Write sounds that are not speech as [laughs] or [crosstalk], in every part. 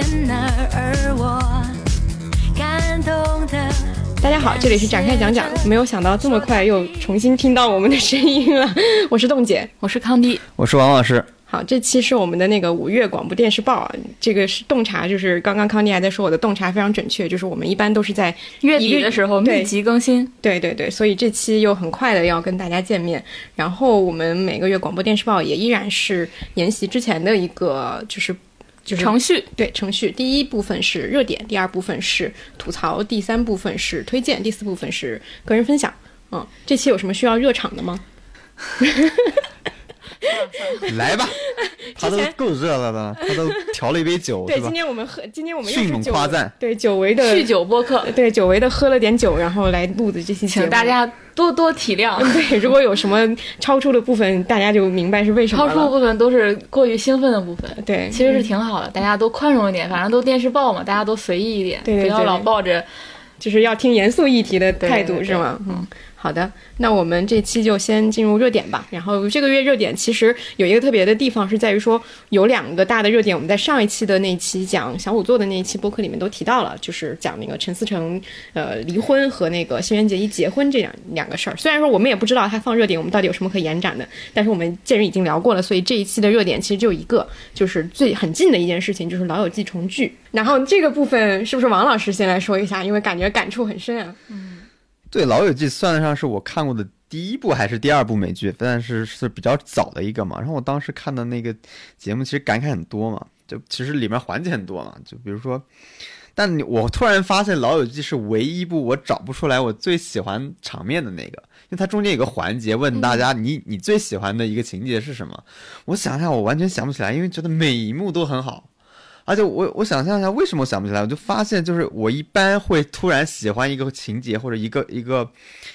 在床边呢，而我感动的。大家好，这里是展开讲讲。没有想到这么快又重新听到我们的声音了，[laughs] 我是冻姐，我是康迪，我是王老师。好，这期是我们的那个五月广播电视报啊，这个是洞察，就是刚刚康妮还在说我的洞察非常准确，就是我们一般都是在 [laughs] 月底的时候密集更新，对对对，所以这期又很快的要跟大家见面。然后我们每个月广播电视报也依然是沿袭之前的一个就是就是程序，对程序，第一部分是热点，第二部分是吐槽，第三部分是推荐，第四部分是个人分享。嗯，这期有什么需要热场的吗？[laughs] [laughs] 来吧，[laughs] 他都够热闹的，他都调了一杯酒，对，今天我们喝，今天我们迅猛夸赞，对，久违的酗酒播客，对，久违的喝了点酒，然后来录的这期节目，请大家多多体谅。[laughs] 对，如果有什么超出的部分，大家就明白是为什么。超出的部分都是过于兴奋的部分，对，其实是挺好的，大家都宽容一点，反正都电视报嘛，大家都随意一点，对，不要老抱着就是要听严肃议题的态度，是吗？嗯。好的，那我们这期就先进入热点吧。然后这个月热点其实有一个特别的地方，是在于说有两个大的热点，我们在上一期的那期讲小五座的那一期播客里面都提到了，就是讲那个陈思诚呃离婚和那个新垣结衣结婚这两两个事儿。虽然说我们也不知道他放热点，我们到底有什么可延展的，但是我们既然已经聊过了，所以这一期的热点其实就一个，就是最很近的一件事情，就是《老友记》重聚。然后这个部分是不是王老师先来说一下？因为感觉感触很深啊。嗯。对《老友记》算得上是我看过的第一部还是第二部美剧，但是是比较早的一个嘛。然后我当时看的那个节目，其实感慨很多嘛。就其实里面环节很多嘛。就比如说，但我突然发现《老友记》是唯一一部我找不出来我最喜欢场面的那个，因为它中间有个环节问大家你你最喜欢的一个情节是什么？我想想，我完全想不起来，因为觉得每一幕都很好。而且我我想象一下，为什么想不起来？我就发现，就是我一般会突然喜欢一个情节或者一个一个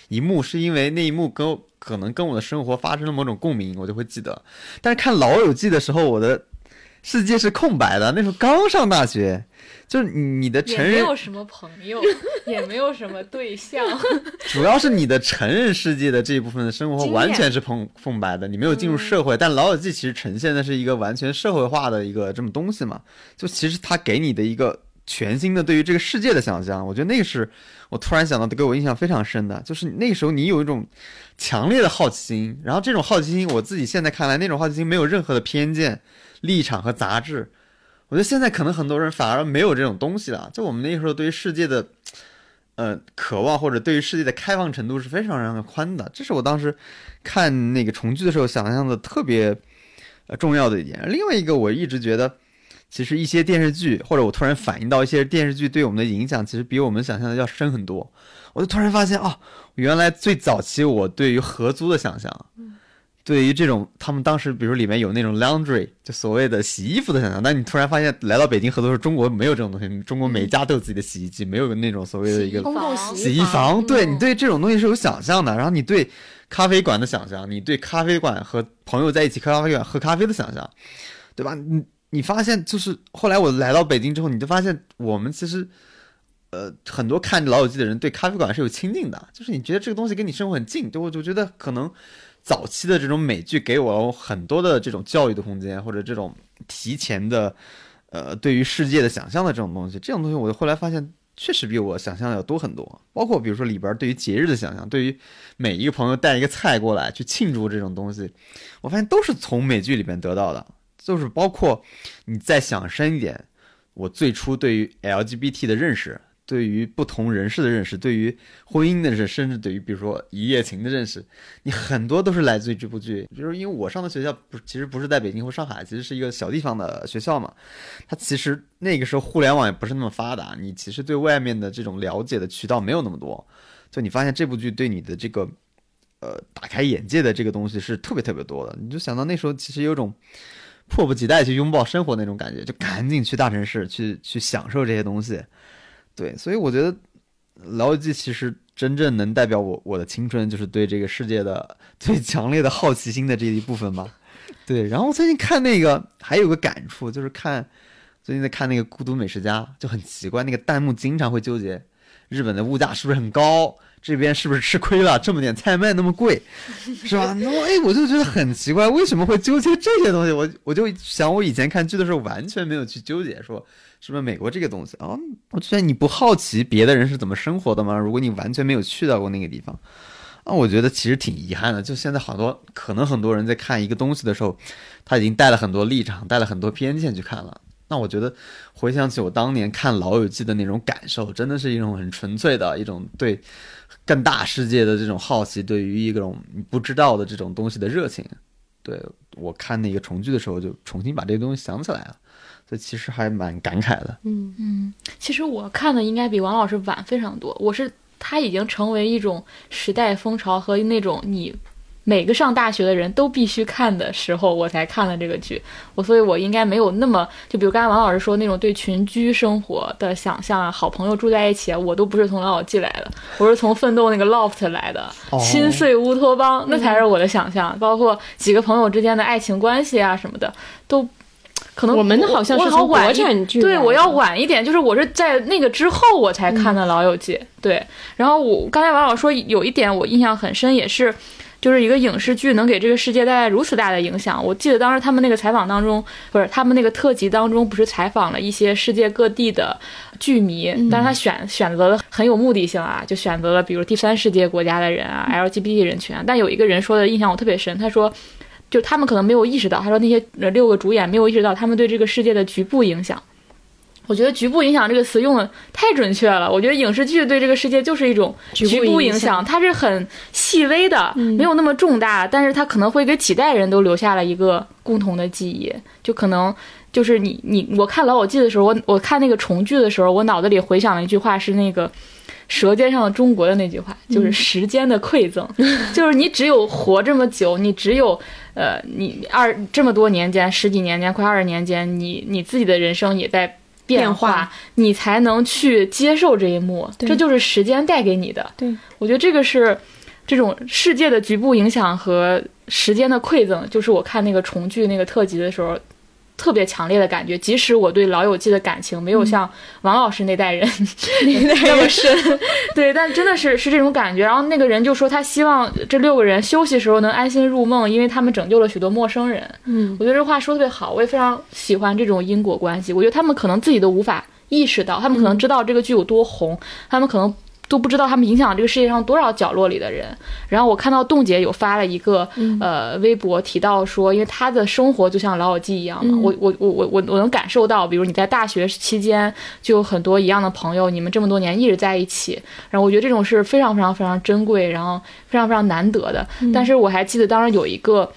一幕，是因为那一幕跟可能跟我的生活发生了某种共鸣，我就会记得。但是看《老友记》的时候，我的。世界是空白的，那时候刚上大学，就是你的成人没有什么朋友，也没有什么对象，[laughs] 主要是你的成人世界的这一部分的生活完全是空空白的，你没有进入社会。但老友记其实呈现的是一个完全社会化的一个这么东西嘛，就其实它给你的一个全新的对于这个世界的想象，我觉得那个是我突然想到的，给我印象非常深的，就是那个时候你有一种强烈的好奇心，然后这种好奇心，我自己现在看来，那种好奇心没有任何的偏见。立场和杂志，我觉得现在可能很多人反而没有这种东西了。就我们那时候对于世界的，呃，渴望或者对于世界的开放程度是非常非常的宽的。这是我当时看那个重聚的时候想象的特别呃重要的一点。另外一个，我一直觉得，其实一些电视剧或者我突然反映到一些电视剧对我们的影响，其实比我们想象的要深很多。我就突然发现，哦，原来最早期我对于合租的想象。对于这种，他们当时比如里面有那种 laundry，就所谓的洗衣服的想象，但你突然发现来到北京合作时，中国没有这种东西，中国每家都有自己的洗衣机，没有那种所谓的一个洗衣房。对你对这种东西是有想象的，然后你对咖啡馆的想象，你对咖啡馆和朋友在一起喝咖啡馆喝咖啡的想象，对吧？你你发现就是后来我来到北京之后，你就发现我们其实，呃，很多看老友记的人对咖啡馆是有亲近的，就是你觉得这个东西跟你生活很近，对我就觉得可能。早期的这种美剧给我很多的这种教育的空间，或者这种提前的，呃，对于世界的想象的这种东西，这种东西我后来发现确实比我想象的要多很多。包括比如说里边对于节日的想象，对于每一个朋友带一个菜过来去庆祝这种东西，我发现都是从美剧里面得到的。就是包括你再想深一点，我最初对于 LGBT 的认识。对于不同人士的认识，对于婚姻的认识，甚至对于比如说一夜情的认识，你很多都是来自于这部剧。比如因为我上的学校不，其实不是在北京或上海，其实是一个小地方的学校嘛。它其实那个时候互联网也不是那么发达，你其实对外面的这种了解的渠道没有那么多。就你发现这部剧对你的这个，呃，打开眼界的这个东西是特别特别多的。你就想到那时候其实有种迫不及待去拥抱生活那种感觉，就赶紧去大城市去去享受这些东西。对，所以我觉得《老友记》其实真正能代表我我的青春，就是对这个世界的最强烈的好奇心的这一部分吧。对，然后最近看那个还有个感触，就是看最近在看那个《孤独美食家》，就很奇怪，那个弹幕经常会纠结日本的物价是不是很高，这边是不是吃亏了？这么点菜卖那么贵，[laughs] 是吧？那我哎，我就觉得很奇怪，为什么会纠结这些东西？我我就想，我以前看剧的时候完全没有去纠结，说是不是美国这个东西啊？我觉得你不好奇别的人是怎么生活的吗？如果你完全没有去到过那个地方，啊，我觉得其实挺遗憾的。就现在好多可能很多人在看一个东西的时候，他已经带了很多立场，带了很多偏见去看了。那我觉得回想起我当年看《老友记》的那种感受，真的是一种很纯粹的一种对。更大世界的这种好奇，对于一种你不知道的这种东西的热情，对我看那个重聚的时候，就重新把这个东西想起来了，所以其实还蛮感慨的。嗯嗯，其实我看的应该比王老师晚非常多，我是他已经成为一种时代风潮和那种你。每个上大学的人都必须看的时候，我才看了这个剧。我所以，我应该没有那么就比如刚才王老师说那种对群居生活的想象啊，好朋友住在一起啊，我都不是从老友记来的，我是从奋斗那个 loft 来的，心碎乌托邦那才是我的想象。包括几个朋友之间的爱情关系啊什么的，都可能我们好像是从国产剧，对我要晚一点，就是我是在那个之后我才看的老友记。对，然后我刚才王老师说有一点我印象很深，也是。就是一个影视剧能给这个世界带来如此大的影响。我记得当时他们那个采访当中，不是他们那个特辑当中，不是采访了一些世界各地的剧迷，但是他选选择了很有目的性啊，就选择了比如第三世界国家的人啊，LGBT 人群啊。但有一个人说的印象我特别深，他说，就他们可能没有意识到，他说那些六个主演没有意识到他们对这个世界的局部影响。我觉得“局部影响”这个词用的太准确了。我觉得影视剧对这个世界就是一种局部影响，它是很细微的，没有那么重大，但是它可能会给几代人都留下了一个共同的记忆。就可能就是你你我看《老友记》的时候，我我看那个重聚的时候，我脑子里回想了一句话，是那个《舌尖上的中国》的那句话，就是“时间的馈赠”，就是你只有活这么久，你只有呃，你二这么多年间，十几年间，快二十年间，你你自己的人生也在。变化，你才能去接受这一幕，这就是时间带给你的。对，我觉得这个是这种世界的局部影响和时间的馈赠，就是我看那个重聚那个特辑的时候。特别强烈的感觉，即使我对《老友记》的感情没有像王老师那代人 [laughs] [laughs] 那么深，对，但真的是是这种感觉。然后那个人就说，他希望这六个人休息时候能安心入梦，因为他们拯救了许多陌生人。嗯，我觉得这话说特别好，我也非常喜欢这种因果关系。我觉得他们可能自己都无法意识到，他们可能知道这个剧有多红，他们可能。都不知道他们影响这个世界上多少角落里的人。然后我看到冻姐有发了一个呃微博，提到说，因为她的生活就像老友记一样嘛。我我我我我我能感受到，比如你在大学期间就有很多一样的朋友，你们这么多年一直在一起。然后我觉得这种是非常非常非常珍贵，然后非常非常难得的。但是我还记得当时有一个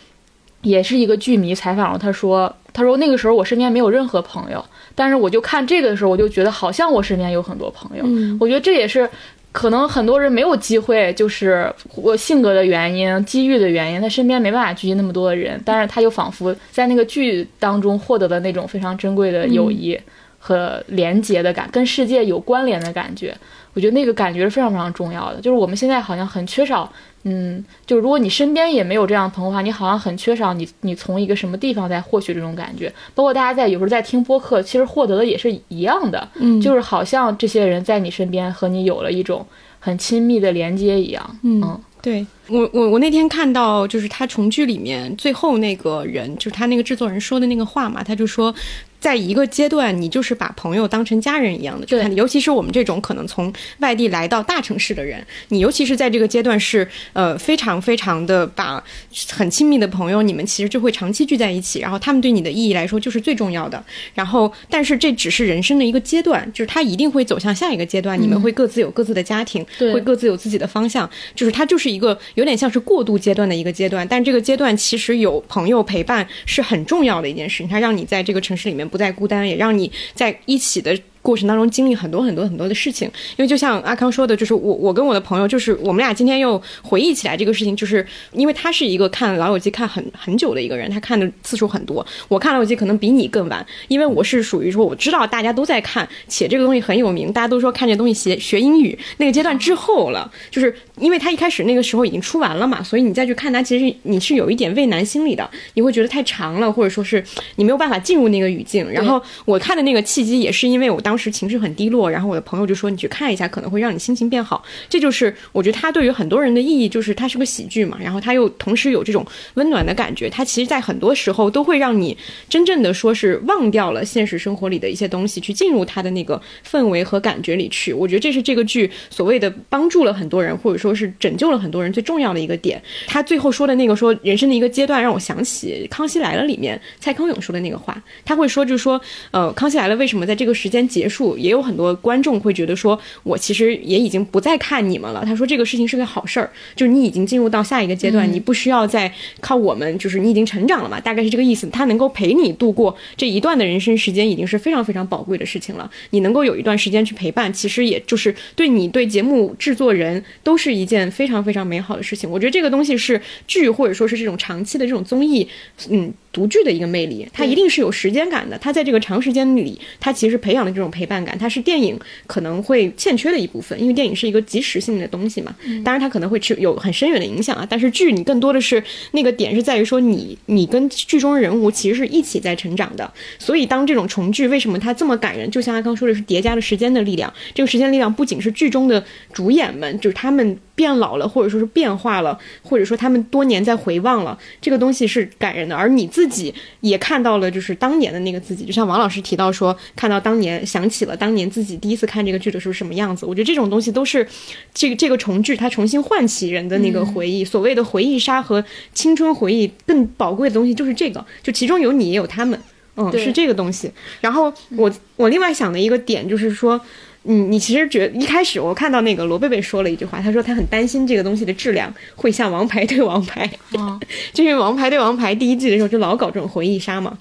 也是一个剧迷采访了，他说他说那个时候我身边没有任何朋友，但是我就看这个的时候，我就觉得好像我身边有很多朋友。我觉得这也是。可能很多人没有机会，就是我性格的原因、机遇的原因，他身边没办法聚集那么多的人，但是他又仿佛在那个剧当中获得了那种非常珍贵的友谊。和连接的感，跟世界有关联的感觉。我觉得那个感觉是非常非常重要的，就是我们现在好像很缺少。嗯，就如果你身边也没有这样的朋友的话，你好像很缺少你你从一个什么地方在获取这种感觉。包括大家在有时候在听播客，其实获得的也是一样的，嗯，就是好像这些人在你身边和你有了一种很亲密的连接一样。嗯，对我我我那天看到就是他重聚里面最后那个人，就是他那个制作人说的那个话嘛，他就说。在一个阶段，你就是把朋友当成家人一样的去看，尤其是我们这种可能从外地来到大城市的人，你尤其是在这个阶段是呃非常非常的把很亲密的朋友，你们其实就会长期聚在一起，然后他们对你的意义来说就是最重要的。然后，但是这只是人生的一个阶段，就是他一定会走向下一个阶段，你们会各自有各自的家庭，会各自有自己的方向，就是它就是一个有点像是过渡阶段的一个阶段。但这个阶段其实有朋友陪伴是很重要的一件事情，它让你在这个城市里面。不再孤单，也让你在一起的。过程当中经历很多很多很多的事情，因为就像阿康说的，就是我我跟我的朋友，就是我们俩今天又回忆起来这个事情，就是因为他是一个看老友记看很很久的一个人，他看的次数很多。我看老友记可能比你更晚，因为我是属于说我知道大家都在看，且这个东西很有名，大家都说看这东西学学英语那个阶段之后了，就是因为他一开始那个时候已经出完了嘛，所以你再去看他，其实你是有一点畏难心理的，你会觉得太长了，或者说是你没有办法进入那个语境。然后我看的那个契机也是因为我当。时情绪很低落，然后我的朋友就说你去看一下，可能会让你心情变好。这就是我觉得它对于很多人的意义，就是它是个喜剧嘛，然后它又同时有这种温暖的感觉。它其实，在很多时候都会让你真正的说是忘掉了现实生活里的一些东西，去进入它的那个氛围和感觉里去。我觉得这是这个剧所谓的帮助了很多人，或者说是拯救了很多人最重要的一个点。他最后说的那个说人生的一个阶段，让我想起《康熙来了》里面蔡康永说的那个话。他会说，就是说，呃，《康熙来了》为什么在这个时间结束？也有很多观众会觉得说，我其实也已经不再看你们了。他说这个事情是个好事儿，就是你已经进入到下一个阶段，你不需要再靠我们，就是你已经成长了嘛，大概是这个意思。他能够陪你度过这一段的人生时间，已经是非常非常宝贵的事情了。你能够有一段时间去陪伴，其实也就是对你对节目制作人都是一件非常非常美好的事情。我觉得这个东西是剧或者说是这种长期的这种综艺，嗯，独具的一个魅力。它一定是有时间感的。它在这个长时间里，它其实培养的这种陪伴感，它是电影可能会欠缺的一部分。因为电影是一个即时性的东西嘛，当然它可能会有很深远的影响啊。但是剧你更多的是那个点是在于说你你跟剧中人物其实是一起在成长的。所以当这种重聚为什么它这么感人？就像阿刚说的是叠加了时间的力量。这个时间力量不仅是剧中的主演们，就是他们。变老了，或者说是变化了，或者说他们多年在回望了，这个东西是感人的。而你自己也看到了，就是当年的那个自己，就像王老师提到说，看到当年，想起了当年自己第一次看这个剧的时候什么样子。我觉得这种东西都是这个这个重聚，它重新唤起人的那个回忆。所谓的回忆杀和青春回忆，更宝贵的东西就是这个，就其中有你，也有他们，嗯，是这个东西。然后我我另外想的一个点就是说。嗯，你其实觉一开始我看到那个罗贝贝说了一句话，他说他很担心这个东西的质量会像《王牌对王牌》，[laughs] 就因为《王牌对王牌》第一季的时候就老搞这种回忆杀嘛。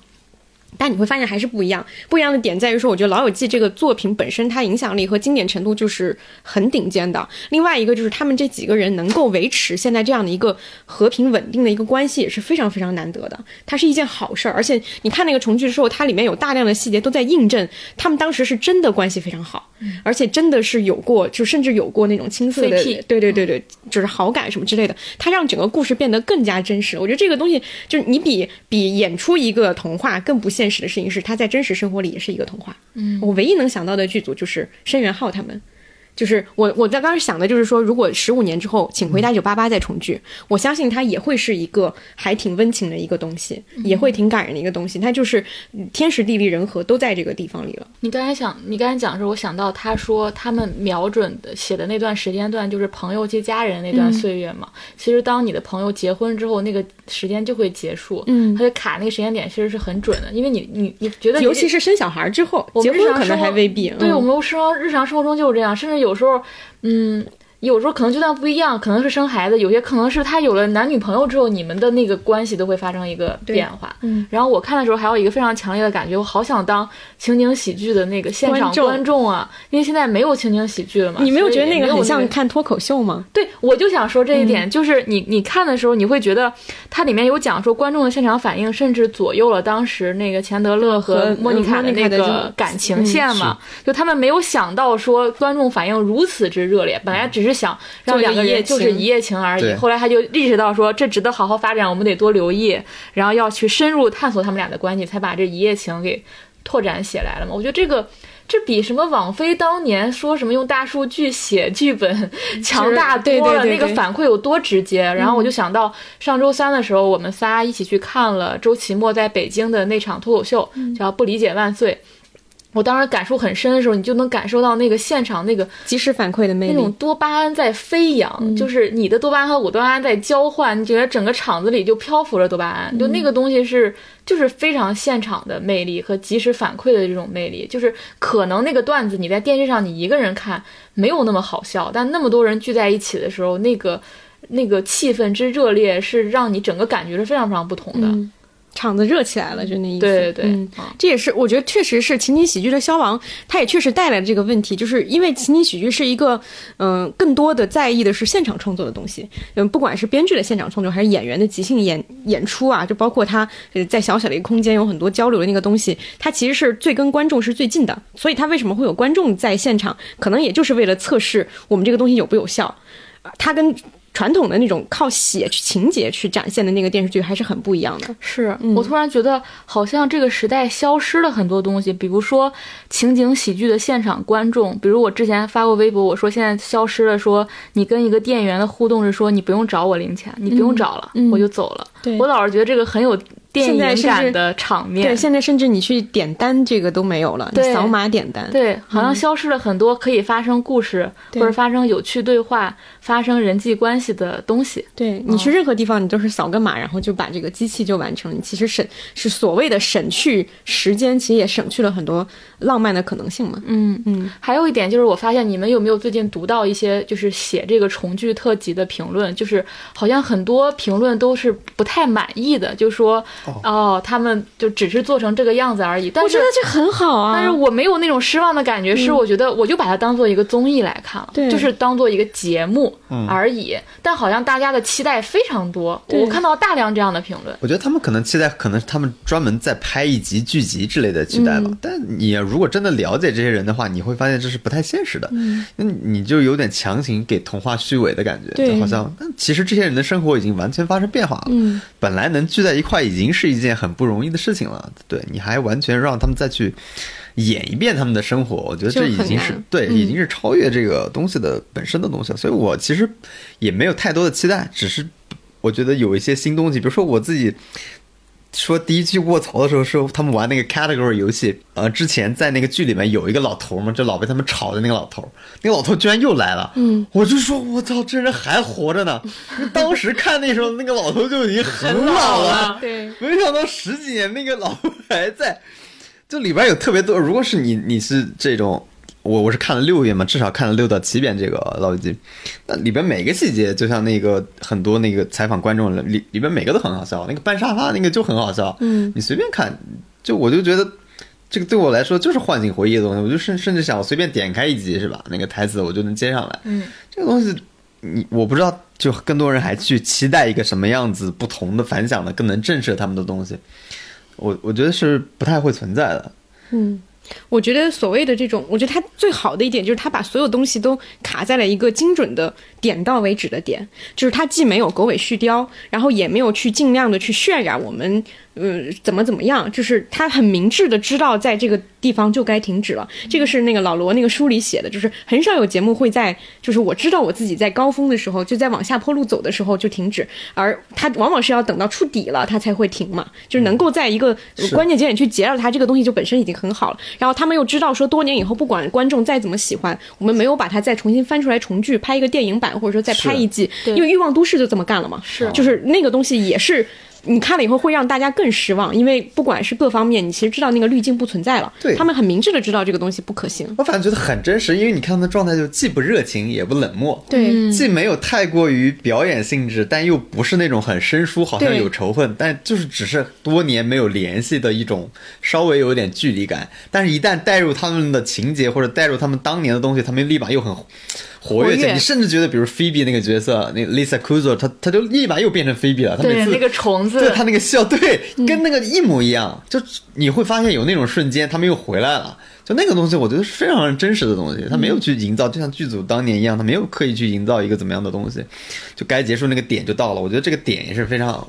但你会发现还是不一样，不一样的点在于说，我觉得《老友记》这个作品本身它影响力和经典程度就是很顶尖的。另外一个就是他们这几个人能够维持现在这样的一个和平稳定的一个关系也是非常非常难得的，它是一件好事儿。而且你看那个重聚的时候，它里面有大量的细节都在印证他们当时是真的关系非常好，而且真的是有过，就甚至有过那种青涩的，对对对对，就是好感什么之类的。它让整个故事变得更加真实。我觉得这个东西就是你比比演出一个童话更不现实的事情是，他在真实生活里也是一个童话。嗯，我唯一能想到的剧组就是申元浩他们。就是我我在刚刚想的，就是说，如果十五年之后，请回答一九八八再重聚，我相信它也会是一个还挺温情的一个东西，也会挺感人的一个东西。它就是天时地利人和都在这个地方里了。你刚才想，你刚才讲的时候，我想到他说他们瞄准的写的那段时间段，就是朋友接家人那段岁月嘛。其实当你的朋友结婚之后，那个时间就会结束。嗯，他就卡那个时间点，其实是很准的，因为你你你觉得，尤其是生小孩之后，结婚可能还未必。对我们生日常生活中就是这样，甚至有。有时候，嗯。有时候可能阶段不一样，可能是生孩子，有些可能是他有了男女朋友之后，你们的那个关系都会发生一个变化。嗯，然后我看的时候还有一个非常强烈的感觉，我好想当情景喜剧的那个现场观众啊，因为现在没有情景喜剧了嘛。你没有觉得那个很像看脱口秀吗？对，我就想说这一点，就是你你看的时候，你会觉得它里面有讲说观众的现场反应，甚至左右了当时那个钱德勒和莫妮卡的那个感情线嘛。就他们没有想到说观众反应如此之热烈，本来只是。是想让两个人就是一夜情而已，后来他就意识到说这值得好好发展，我们得多留意，然后要去深入探索他们俩的关系，才把这一夜情给拓展起来了嘛。我觉得这个这比什么网飞当年说什么用大数据写剧本强大多了，那个反馈有多直接。然后我就想到上周三的时候，我们仨一起去看了周奇墨在北京的那场脱口秀，叫《不理解万岁》。我当时感受很深的时候，你就能感受到那个现场那个及时反馈的魅力，那种多巴胺在飞扬，就是你的多巴胺和我多巴胺在交换，你觉得整个场子里就漂浮着多巴胺，就那个东西是就是非常现场的魅力和及时反馈的这种魅力，就是可能那个段子你在电视上你一个人看没有那么好笑，但那么多人聚在一起的时候，那个那个气氛之热烈是让你整个感觉是非常非常不同的。场子热起来了，就那意思。对对对，嗯，这也是我觉得确实是情景喜剧的消亡，它也确实带来了这个问题，就是因为情景喜剧是一个，嗯，更多的在意的是现场创作的东西，嗯，不管是编剧的现场创作，还是演员的即兴演演出啊，就包括他在小小的一个空间有很多交流的那个东西，它其实是最跟观众是最近的，所以它为什么会有观众在现场，可能也就是为了测试我们这个东西有不有效，它跟。传统的那种靠写情节去展现的那个电视剧还是很不一样的。是我突然觉得，好像这个时代消失了很多东西，比如说情景喜剧的现场观众，比如我之前发过微博，我说现在消失了，说你跟一个店员的互动是说你不用找我零钱，你不用找了，我就走了。对我老是觉得这个很有电影感的场面。对，现在甚至你去点单这个都没有了，你扫码点单。对，好像消失了很多可以发生故事、对或者发生有趣对话、发生人际关系的东西。对你哦去任何地方，你都是扫个码，然后就把这个机器就完成了。你其实省是所谓的省去时间，其实也省去了很多浪漫的可能性嘛。嗯嗯，还有一点就是，我发现你们有没有最近读到一些就是写这个重聚特辑的评论？就是好像很多评论都是不太满意的，就说哦他们就只是做成这个样子而已。但是我觉得这很好啊。但是我没有那种失望的感觉，是我觉得我就把它当做一个综艺来看了，对就是当做一个节目而已。但好像大家的期待非常多，我看到大量这样的评论。我觉得他们可能期待，可能是他们专门在拍一集剧集之类的期待吧。但你如果真的了解这些人的话，你会发现这是不太现实的。嗯，那你就有点强行给童话虚伪的感觉，对就好像，但其实这些人的生活已经完全发生变化了。嗯，本来能聚在一块已经是一件很不容易的事情了。对，你还完全让他们再去演一遍他们的生活，我觉得这已经是对，已经是超越这个东西的本身的东西了。所以我其实也没有太多的期待，只是我觉得有一些新东西，比如说我自己。说第一句卧槽的时候是他们玩那个 category 游戏，呃，之前在那个剧里面有一个老头嘛，就老被他们吵的那个老头，那个老头居然又来了，嗯，我就说我操，这人还活着呢！当时看那时候那个老头就已经很老了，[laughs] 对，没想到十几年那个老头还在，就里边有特别多。如果是你，你是这种，我我是看了六遍嘛，至少看了六到七遍这个《老友记》，那里边每个细节，就像那个很多那个采访观众里里边每个都很好笑，那个搬沙发那个就很好笑，嗯，你随便看，就我就觉得。这个对我来说就是唤醒回忆的东西，我就甚甚至想，我随便点开一集是吧？那个台词我就能接上来。嗯，这个东西，你我不知道，就更多人还去期待一个什么样子不同的反响的，更能震慑他们的东西。我我觉得是不太会存在的。嗯，我觉得所谓的这种，我觉得它最好的一点就是它把所有东西都卡在了一个精准的点到为止的点，就是它既没有狗尾续貂，然后也没有去尽量的去渲染我们。呃，怎么怎么样？就是他很明智的知道在这个地方就该停止了。这个是那个老罗那个书里写的，就是很少有节目会在，就是我知道我自己在高峰的时候，就在往下坡路走的时候就停止，而他往往是要等到触底了，他才会停嘛，就是能够在一个关键节点去截到它，这个东西就本身已经很好了。然后他们又知道说，多年以后不管观众再怎么喜欢，我们没有把它再重新翻出来重聚，拍一个电影版，或者说再拍一季，因为《欲望都市》就这么干了嘛，是就是那个东西也是。你看了以后会让大家更失望，因为不管是各方面，你其实知道那个滤镜不存在了。对他们很明智的知道这个东西不可行。我反正觉得很真实，因为你看他们的状态就既不热情也不冷漠，对，既没有太过于表演性质，但又不是那种很生疏，好像有仇恨，但就是只是多年没有联系的一种稍微有点距离感。但是，一旦带入他们的情节或者带入他们当年的东西，他们立马又很活跃起来。你甚至觉得，比如菲比那个角色，那 Lisa Kudrow，她她就立马又变成菲比了。她每次对那个虫子对她那个笑，对，跟那个一模一样。就你会发现有那种瞬间，他们又回来了。就那个东西，我觉得是非常真实的东西，他没有去营造，就像剧组当年一样，他没有刻意去营造一个怎么样的东西，就该结束那个点就到了。我觉得这个点也是非常，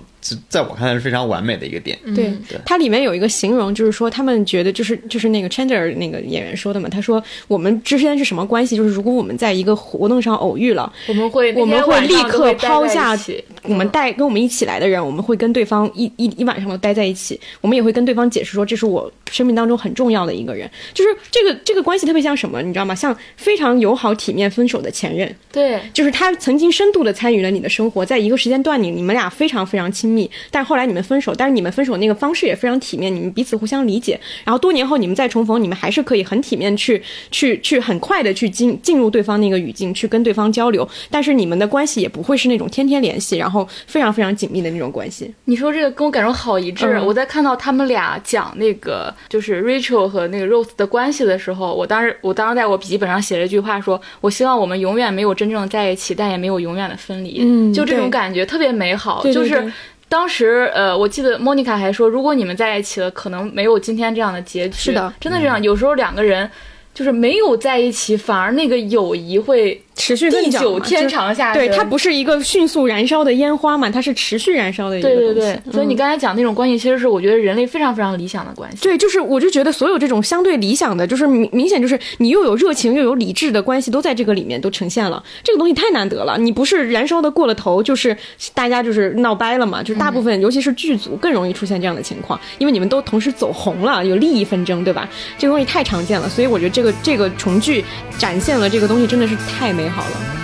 在我看来是非常完美的一个点。对，它里面有一个形容，就是说他们觉得就是就是那个 Chandler 那个演员说的嘛，他说我们之间是什么关系？就是如果我们在一个活动上偶遇了，我们会我们会立刻抛下我们带跟我们一起来的人，我们会跟对方一一一晚上都待在一起，我们也会跟对方解释说这是我生命当中很重要的一个人，就是这个这个关系特别像什么，你知道吗？像非常友好体面分手的前任，对，就是他曾经深度的参与了你的生活，在一个时间段里，你们俩非常非常亲密，但后来你们分手，但是你们分手那个方式也非常体面，你们彼此互相理解，然后多年后你们再重逢，你们还是可以很体面去去去很快的去进进入对方那个语境，去跟对方交流，但是你们的关系也不会是那种天天联系，然后非常非常紧密的那种关系。你说这个跟我感受好一致。嗯我在看到他们俩讲那个就是 Rachel 和那个 Rose 的关系的时候，我当时我当时在我笔记本上写了一句话说，我希望我们永远没有真正在一起，但也没有永远的分离。嗯就这种感觉特别美好。对对对就是当时呃，我记得 Monica 还说，如果你们在一起了，可能没有今天这样的结局。是的真的这样。有时候两个人。就是没有在一起，反而那个友谊会持续地更久天长下去。对，它不是一个迅速燃烧的烟花嘛，它是持续燃烧的一个对对东西对，所以你嗯刚才讲那种关系，其实是我觉得人类非常非常理想的关系。对，就是我就觉得所有这种相对理想的，就是明明显就是你又有热情又有理智的关系，都在这个里面都呈现了。这个东西太难得了，你不是燃烧的过了头，就是大家就是闹掰了嘛。就是大部分，尤其是剧组更容易出现这样的情况，因为你们都同时走红了，有利益纷争，对吧？这个东西太常见了，所以我觉得这个这个重聚展现了这个东西真的是太美好了。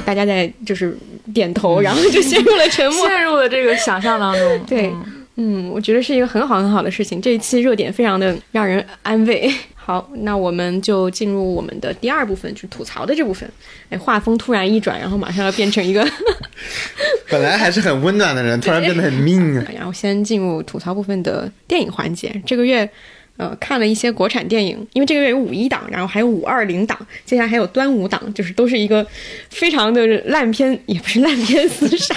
啊，大家在就是点头，然后就陷入了沉默。[laughs] 陷入了这个想象当中。[laughs] 对嗯嗯，我觉得是一个很好很好的事情。这一期热点非常的让人安慰。[laughs] 好，那我们就进入我们的第二部分，就是吐槽的这部分。哎，画风突然一转，然后马上要变成一个，本来还是很温暖的人，突然变得很命啊！然后先进入吐槽部分的电影环节。这个月。呃，看了一些国产电影，因为这个月有五一档，然后还有五二零档，接下来还有端午档，就是都是一个非常的烂片，也不是烂片厮杀，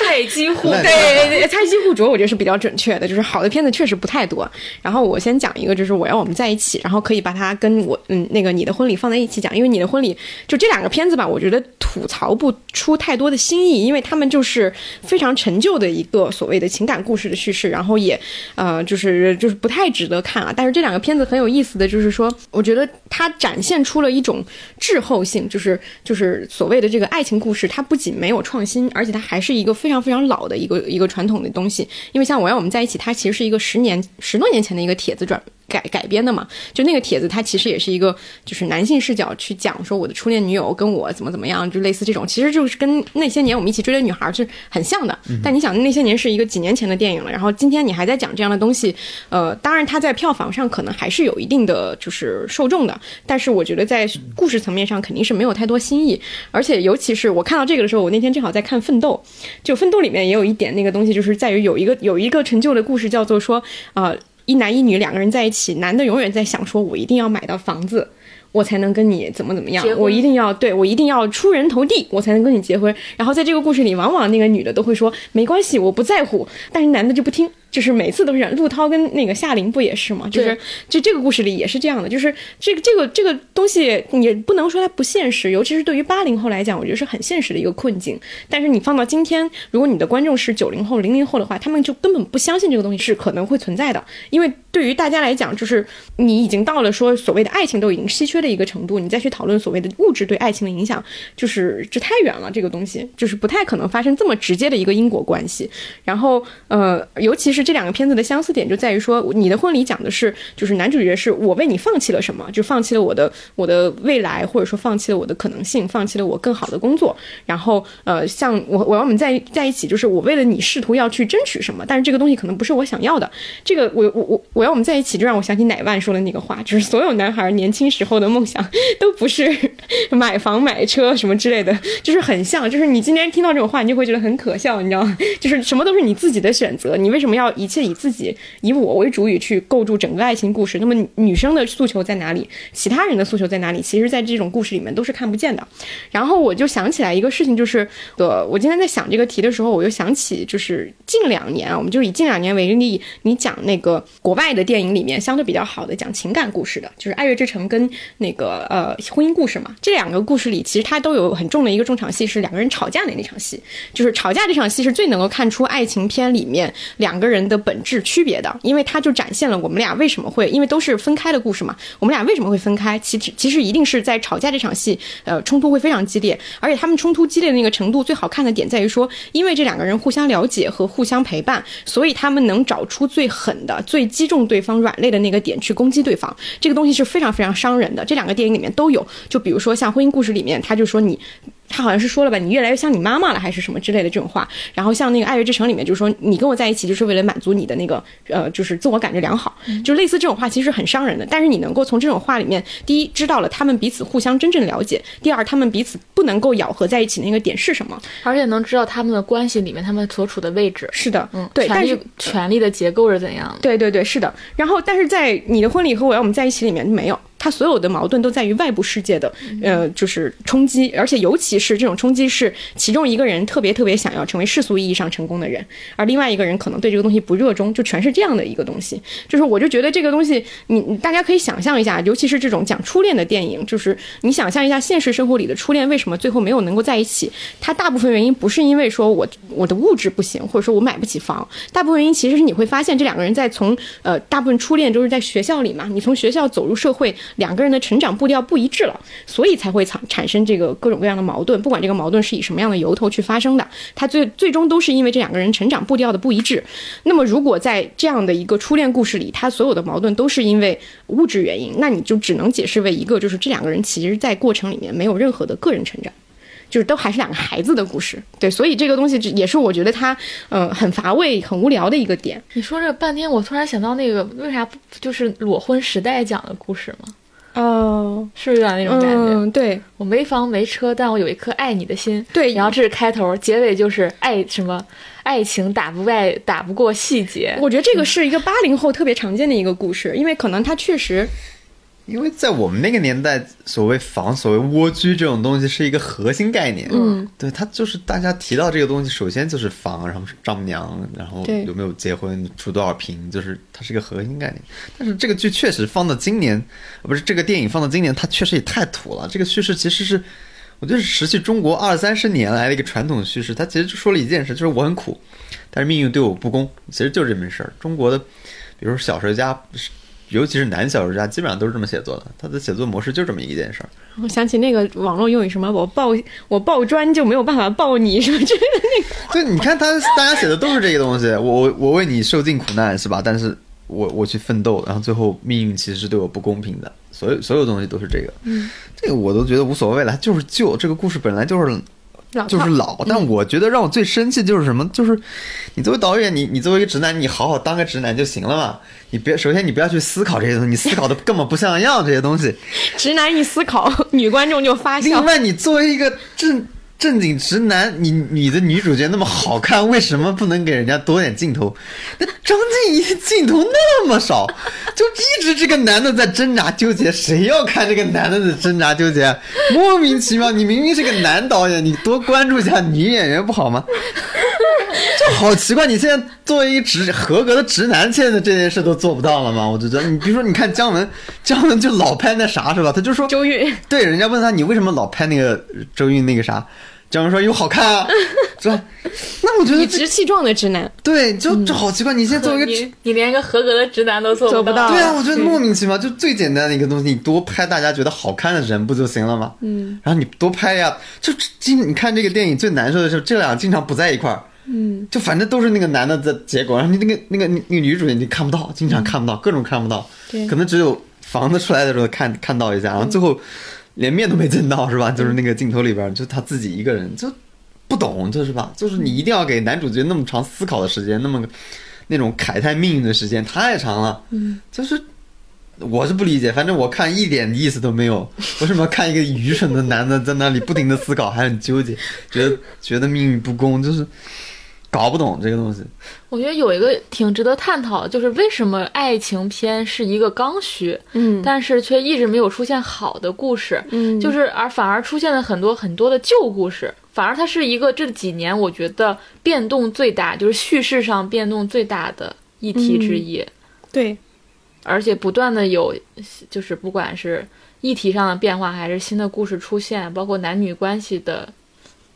菜鸡互烂对 [laughs] 对，猜机互啄，我觉得是比较准确的，就是好的片子确实不太多。然后我先讲一个，就是我要我们在一起，然后可以把它跟我嗯那个你的婚礼放在一起讲，因为你的婚礼就这两个片子吧，我觉得吐槽不出太多的新意，因为他们就是非常陈旧的一个所谓的情感故事的叙事，然后也呃就是就是不太值得看啊。但是这两个片子很有意思的就是说，我觉得它展现出了一种滞后性，就是就是所谓的这个爱情故事，它不仅没有创新，而且它还是一个非常非常老的一个一个传统的东西。因为像我要我们在一起，它其实是一个十年十多年前的一个帖子转改改编的嘛。就那个帖子，它其实也是一个就是男性视角去讲说我的初恋女友跟我怎么怎么样，就类似这种，其实就是跟那些年我们一起追的女孩是很像的。但你想，那些年是一个几年前的电影了，然后今天你还在讲这样的东西，呃，当然它在票房上可能还是有一定的就是受众的，但是我觉得在故事层面上肯定是没有太多新意，而且尤其是我看到这个的时候，我那天正好在看《奋斗》，就《奋斗》里面也有一点那个东西，就是在于有一个有一个陈旧的故事，叫做说啊、呃一男一女两个人在一起，男的永远在想说，我一定要买到房子。我才能跟你怎么怎么样我一定要对我一定要出人头地，我才能跟你结婚。然后在这个故事里，往往那个女的都会说没关系，我不在乎，但是男的就不听，就是每次都是这样。陆涛跟那个夏琳不也是吗？就是对就这个故事里也是这样的，就是这个这个这个东西也不能说它不现实，尤其是对于八零后来讲，我觉得是很现实的一个困境。但是你放到今天，如果你的观众是九零后、零零后的话，他们就根本不相信这个东西是可能会存在的，因为对于大家来讲，就是你已经到了说所谓的爱情都已经稀缺的一个程度，你再去讨论所谓的物质对爱情的影响，就是这太远了，这个东西就是不太可能发生这么直接的一个因果关系。然后呃，尤其是是这两个片子的相似点就在于说，你的婚礼讲的是就是男主角是我为你放弃了什么，就放弃了我的我的未来，或者说放弃了我的可能性，放弃了我更好的工作。然后呃，像我我要我们在在一起，就是我为了你试图要去争取什么，但是这个东西可能不是我想要的。这个我我我我要我们在一起，就让我想起奶万说的那个话，就是所有男孩年轻时候的梦想都不是 [laughs] 买房买车什么之类的，就是很像，就是你今天听到这种话，你就会觉得很可笑，你知道吗？就是什么都是你自己的选择，你为什么要一切以自己以我为主语去构筑整个爱情故事？那么女生的诉求在哪里？其他人的诉求在哪里？其实，在这种故事里面都是看不见的。然后我就想起来一个事情，就是呃，我今天在想这个题的时候，我又想起就是近两年，我们就以近两年为例，你讲那个国外的电影里面相对比较好的讲情感故事的，就是《爱乐之城》跟那个呃婚姻故事嘛，这两个故事里其实它都有很重的一个重场戏是两个人吵架的那场戏，就是吵架这场戏是最能够看出爱情片里面两个人人的本质区别的，因为它就展现了我们俩为什么会，因为都是分开的故事嘛，我们俩为什么会分开？其实其实一定是在吵架这场戏，呃，冲突会非常激烈，而且他们冲突激烈的那个程度最好看的点在于说，因为这两个人互相了解和互相陪伴，所以他们能找出最狠的、最击中对方软肋的那个点去攻击对方。这个东西是非常非常伤人的，这两个电影里面都有。就比如说像婚姻故事里面，他就说你。他好像是说了吧，你越来越像你妈妈了，还是什么之类的这种话。然后像那个《爱乐之城》里面，就是说你跟我在一起就是为了满足你的那个呃，就是自我感觉良好，就类似这种话，其实很伤人的。但是你能够从这种话里面，第一知道了他们彼此互相真正了解，第二他们彼此不能够咬合在一起那个点是什么。而且能知道他们的关系里面他们所处的位置，是的，嗯，对，但是权力的结构是怎样的？对对对，是的。然后，但是在你的婚礼和我要我们在一起里面没有，他所有的矛盾都在于外部世界的，呃，就是冲击，而且尤其是这种冲击是其中一个人特别特别想要成为世俗意义上成功的人，而另外一个人可能对这个东西不热衷，就全是这样的一个东西。就是我就觉得这个东西，你你大家可以想象一下，尤其是这种讲初恋的电影，就是你想象一下现实生活里的初恋为什么最后没有能够在一起，它大部分原因不是因为说我我的物质不行，或者说我买不起房，大部分原因其实是你会发现这两个人在从呃大部分初恋都是在学校里嘛，你从学校走入社会，两个人的成长步调不一致了，所以才会产产生这个各种各样的矛盾，不管这个矛盾是以什么样的由头去发生的，它最最终都是因为这两个人成长步调的不一致。那么如果在这样的一个初恋故事里，他所有的矛盾都是因为物质原因，那你就只能解释为一个就是这两个人其实在过程里面没有任何的个人成长。就是都还是两个孩子的故事，对，所以这个东西也是我觉得它，呃，很乏味、很无聊的一个点。你说这半天，我突然想到那个为啥不就是裸婚时代讲的故事吗？哦，是不是有点那种感觉？嗯，对我没房没车，但我有一颗爱你的心。对，然后这是开头，结尾就是爱什么？爱情打不败，打不过细节。我觉得这个是一个八零后特别常见的一个故事，因为可能他确实，因为在我们那个年代，所谓房、所谓蜗居这种东西是一个核心概念。嗯，对，它就是大家提到这个东西，首先就是房，然后是丈母娘，然后有没有结婚，出多少平，就是它是一个核心概念。但是这个剧确实放到今年，呃不是这个电影放到今年，它确实也太土了。这个叙事其实是，我觉得是持续中国二三十年来的一个传统叙事。它其实就说了一件事，就是我很苦，但是命运对我不公，其实就是这么事儿。中国的，比如说小说家。尤其是男小说家，基本上都是这么写作的。他的写作模式就这么一件事儿。我想起那个网络用语什么，我抱我抱砖就没有办法抱你什么之类的那个。[laughs] 对，你看他大家写的都是这个东西。我我我为你受尽苦难是吧？但是我我去奋斗，然后最后命运其实是对我不公平的。所有所有东西都是这个。嗯，这个我都觉得无所谓了，就是旧。这个故事本来就是。就是老，但我觉得让我最生气就是什么？就是你作为导演，你你作为一个直男，你好好当个直男就行了嘛。你别首先你不要去思考这些东西，你思考的根本不像样这些东西。[laughs] 直男一思考，[laughs] 女观众就发笑。另外，你作为一个正正经直男，你你的女主角那么好看，为什么不能给人家多点镜头？那张静怡的镜头那么少，[laughs] 就一直这个男的在挣扎纠结，谁要看这个男的的挣扎纠结？莫名其妙，你明明是个男导演，你多关注一下女演员不好吗？[laughs] 就好奇怪，你现在作为一个直合格的直男，现在这件事都做不到了吗？我就觉得，你比如说，你看姜文，姜文就老拍那啥是吧？他就说周韵，对，人家问他你为什么老拍那个周韵那个啥？姜文说又好看啊，[laughs] 是吧？那我觉得理直气壮的直男，对，就就好奇怪，你现在作为一个你你连个合格的直男都做做不到。对啊，我觉得莫名其妙，就最简单的一个东西，你多拍大家觉得好看的人不就行了吗？嗯，然后你多拍呀，就今你看这个电影最难受的是这俩经常不在一块儿，嗯，就反正都是那个男的的结果，然后你那个那个那个女主角你看不到，经常看不到，各种看不到，对。可能只有房子出来的时候看看到一下，然后最后连面都没见到是吧？就是那个镜头里边就他自己一个人就。不懂，就是吧？就是你一定要给男主角那么长思考的时间，那么那种慨叹命运的时间太长了。嗯，[laughs] 就是我是不理解，反正我看一点意思都没有。为什么看一个愚蠢的男的在那里不停的思考，还很纠结，觉得觉得命运不公，就是搞不懂这个东西。我觉得有一个挺值得探讨的，就是为什么爱情片是一个刚需，嗯，但是却一直没有出现好的故事，嗯就是而反而出现了很多很多的旧故事。反而它是一个这几年我觉得变动最大，就是叙事上变动最大的议题之一。对，而且不断的有，就是不管是议题上的变化，还是新的故事出现，包括男女关系的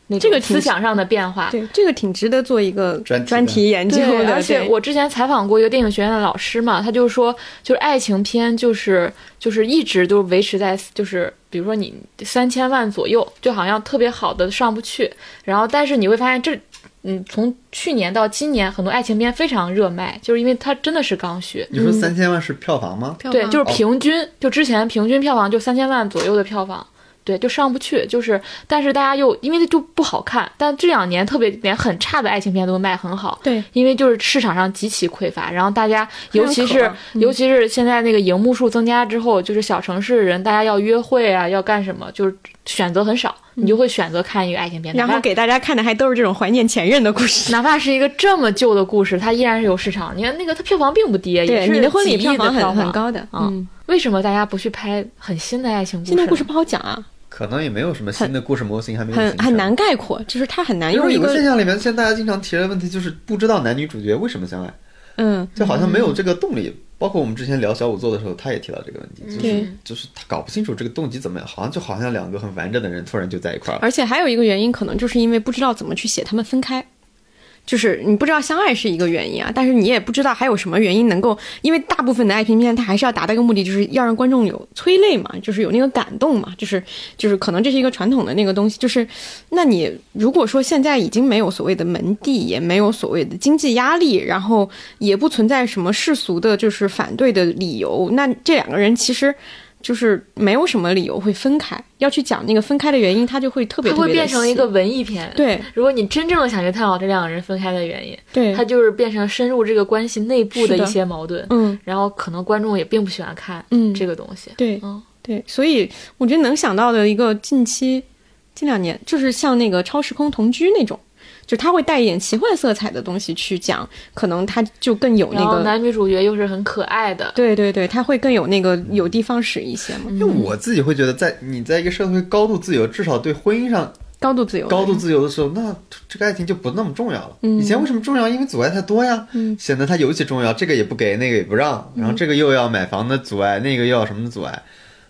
那这个思想上的变化。对，这个挺值得做一个专题专题研究，的。而且对我之前采访过一个电影学院的老师嘛，他就说，就是爱情片就是就是一直都维持在就是比如说你三千万左右，就好像特别好的上不去，然后但是你会发现这。嗯，从去年到今年，很多爱情片非常热卖，就是因为它真的是刚需。你说三千万是票房吗？对，就是平均，就之前平均票房就三千万左右的票房，对，就上不去，就是，但是大家又因为就不好看，但这两年特别连很差的爱情片都卖很好，对，因为就是市场上极其匮乏，然后大家尤其是、嗯尤其是现在那个荧幕数增加之后，就是小城市人大家要约会啊，要干什么，就是选择很少，你就会选择看一个爱情片，然后给大家看的还都是这种怀念前任的故事。哪怕是一个这么旧的故事，它依然是有市场。你看那个它票房并不低，也对，是你的婚礼票房很房很高的，啊嗯，为什么大家不去拍很新的爱情故事呢？现在故事不好讲啊，可能也没有什么新的故事模型还没有很很难。概括，就是它很难因为有用一个个现象里面，现在大家经常提的问题就是不知道男女主角为什么相爱，嗯，就好像没有这个动力。包括我们之前聊小五座的时候，他也提到这个问题，就对是就是他搞不清楚这个动机怎么样，好像就好像两个很完整的人突然就在一块儿了。而且还有一个原因，可能就是因为不知道怎么去写他们分开。就是你不知道相爱是一个原因啊，但是你也不知道还有什么原因能够，因为大部分的爱情片它还是要达到一个目的，就是要让观众有催泪嘛，就是有那个感动嘛，就是就是可能这是一个传统的那个东西，就是那你如果说现在已经没有所谓的门第，也没有所谓的经济压力，然后也不存在什么世俗的就是反对的理由，那这两个人其实。就是没有什么理由会分开，要去讲那个分开的原因，它就会特别它特别地会变成一个文艺片。，对如果你真正的想去探讨这两个人分开的原因，对，它就是变成深入这个关系内部的一些矛盾。嗯然后可能观众也并不喜欢看嗯这个东西。对嗯对，所以我觉得能想到的一个近期近两年，就是像那个超时空同居那种，就他会带一点奇幻色彩的东西去讲，可能他就更有那个。男女主角又是很可爱的，对对对，他会更有那个有的放矢一些嘛，因为我自己会觉得在，你在一个社会高度自由，至少对婚姻上高度自由，高度自由的时候，那这个爱情就不那么重要了。嗯以前为什么重要？因为阻碍太多呀，嗯显得它尤其重要。这个也不给，那个也不让，然后这个又要买房的阻碍，那个又要什么的阻碍，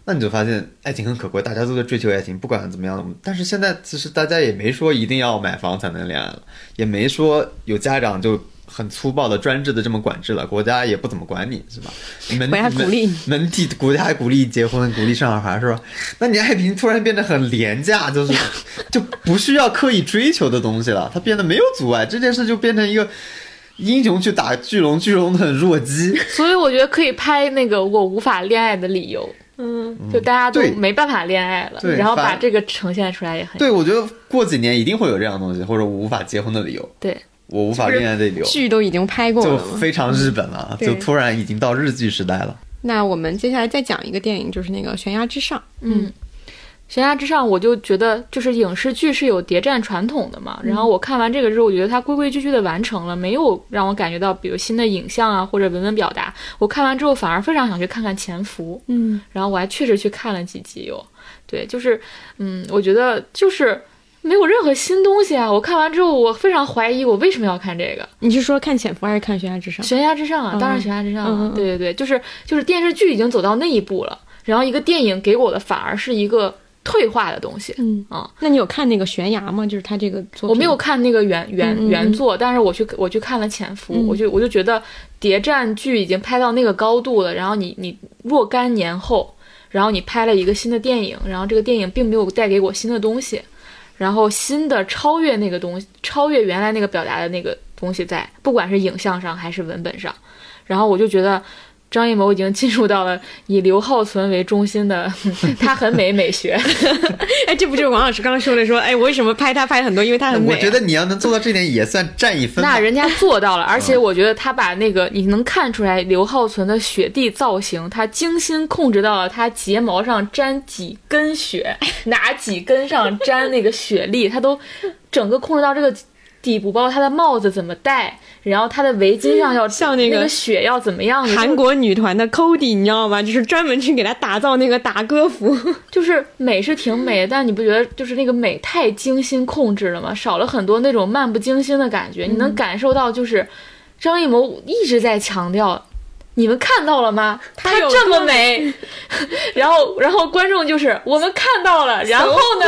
那你就发现爱情很可贵，大家都在追求爱情，不管怎么样。但是现在其实大家也没说一定要买房才能恋爱了，也没说有家长就。很粗暴的专制的这么管制了，国家也不怎么管你是吧？门国家鼓励你门第国家还鼓励结婚，鼓励生小孩是吧？那你爱情突然变得很廉价，就是 [laughs] 就不需要刻意追求的东西了，它变得没有阻碍，这件事就变成一个英雄去打巨龙，巨龙很弱鸡。[laughs] 所以我觉得可以拍那个我无法恋爱的理由，嗯，就大家都没办法恋爱了，然后把这个呈现出来也很对，我觉得过几年一定会有这样的东西，或者我无法结婚的理由，对。我无法恋爱的理由，剧都已经拍过就了就。非常日本了，对就突然已经到日剧时代了。那我们接下来再讲一个电影，就是那个《悬崖之上》。嗯，悬崖之上，我就觉得就是影视剧是有谍战传统的嘛。然后我看完这个之后，我觉得它规规矩矩的完成了，没有让我感觉到比如新的影像啊或者文本表达。我看完之后反而非常想去看看《潜伏》，嗯，然后我还确实去看了几集哟。对，就是嗯，我觉得就是。没有任何新东西啊！我看完之后，我非常怀疑我为什么要看这个。你是说看《潜伏》还是看《悬崖之上》？悬崖之上啊，当然嗯悬崖之上嗯嗯嗯了。对对对，就是就是电视剧已经走到那一步了，然后一个电影给我的反而是一个退化的东西。嗯啊，那你有看那个《悬崖》吗？就是他这个作品。我没有看那个原原原作，但是我去我去看了《潜伏》嗯我就我就觉得谍战剧已经拍到那个高度了，然后你你若干年后，然后你拍了一个新的电影，然后这个电影并没有带给我新的东西，然后新的超越那个东西，超越原来那个表达的那个东西在，不管是影像上还是文本上，然后我就觉得。张艺谋已经进入到了以刘浩存为中心的，[laughs] 他很美美学。[laughs] 哎，这不就是王老师刚刚说的说，哎，我为什么拍他拍很多？因为他很美、啊。我觉得你要能做到这点，也算占一分。那人家做到了，而且我觉得他把那个你能看出来刘浩存的雪地造型，他精心控制到了他睫毛上沾几根雪，[laughs] 哪几根上沾那个雪粒，他都整个控制到这个地步，包括他的帽子怎么戴，然后他的围巾上要 [laughs] 像那个个雪要怎么样的，韩国女团的 Cody，你知道吗？就是专门去给他打造那个打歌服。[laughs] 就是美是挺美的，但你不觉得就是那个美太精心控制了吗？少了很多那种漫不经心的感觉，你能感受到就是张艺谋一直在强调。你们看到了吗？她这么美，[laughs] 然后，然后观众就是我们看到了，然后呢，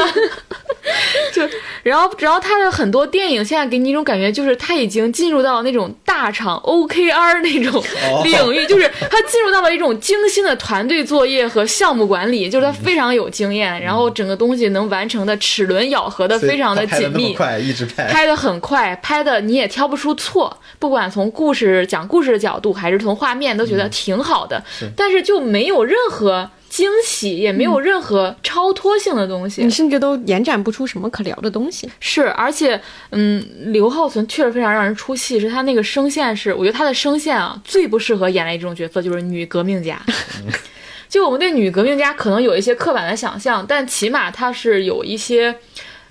[laughs] 就，然后，然后他的很多电影现在给你一种感觉，就是他已经进入到那种大厂 OKR 那种领域，就是他进入到了一种精心的团队作业和项目管理，就是他非常有经验，然后整个东西能完成的齿轮咬合的非常的紧密，快，一直拍。拍的很快，拍的你也挑不出错，不管从故事讲故事的角度，还是从画面，都觉得挺好的。但是就没有任何惊喜，也没有任何超脱性的东西。你甚至都延展不出什么可聊的东西。是，而且，嗯，刘浩存确实非常让人出戏，是他那个声线是，我觉得他的声线啊，最不适合演来这种角色，就是女革命家。[laughs] 就我们对女革命家可能有一些刻板的想象，但起码她是有一些，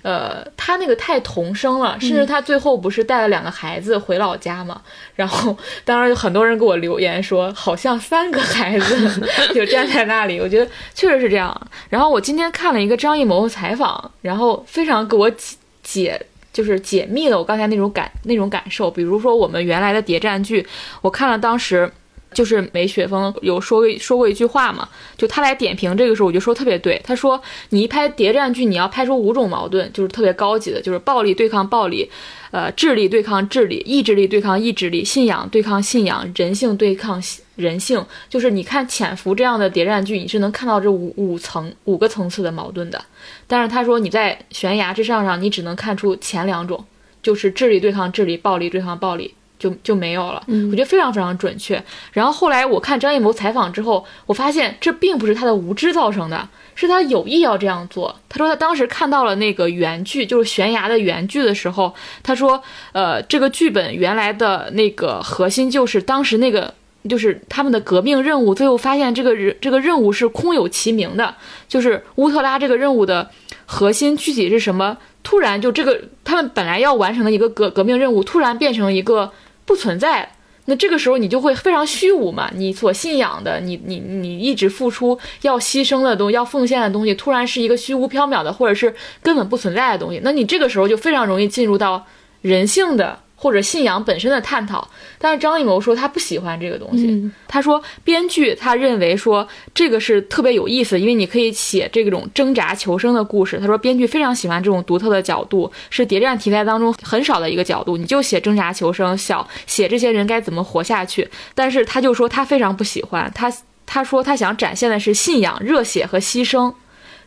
呃，他那个太童声了，甚至他最后不是带了两个孩子回老家嘛？然后，当然有很多人给我留言说，好像三个孩子 [laughs] 就站在那里，我觉得确实是这样。然后我今天看了一个张艺谋采访，然后非常给我解解。就是解密了我刚才那种感那种感受，比如说我们原来的谍战剧，我看了当时就是梅雪峰有说过说过一句话嘛，就他来点评这个时候，我就说特别对。他说你一拍谍战剧，你要拍出五种矛盾，就是特别高级的，就是暴力对抗暴力，呃，智力对抗智力，意志力对抗意志力，信仰对抗信仰，人性对抗人性。就是你看《潜伏》这样的谍战剧，你是能看到这五五层五个层次的矛盾的。但是他说你在悬崖之上上，你只能看出前两种，就是智力对抗智力，暴力对抗暴力，就就没有了。我觉得非常非常准确。然后后来我看张艺谋采访之后，我发现这并不是他的无知造成的，是他有意要这样做。他说他当时看到了那个原剧，就是悬崖的原剧的时候，他说，呃，这个剧本原来的那个核心就是当时那个。就是他们的革命任务，最后发现这个人这个任务是空有其名的，就是乌特拉这个任务的核心具体是什么？突然就这个他们本来要完成的一个革革命任务，突然变成一个不存在。那这个时候你就会非常虚无嘛？你所信仰的，你你你一直付出要牺牲的东西，要奉献的东西，突然是一个虚无缥缈的，或者是根本不存在的东西。那你这个时候就非常容易进入到人性的。或者信仰本身的探讨，但是张艺谋说他不喜欢这个东西。他说编剧他认为说这个是特别有意思，因为你可以写这种挣扎求生的故事。他说编剧非常喜欢这种独特的角度，是谍战题材当中很少的一个角度。你就写挣扎求生，小写这些人该怎么活下去。但是他就说他非常不喜欢他，他说他想展现的是信仰、热血和牺牲。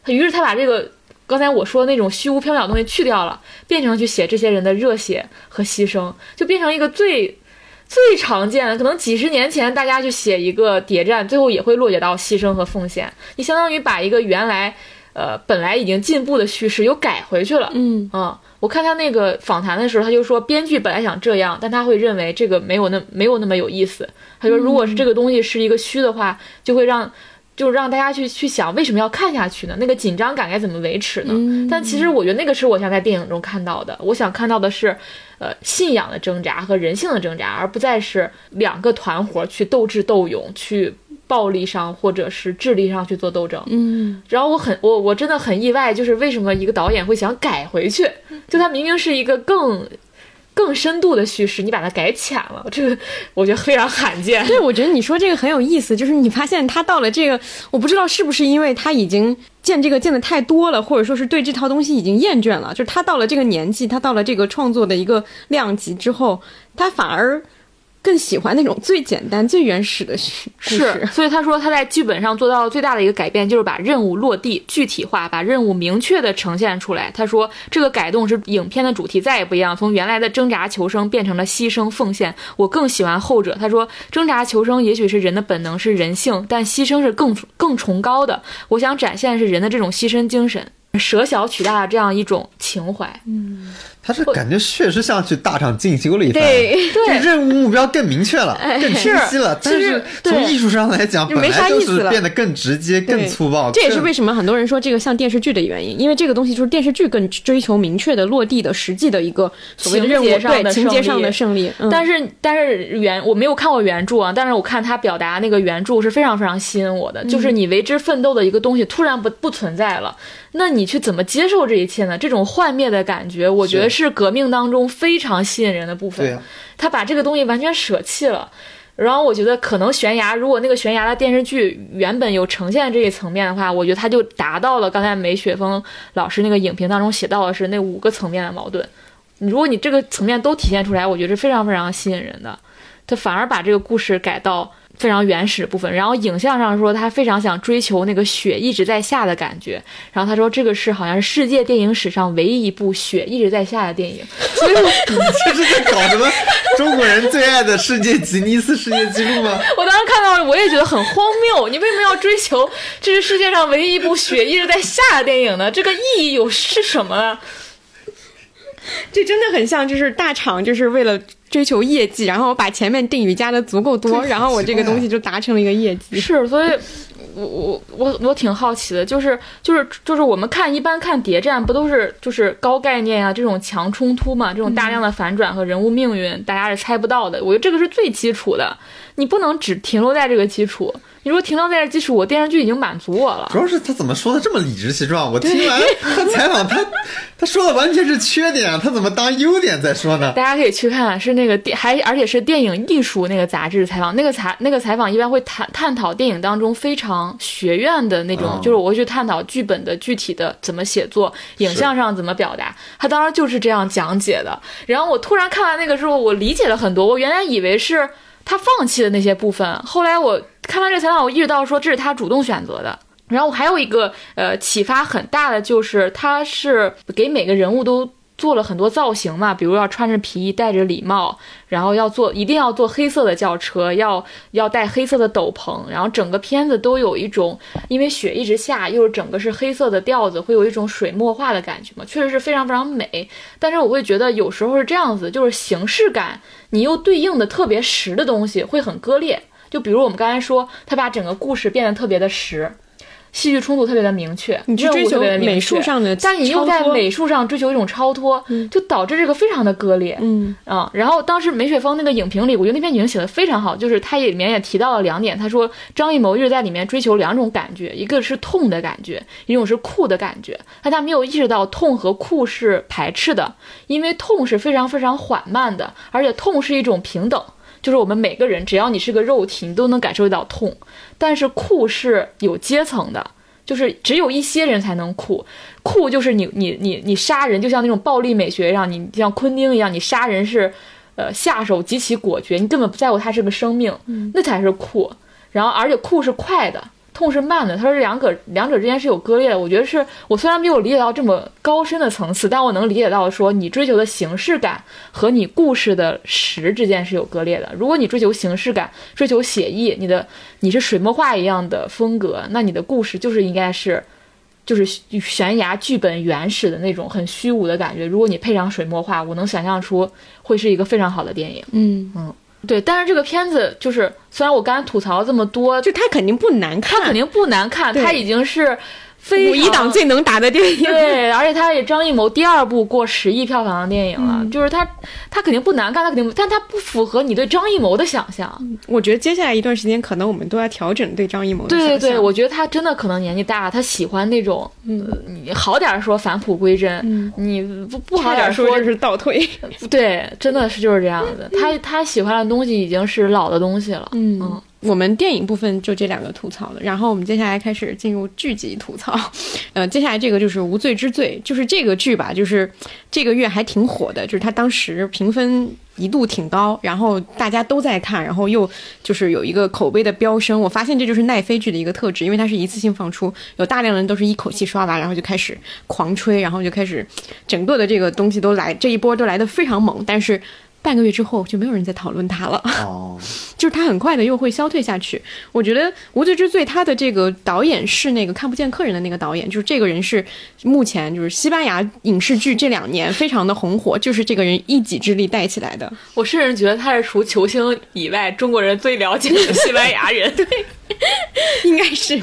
于是他把这个。刚才我说的那种虚无缥缈的东西去掉了，变成去写这些人的热血和牺牲，就变成一个最最常见的。可能几十年前大家去写一个谍战，最后也会落脚到牺牲和奉献。你相当于把一个原来呃本来已经进步的叙事又改回去了。嗯啊，我看他那个访谈的时候，他就说编剧本来想这样，但他会认为这个没有那没有那么有意思。他说，如果是这个东西是一个虚的话，就会让。就让大家去去想为什么要看下去呢？那个紧张感该怎么维持呢？但其实我觉得那个是我想在电影中看到的。我想看到的是，呃，信仰的挣扎和人性的挣扎，而不再是两个团伙去斗智斗勇，去暴力上或者是智力上去做斗争。嗯，然后我很我我真的很意外，就是为什么一个导演会想改回去？就他明明是一个更。更深度的叙事，你把它改浅了，[laughs] 这个我觉得非常罕见。对，我觉得你说这个很有意思，就是你发现他到了这个，我不知道是不是因为他已经见这个见的太多了，或者说是对这套东西已经厌倦了，就是他到了这个年纪，他到了这个创作的一个量级之后，他反而。更喜欢那种最简单、最原始的叙事，所以他说他在剧本上做到最大的一个改变，就是把任务落地、具体化，把任务明确的呈现出来。他说这个改动是影片的主题再也不一样，从原来的挣扎求生变成了牺牲奉献。我更喜欢后者。他说挣扎求生也许是人的本能，是人性，但牺牲是更更崇高的。我想展现是人的这种牺牲精神，舍小取大的这样一种情怀。嗯。他是感觉确实像去大厂进修了一番，对对，任务目标更明确了，更清晰了。但是从艺术上来讲，本来就是变得更直接、更粗暴。这也是为什么很多人说这个像电视剧的原因，因为这个东西就是电视剧更追求明确的落地的实际的一个所谓的任务对情节上的胜利。但是但是原我没有看过原著啊，但是我看他表达那个原著是非常非常吸引我的，就是你为之奋斗的一个东西突然不不存在了。那你去怎么接受这一切呢？这种幻灭的感觉，我觉得是革命当中非常吸引人的部分。对他把这个东西完全舍弃了。然后我觉得，可能悬崖，如果那个悬崖的电视剧原本有呈现这一层面的话，我觉得他就达到了刚才梅雪峰老师那个影评当中写到的是那五个层面的矛盾。如果你这个层面都体现出来，我觉得是非常非常吸引人的。他反而把这个故事改到。非常原始的部分，然后影像上说他非常想追求那个雪一直在下的感觉，然后他说这个是好像是世界电影史上唯一一部雪一直在下的电影，[laughs] 所以我这是在搞什么中国人最爱的世界吉尼斯世界纪录吗？[laughs] 我当时看到，我也觉得很荒谬。你为什么要追求这是世界上唯一一部雪一直在下的电影呢？这个意义有是什么呢？[laughs] 这真的很像，就是大厂就是为了追求业绩，然后把前面定语加的足够多，[laughs] 然后我这个东西就达成了一个业绩。是，所以我我我我挺好奇的，就是就是就是我们看一般看谍战，不都是就是高概念啊这种强冲突嘛，这种大量的反转和人物命运，大家是猜不到的。我觉得这个是最基础的，你不能只停留在这个基础。你如果停留在这基础，我电视剧已经满足我了主。要是他怎么说的这么理直气壮？我听完 [laughs] 他采访他，他说的完全是缺点啊，他怎么当优点在说呢？大家可以去看，是那个电，还而且是电影艺术那个杂志采访，那个采那个采访一般会探探讨电影当中非常学院的那种，哦就是我会去探讨剧本的具体的怎么写作，影像上怎么表达。他当时就是这样讲解的。然后我突然看完那个之后，我理解了很多。我原来以为是他放弃的那些部分，后来我看完这个采访，我意识到说这是他主动选择的。然后我还有一个呃启发很大的就是，他是给每个人物都做了很多造型嘛，比如要穿着皮衣，戴着礼帽，然后要坐一定要坐黑色的轿车，要要戴黑色的斗篷，然后整个片子都有一种因为雪一直下，又是整个是黑色的调子，会有一种水墨画的感觉嘛，确实是非常非常美。但是我会觉得有时候是这样子，就是形式感，你又对应的特别实的东西会很割裂。就比如我们刚才说，他把整个故事变得特别的实，戏剧冲突特别的明确，你去追求美术上的但你又在美术上追求一种超脱，就导致这个非常的割裂。嗯啊、然后当时梅雪峰那个影评里，我觉得那篇影评写的非常好，就是他也里面也提到了两点，他说张艺谋一直在里面追求两种感觉，一个是痛的感觉，一种是酷的感觉，但他没有意识到痛和酷是排斥的，因为痛是非常非常缓慢的，而且痛是一种平等。就是我们每个人，只要你是个肉体，你都能感受到痛。但是酷是有阶层的，就是只有一些人才能酷。酷就是你你你你杀人，就像那种暴力美学一样，你像昆汀一样，你杀人是呃下手极其果决，你根本不在乎他是个生命，那才是酷。然后而且酷是快的。痛是慢的，它是两个两者之间是有割裂的。我觉得是我虽然没有理解到这么高深的层次，但我能理解到说你追求的形式感和你故事的实之间是有割裂的。如果你追求形式感，追求写意，你的你是水墨画一样的风格，那你的故事就是应该是就是悬崖剧本原始的那种很虚无的感觉。如果你配上水墨画，我能想象出会是一个非常好的电影。嗯嗯，对，但是这个片子就是虽然我刚才吐槽这么多，就它肯定不难看，它肯定不难看，对。它已经是非五一档最能打的电影。对，[laughs] 而且他也张艺谋第二部过十亿票房的电影了，嗯就是他他肯定不难看，他肯定，但他不符合你对张艺谋的想象。我觉得接下来一段时间，可能我们都要调整对张艺谋的想象对对对，我觉得他真的可能年纪大了，他喜欢那种，嗯，你好点儿说返璞归真，嗯你不不好点说就是倒退。[laughs] 对，真的是就是这样的。他 [laughs] 他喜欢的东西已经是老的东西了，嗯嗯我们电影部分就这两个吐槽了，然后我们接下来开始进入剧集吐槽。[laughs] 呃，接下来这个就是《无罪之罪》，就是这个剧吧，就是这个月还挺火的，就是它当时评分一度挺高，然后大家都在看，然后又就是有一个口碑的飙升。我发现这就是奈飞剧的一个特质，因为它是一次性放出，有大量人都是一口气刷完，然后就开始狂吹，然后就开始整个的这个东西都来这一波都来的非常猛，但是。半个月之后就没有人再讨论他了，哦，[laughs] 就是他很快的又会消退下去。我觉得《无罪之罪》他的这个导演是那个看不见客人的那个导演，就是这个人是目前就是西班牙影视剧这两年非常的红火，就是这个人一己之力带起来的。我甚至觉得他是除球星以外中国人最了解的西班牙人。[laughs] 对，应该是，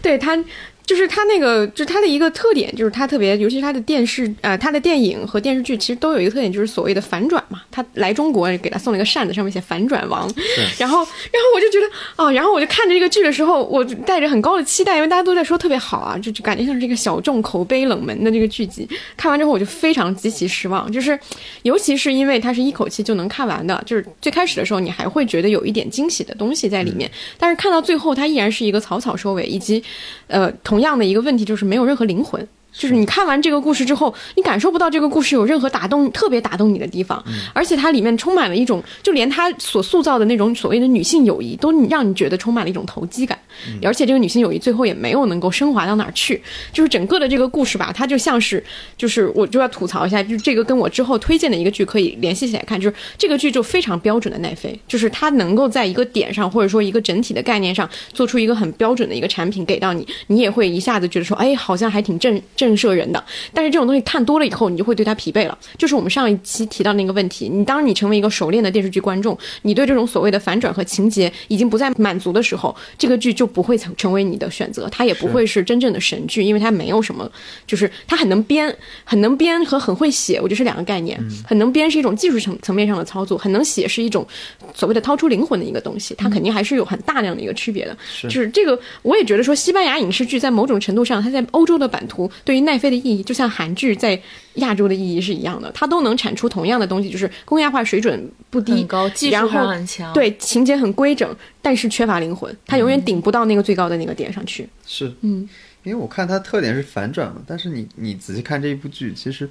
对他。就是他那个，就是他的一个特点，就是他特别，尤其是他的电视，呃，他的电影和电视剧其实都有一个特点，就是所谓的反转嘛。他来中国给他送了一个扇子，上面写“反转王”，[laughs] 然后，然后我就觉得，哦，然后我就看着这个剧的时候，我带着很高的期待，因为大家都在说特别好啊，就就感觉像是一个小众、口碑冷门的这个剧集。看完之后，我就非常极其失望，就是尤其是因为它是一口气就能看完的，就是最开始的时候你还会觉得有一点惊喜的东西在里面，但是看到最后，它依然是一个草草收尾，以及呃同同样的一个问题就是没有任何灵魂。就是你看完这个故事之后，你感受不到这个故事有任何打动、特别打动你的地方，而且它里面充满了一种，就连它所塑造的那种所谓的女性友谊，都让你觉得充满了一种投机感，而且这个女性友谊最后也没有能够升华到哪儿去，就是整个的这个故事吧，它就像是，就是我就要吐槽一下，就这个跟我之后推荐的一个剧可以联系起来看，就是这个剧就非常标准的奈飞，就是它能够在一个点上或者说一个整体的概念上做出一个很标准的一个产品给到你，你也会一下子觉得说，哎，好像还挺震震慑人的。但是这种东西看多了以后，你就会对它疲惫了。就是我们上一期提到那个问题，你当你成为一个熟练的电视剧观众，你对这种所谓的反转和情节已经不再满足的时候，这个剧就不会成成为你的选择，它也不会是真正的神剧，因为它没有什么，就是它很能编，很能编和很会写，我觉得是两个概念。很能编是一种技术层层面上的操作，很能写是一种所谓的掏出灵魂的一个东西，它肯定还是有很大量的一个区别的。就是这个，我也觉得说，西班牙影视剧在某种程度上，它在欧洲的版图对于奈飞的意义，就像韩剧在亚洲的意义是一样的，它都能产出同样的东西，就是工业化水准不低很，高，技术然后上很强。，对情节很规整，但是缺乏灵魂，它永远顶不到那个最高的那个点上去。是，嗯，因为我看它特点是反转嘛，但是你你仔细看这一部剧，其实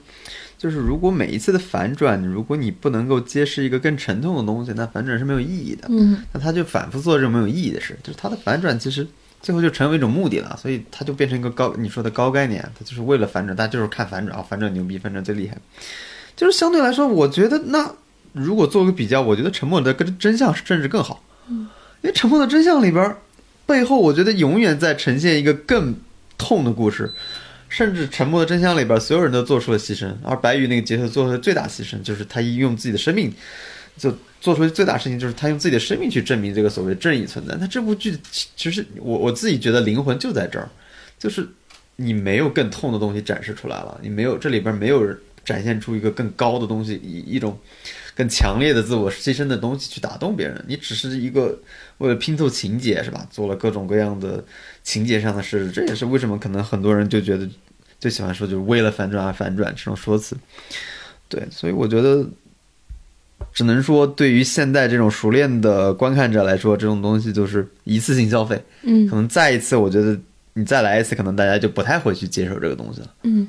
就是如果每一次的反转，如果你不能够揭示一个更沉痛的东西，那反转是没有意义的。嗯，那他就反复做这种没有意义的事，就是他的反转其实最后就成为一种目的了，所以它就变成一个高你说的高概念，它就是为了反转，大家就是看反转啊，反转牛逼，反转最厉害。就是相对来说，我觉得那如果做个比较，我觉得《沉默的真真相》甚至更好，因为《沉默的真相》里边背后，我觉得永远在呈现一个更痛的故事。甚至《沉默的真相》里边，所有人都做出了牺牲，而白宇那个角色做出的最大牺牲，就是他一用自己的生命，就做出最大事情，就是他用自己的生命去证明这个所谓正义存在。那这部剧其实我我自己觉得灵魂就在这儿，就是你没有更痛的东西展示出来了，你没有这里边没有展现出一个更高的东西，以一种更强烈的自我牺牲的东西去打动别人，你只是一个为了拼凑情节是吧？做了各种各样的情节上的事，这也是为什么可能很多人就觉得最喜欢说就是为了反转而反转这种说辞。对，所以我觉得只能说对于现在这种熟练的观看者来说，这种东西就是一次性消费。嗯可能再一次，我觉得你再来一次，可能大家就不太会去接受这个东西了。嗯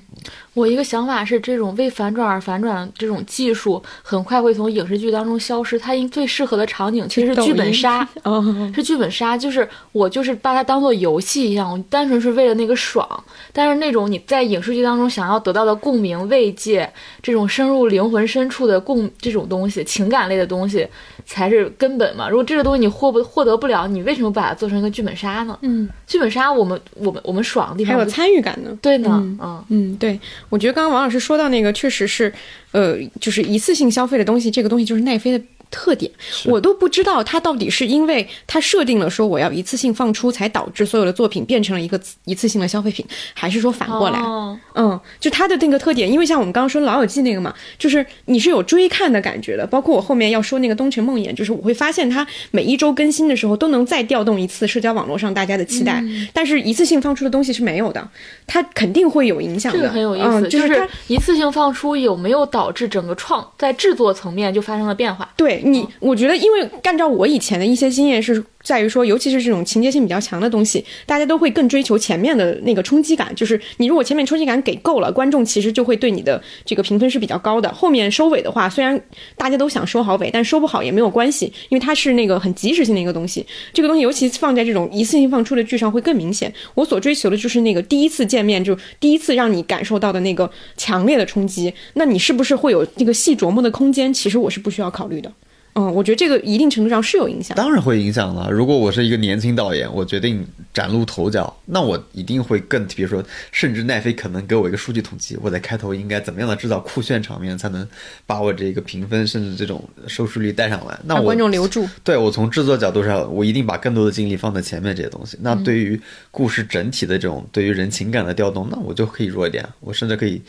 我一个想法是，这种为反转而反转这种技术，很快会从影视剧当中消失。它应最适合的场景其实是剧本杀，[laughs] 哦，是剧本杀，就是我就是把它当做游戏一样，我单纯是为了那个爽。但是那种你在影视剧当中想要得到的共鸣、慰藉，这种深入灵魂深处的共这种东西，情感类的东西才是根本嘛。如果这个东西你获不获得不了，你为什么把它做成一个剧本杀呢？嗯，剧本杀我们我们我们爽的地方还有参与感呢。对呢，嗯嗯嗯，对，我觉得刚刚王老师说到那个，确实是，呃，就是一次性消费的东西，这个东西就是奈飞的特点。我都不知道它到底是因为它设定了说我要一次性放出，才导致所有的作品变成了一个一次性的消费品，还是说反过来？哦嗯，就它的那个特点，因为像我们刚刚说《老友记》那个嘛，就是你是有追看的感觉的。包括我后面要说那个《东城梦魇》，就是我会发现它每一周更新的时候都能再调动一次社交网络上大家的期待，嗯但是一次性放出的东西是没有的，它肯定会有影响的。这个很有意思，嗯、就是它是一次性放出有没有导致整个创在制作层面就发生了变化？对你，我觉得，因为按照我以前的一些经验是在于说，尤其是这种情节性比较强的东西，大家都会更追求前面的那个冲击感。就是你如果前面冲击感给够了，观众其实就会对你的这个评分是比较高的。后面收尾的话，虽然大家都想收好尾，但收不好也没有关系，因为它是那个很及时性的一个东西。这个东西尤其放在这种一次性放出的剧上会更明显。我所追求的就是那个第一次见面就第一次让你感受到的那个强烈的冲击。那你是不是会有那个细琢磨的空间？其实我是不需要考虑的。嗯，我觉得这个一定程度上是有影响。当然会影响了。如果我是一个年轻导演，我决定崭露头角，那我一定会更，比如说，甚至奈飞可能给我一个数据统计，我在开头应该怎么样的制造酷炫场面，才能把我这个评分甚至这种收视率带上来。那我观众留住。对我从制作角度上，我一定把更多的精力放在前面这些东西。那对于故事整体的这种对于人情感的调动，那我就可以弱一点，我甚至可以，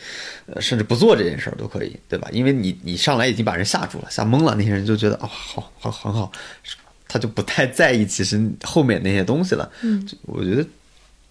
呃，甚至不做这件事儿都可以，对吧？因为你你上来已经把人吓住了，吓懵了，那些人就觉得哦，好好很好，他就不太在意其实后面那些东西了。嗯，我觉得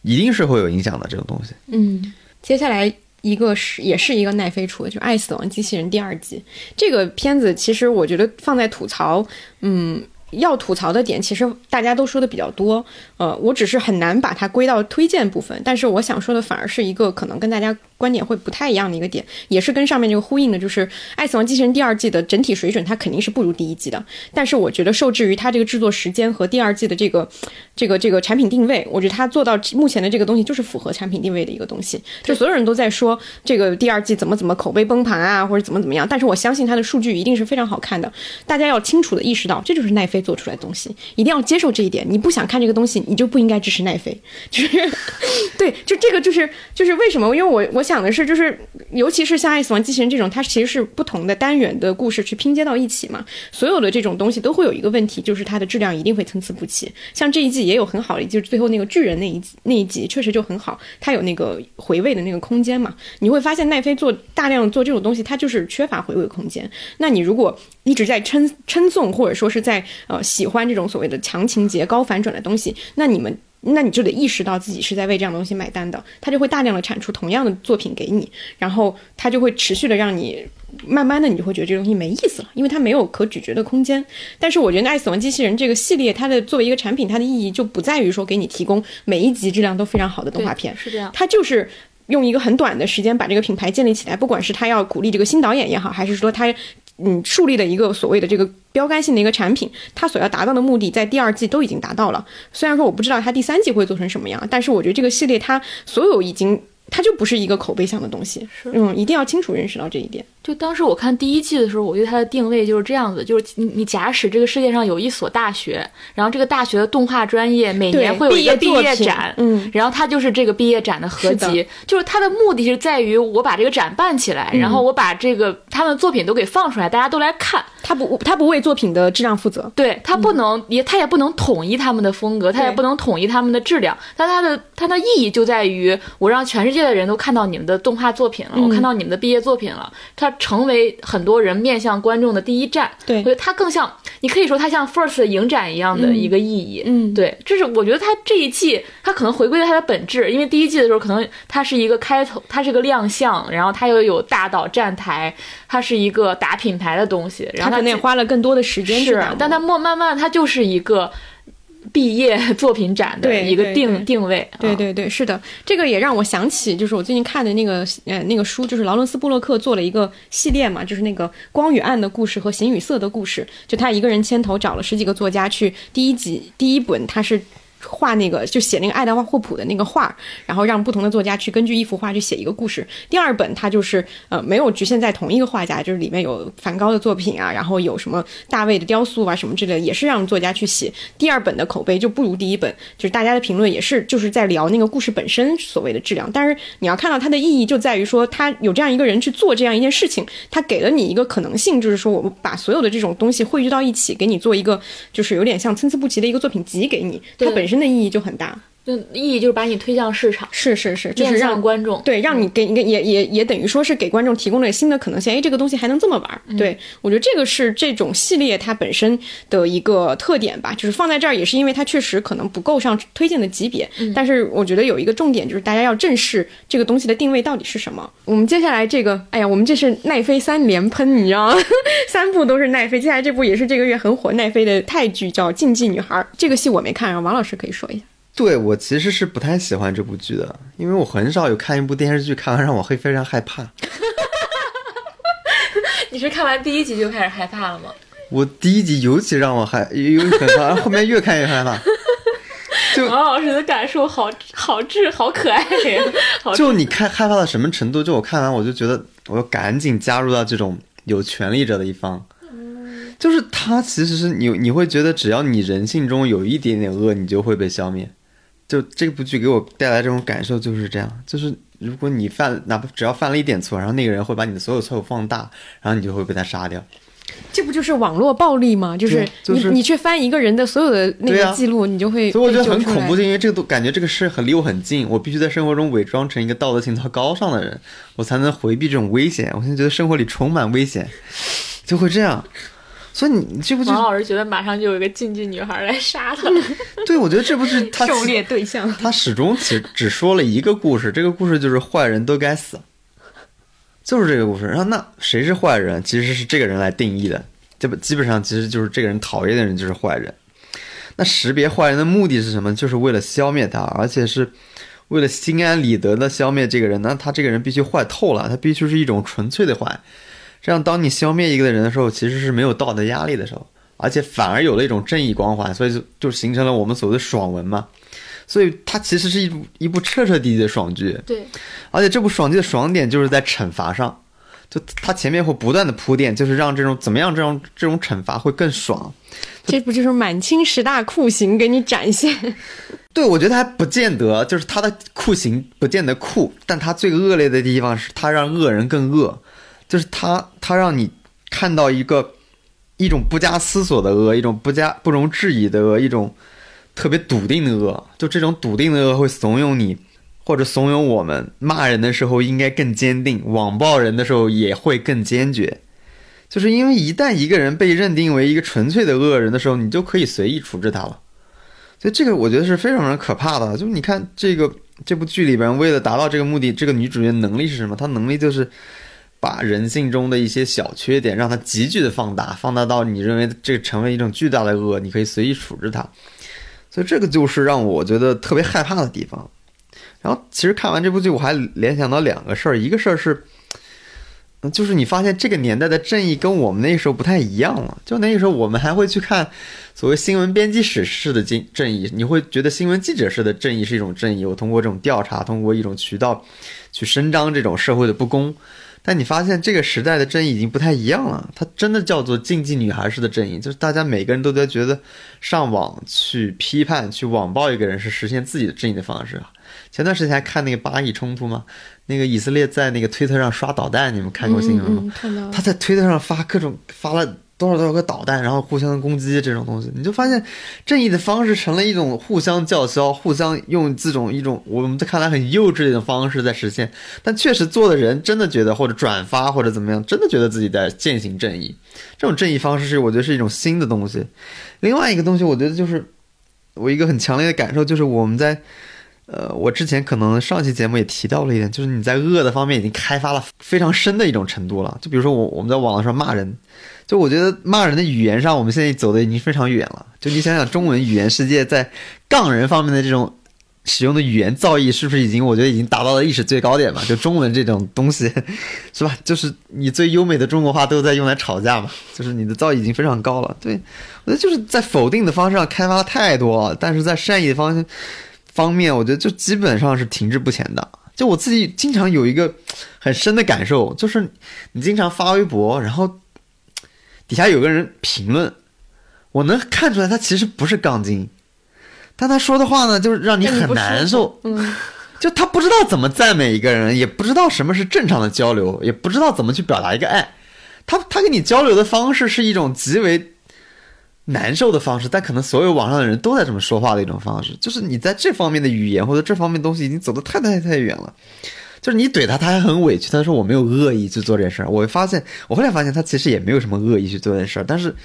一定是会有影响的这种东西。嗯，接下来一个是也是一个奈飞出的，就是《爱死亡机器人》第二季。这个片子其实我觉得放在吐槽，嗯。要吐槽的点，其实大家都说的比较多，呃，我只是很难把它归到推荐部分。但是我想说的反而是一个可能跟大家观点会不太一样的一个点，也是跟上面这个呼应的，就是《爱死亡机器人》第二季的整体水准，它肯定是不如第一季的。但是我觉得受制于它这个制作时间和第二季的这个这个这个产品定位，我觉得它做到目前的这个东西就是符合产品定位的一个东西。就所有人都在说这个第二季怎么怎么口碑崩盘啊，或者怎么怎么样，但是我相信它的数据一定是非常好看的。大家要清楚的意识到，这就是奈飞做出来的东西，一定要接受这一点。你不想看这个东西，你就不应该支持奈飞。就是对，就这个就是就是为什么？因为我我想的是，就是尤其是像《爱死亡机器人》这种，它其实是不同的单元的故事去拼接到一起嘛。所有的这种东西都会有一个问题，就是它的质量一定会参差不齐。像这一季也有很好的，就是最后那个巨人那一那一集确实就很好，它有那个回味的那个空间嘛。你会发现奈飞做大量做这种东西，它就是缺乏回味空间。那你如果一直在称称颂或者说是在呃喜欢这种所谓的强情节、高反转的东西，那你们那你就得意识到自己是在为这样的东西买单的，它就会大量的产出同样的作品给你，然后它就会持续的让你慢慢的你就会觉得这个东西没意思了，因为它没有可咀嚼的空间。但是我觉得《爱死亡机器人》这个系列，它的作为一个产品，它的意义就不在于说给你提供每一集质量都非常好的动画片，是这样。它就是。用一个很短的时间把这个品牌建立起来，不管是他要鼓励这个新导演也好，还是说他嗯树立的一个所谓的这个标杆性的一个产品，它所要达到的目的在第二季都已经达到了。虽然说我不知道它第三季会做成什么样，但是我觉得这个系列它所有已经它就不是一个口碑向的东西，嗯，一定要清楚认识到这一点。就当时我看第一季的时候，我对它的定位就是这样子，就是你你假使这个世界上有一所大学，然后这个大学的动画专业每年会有一个毕业展，嗯，然后它就是这个毕业展的合集，就是它的目的是在于我把这个展办起来，然后我把这个他们的作品都给放出来，大家都来看。他不他不为作品的质量负责，对他不能也他也不能统一他们的风格，他也不能统一他们的质量，但他的他的意义就在于我让全世界的人都看到你们的动画作品了，我看到你们的毕业作品了，它成为。很多人面向观众的第一站，对，我觉得它更像，你可以说它像 First 的影展一样的一个意义，嗯，对，这是我觉得它这一季它可能回归了它的本质，因为第一季的时候可能它是一个开头，它是个亮相，然后它又有大导站台，它是一个打品牌的东西，然后它可能也花了更多的时间，是，但它慢慢慢它就是一个。毕业作品展的一个定定位，对对对，是的，这个也让我想起，就是我最近看的那个呃那个书，就是劳伦斯布洛克做了一个系列嘛，就是那个光与暗的故事和形与色的故事，就他一个人牵头找了十几个作家去，第一集第一本他是。画那个就写那个爱德华霍普的那个画，然后让不同的作家去根据一幅画去写一个故事。第二本它就是呃没有局限在同一个画家，就是里面有梵高的作品啊，然后有什么大卫的雕塑啊什么之类，也是让作家去写。第二本的口碑就不如第一本，就是大家的评论也是就是在聊那个故事本身所谓的质量。但是你要看到它的意义就在于说，他有这样一个人去做这样一件事情，他给了你一个可能性，就是说我们把所有的这种东西汇聚到一起，给你做一个就是有点像参差不齐的一个作品集给你，它本身的意义就很大。就意义就是把你推向市场，是是是，就是面让向观众，对，让你给一个也也也等于说是给观众提供了新的可能性。哎，这个东西还能这么玩？对我觉得这个是这种系列它本身的一个特点吧，就是放在这儿也是因为它确实可能不够上推荐的级别。但是我觉得有一个重点就是大家要正视这个东西的定位到底是什么。我们接下来这个，哎呀，我们这是奈飞三连喷，你知道吗？[laughs] 三部都是奈飞，接下来这部也是这个月很火奈飞的泰剧，叫《禁忌女孩》。这个戏我没看，然后王老师可以说一下。对我其实是不太喜欢这部剧的，因为我很少有看一部电视剧看完让我会非常害怕。[laughs] 你是看完第一集就开始害怕了吗？我第一集尤其让我害，尤其害怕，后面越看越害怕。就王老师的感受好好智好可爱呀！[laughs] 就你看害怕到什么程度？就我看完我就觉得我要赶紧加入到这种有权力者的一方。就是他其实是你你会觉得只要你人性中有一点点恶，你就会被消灭。就这部剧给我带来这种感受就是这样，就是如果你犯哪怕只要犯了一点错，然后那个人会把你的所有错误放大，然后你就会被他杀掉。这不就是网络暴力吗？就是对就是你你去翻一个人的所有的那个记录，你就会所以我觉得很恐怖，就因为这个都感觉这个事很离我很近，我必须在生活中伪装成一个道德情操高尚的人，我才能回避这种危险。我现在觉得生活里充满危险，就会这样。所以你你这部剧王，老师觉得马上就有一个禁忌女孩来杀他。[laughs] 对我觉得这部剧 [laughs] 他狩猎对象。他始终只只说了一个故事，这个故事就是坏人都该死，就是这个故事。然后那谁是坏人，其实是这个人来定义的，对吧？基本上其实就是这个人讨厌的人就是坏人。那识别坏人的目的是什么？就是为了消灭他，而且是为了心安理得的消灭这个人。那他这个人必须坏透了，他必须是一种纯粹的坏。这样，当你消灭一个人的时候，其实是没有道德压力的时候，而且反而有了一种正义光环，所以就就形成了我们所谓的爽文嘛。所以它其实是一部一部彻彻底底的爽剧。对，而且这部爽剧的爽点就是在惩罚上，就它前面会不断的铺垫，就是让这种怎么样这种这种惩罚会更爽。这不就是满清十大酷刑给你展现？对，我觉得还不见得，就是他的酷刑不见得酷，但他最恶劣的地方是他让恶人更恶，就是他他让你看到一个一种不加思索的恶，一种不加不容置疑的恶，一种特别笃定的恶。就这种笃定的恶会怂恿你，或者怂恿我们骂人的时候应该更坚定，网暴人的时候也会更坚决。就是因为一旦一个人被认定为一个纯粹的恶人的时候，你就可以随意处置他了。所以这个我觉得是非常非常可怕的。就是你看这个这部剧里边，为了达到这个目的，这个女主角能力是什么？她能力就是把人性中的一些小缺点让它急剧的放大，放大到你认为这成为一种巨大的恶，你可以随意处置它。所以这个就是让我觉得特别害怕的地方。然后其实看完这部剧，我还联想到两个事儿，一个事儿是。就是你发现这个年代的正义跟我们那时候不太一样了。就那个时候，我们还会去看所谓新闻编辑史式的正正义，你会觉得新闻记者式的正义是一种正义。我通过这种调查，通过一种渠道去伸张这种社会的不公。但你发现这个时代的正义已经不太一样了，它真的叫做竞技女孩式的正义，就是大家每个人都在觉得上网去批判、去网暴一个人是实现自己的正义的方式。前段时间还看那个巴以冲突吗？那个以色列在那个推特上刷导弹，你们看过新闻吗？看到他在推特上发各种发了多少多少个导弹，然后互相攻击这种东西，你就发现正义的方式成了一种互相叫嚣、互相用这种一种我们在看来很幼稚的一种方式在实现。但确实做的人真的觉得，或者转发或者怎么样，真的觉得自己在践行正义。这种正义方式是我觉得是一种新的东西。另外一个东西，我觉得就是我一个很强烈的感受，就是我们在。呃，我之前可能上期节目也提到了一点，就是你在恶的方面已经开发了非常深的一种程度了。就比如说我我们在网络上骂人，就我觉得骂人的语言上，我们现在走的已经非常远了。就你想想，中文语言世界在杠人方面的这种使用的语言造诣，是不是已经我觉得已经达到了历史最高点嘛？就中文这种东西，[laughs] 是吧？就是你最优美的中国话都在用来吵架嘛？就是你的造诣已经非常高了。对我觉得就是在否定的方式上开发了太多，但是在善意的方向。方面，我觉得就基本上是停滞不前的。就我自己经常有一个很深的感受，就是你经常发微博，然后底下有个人评论，我能看出来他其实不是杠精，但他说的话呢，就是让你很难受。嗯，就他不知道怎么赞美一个人，也不知道什么是正常的交流，也不知道怎么去表达一个爱。他他跟你交流的方式是一种极为。难受的方式，但可能所有网上的人都在这么说话的一种方式，就是你在这方面的语言或者这方面东西已经走得太太太远了。就是你怼他，他还很委屈，他说我没有恶意去做这件事儿。我发现，我后来发现他其实也没有什么恶意去做这件事儿，但是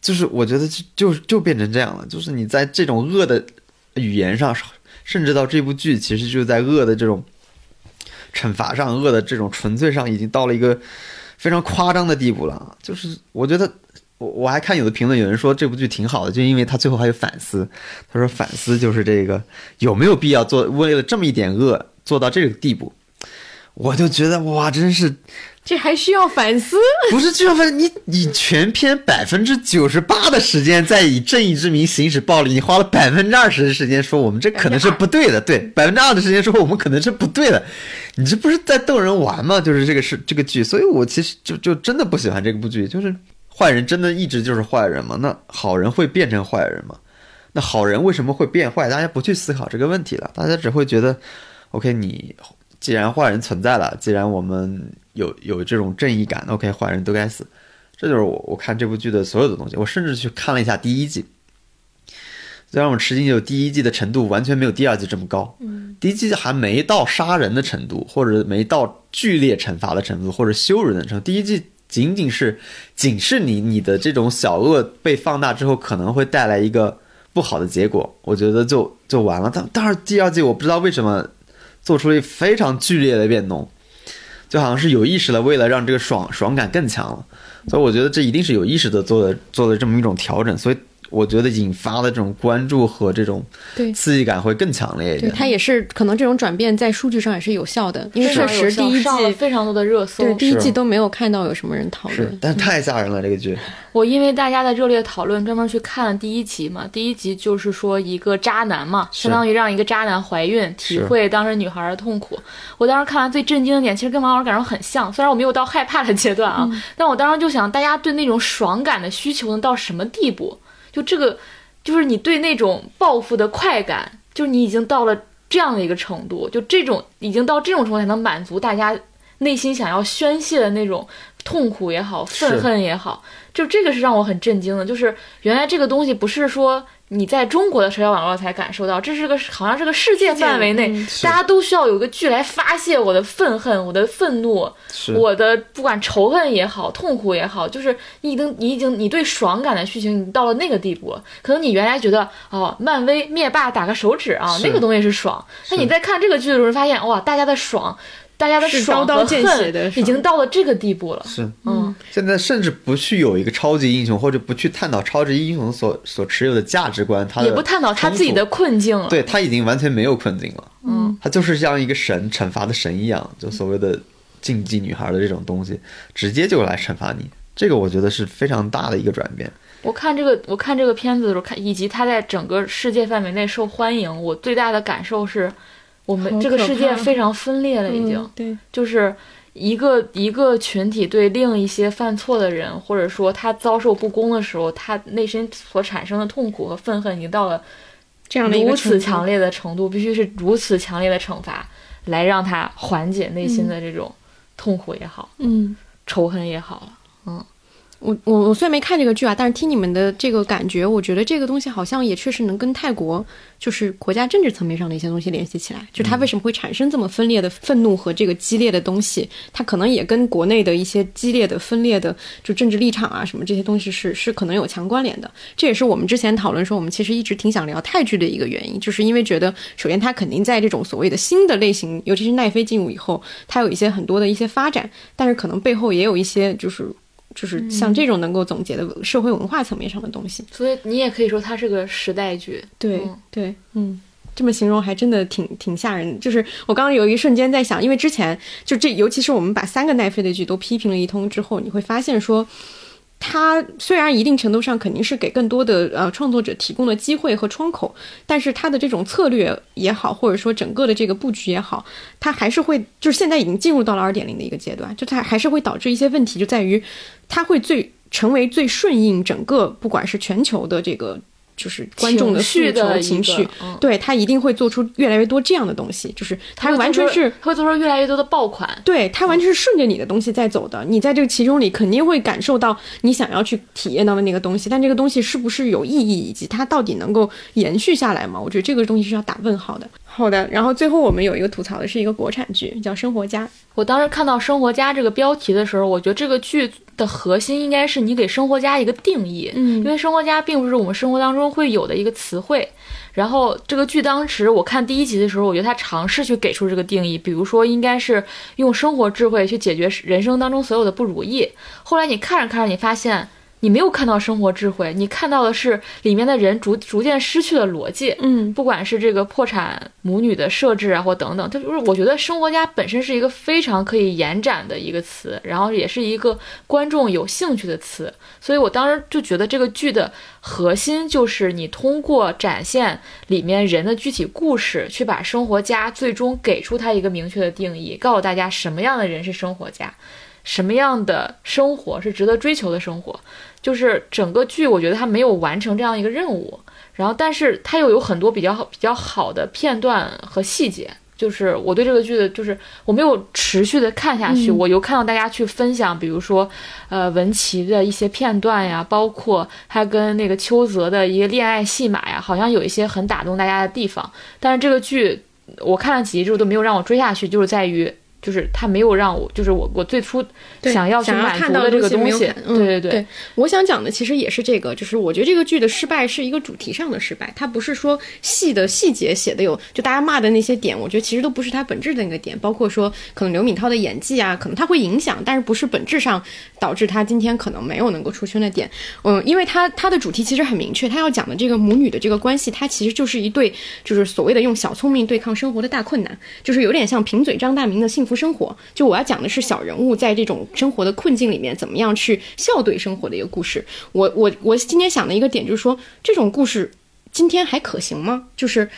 就是我觉得就就就变成这样了，就是你在这种恶的语言上，甚至到这部剧，其实就在恶的这种惩罚上，恶的这种纯粹上，已经到了一个非常夸张的地步了。就是我觉得。我我还看有的评论，有人说这部剧挺好的，就因为他最后还有反思。他说反思就是这个有没有必要做为了这么一点恶做到这个地步？我就觉得哇，真是这还需要反思？不是需要反思，你你全篇百分之九十八的时间在以正义之名行使暴力，你花了百分之二十的时间说我们这可能是不对的，对，百分之二的时间说我们可能是不对的，你这不是在逗人玩吗？就是这个是这个剧，所以我其实就就真的不喜欢这部剧，就是。坏人真的一直就是坏人吗？那好人会变成坏人吗？那好人为什么会变坏？大家不去思考这个问题了，大家只会觉得，OK，你既然坏人存在了，既然我们有有这种正义感，OK，坏人都该死。这就是我我看这部剧的所有的东西。我甚至去看了一下第一季，最让我吃惊就第一季的程度完全没有第二季这么高。嗯，第一季还没到杀人的程度，或者没到剧烈惩罚的程度，或者羞辱人的程度。第一季。仅仅是警示你，你的这种小恶被放大之后，可能会带来一个不好的结果。我觉得就就完了。但但是第二季我不知道为什么做出了非常剧烈的变动，就好像是有意识的为了让这个爽爽感更强了，所以我觉得这一定是有意识的做的做的这么一种调整，所以我觉得引发的这种关注和这种对刺激感会更强烈一对，点。它也是可能这种转变在数据上也是有效的，因为确实第一上了季非常多的热搜。对第一季都没有看到有什么人讨是论，，但是太吓人了这个剧。[laughs] 我因为大家的热烈讨论，专门去看了第一集嘛。第一集就是说一个渣男嘛，相当于让一个渣男怀孕，体会当时女孩的痛苦。我当时看完最震惊的点，其实跟王老师感受很像，虽然我没有到害怕的阶段啊，但我当时就想，大家对那种爽感的需求能到什么地步？就这个，就是你对那种报复的快感，就是你已经到了这样的一个程度，就这种已经到这种程度才能满足大家内心想要宣泄的那种痛苦也好，愤恨也好，就这个是让我很震惊的。就是原来这个东西不是说你在中国的社交网络才感受到，这是个好像是个世界范围内，大家都需要有一个剧来发泄我的愤恨、我的愤怒、我的不管仇恨也好、痛苦也好，就是你已经你已经你对爽感的需求，你到了那个地步。可能你原来觉得哦，漫威灭霸打个手指啊，那个东西是爽，那你在看这个剧的时候，发现哇，大家的爽。大家的是爽和刀刀见血恨的已经到了这个地步了，是，嗯，现在甚至不去有一个超级英雄，或者不去探讨超级英雄所所持有的价值观，他也不探讨他自己的困境了。对他已经完全没有困境了。嗯，他就是像一个神惩罚的神一样，就所谓的禁忌女孩的这种东西，直接就来惩罚你。这个我觉得是非常大的一个转变。我看这个，我看这个片子的时候，看以及它在整个世界范围内受欢迎，我最大的感受是，我们这个世界非常分裂了，已经、嗯对，就是一个一个群体对另一些犯错的人，或者说他遭受不公的时候，他内心所产生的痛苦和愤恨，已经到了这样的如此强烈的程度，必须是如此强烈的惩罚，来让他缓解内心的这种痛苦也好，嗯。仇恨也好。我我我虽然没看这个剧啊，但是听你们的这个感觉，我觉得这个东西好像也确实能跟泰国就是国家政治层面上的一些东西联系起来。就它为什么会产生这么分裂的愤怒和这个激烈的东西，它可能也跟国内的一些激烈的分裂的就政治立场啊什么这些东西是是可能有强关联的。这也是我们之前讨论说，我们其实一直挺想聊泰剧的一个原因，就是因为觉得首先它肯定在这种所谓的新的类型，尤其是奈飞进入以后，它有一些很多的一些发展，但是可能背后也有一些就是。就是像这种能够总结的社会文化层面上的东西。所以你也可以说它是个时代剧。对、嗯对，嗯，这么形容还真的挺挺吓人的。就是我刚刚有一瞬间在想，因为之前就这，尤其是我们把三个奈飞的剧都批评了一通之后，你会发现说。它虽然一定程度上肯定是给更多的呃创作者提供了机会和窗口，但是它的这种策略也好，或者说整个的这个布局也好，它还是会就是现在已经进入到了二点零的一个阶段，就它还是会导致一些问题，就在于它会最成为最顺应整个不管是全球的这个就是观众的情绪的诉求情绪，嗯对他一定会做出越来越多这样的东西，就是它会做出完全是会做出越来越多的爆款。对，他完全是顺着你的东西在走的。你在这个其中里肯定会感受到你想要去体验到的那个东西，但这个东西是不是有意义，以及它到底能够延续下来吗？我觉得这个东西是要打问号的。好的，然后最后我们有一个吐槽的是一个国产剧，叫《生活家》。我当时看到“生活家”这个标题的时候，我觉得这个剧的核心应该是你给生活家一个定义，嗯因为生活家并不是我们生活当中会有的一个词汇。然后这个剧当时我看第一集的时候，我觉得他尝试去给出这个定义，比如说应该是用生活智慧去解决人生当中所有的不如意。后来你看着看着，你发现你没有看到生活智慧，你看到的是里面的人逐逐渐失去了逻辑。嗯不管是这个破产母女的设置啊，或等等，它就是我觉得“生活家”本身是一个非常可以延展的一个词，然后也是一个观众有兴趣的词，所以我当时就觉得这个剧的核心就是你通过展现里面人的具体故事，去把生活家最终给出它一个明确的定义，告诉大家什么样的人是生活家，什么样的生活是值得追求的生活。就是整个剧，我觉得它没有完成这样一个任务，然后但是它又有很多比较好比较好的片段和细节。就是我对这个剧的，就是我没有持续的看下去，嗯我有看到大家去分享，比如说，呃，文琪的一些片段呀，包括他跟那个邱泽的一个恋爱戏码呀，好像有一些很打动大家的地方。但是这个剧我看了几集之后都没有让我追下去，就是在于就是他没有让我，就是我我最初对想要去满足的看到的这个东西对对对，我想讲的其实也是这个，就是我觉得这个剧的失败是一个主题上的失败，它不是说戏的细节写的有，就大家骂的那些点，我觉得其实都不是它本质的那个点，包括说可能刘敏涛的演技啊，可能它会影响，但是不是本质上导致他今天可能没有能够出圈的点。嗯，因为它它的主题其实很明确，它要讲的这个母女的这个关系，它其实就是一对就是所谓的用小聪明对抗生活的大困难，就是有点像贫嘴张大民的幸福生活。就我要讲的是小人物在这种生活的困境里面怎么样去笑对生活的一个故事。我我我今天想的一个点就是说，这种故事今天还可行吗？就是。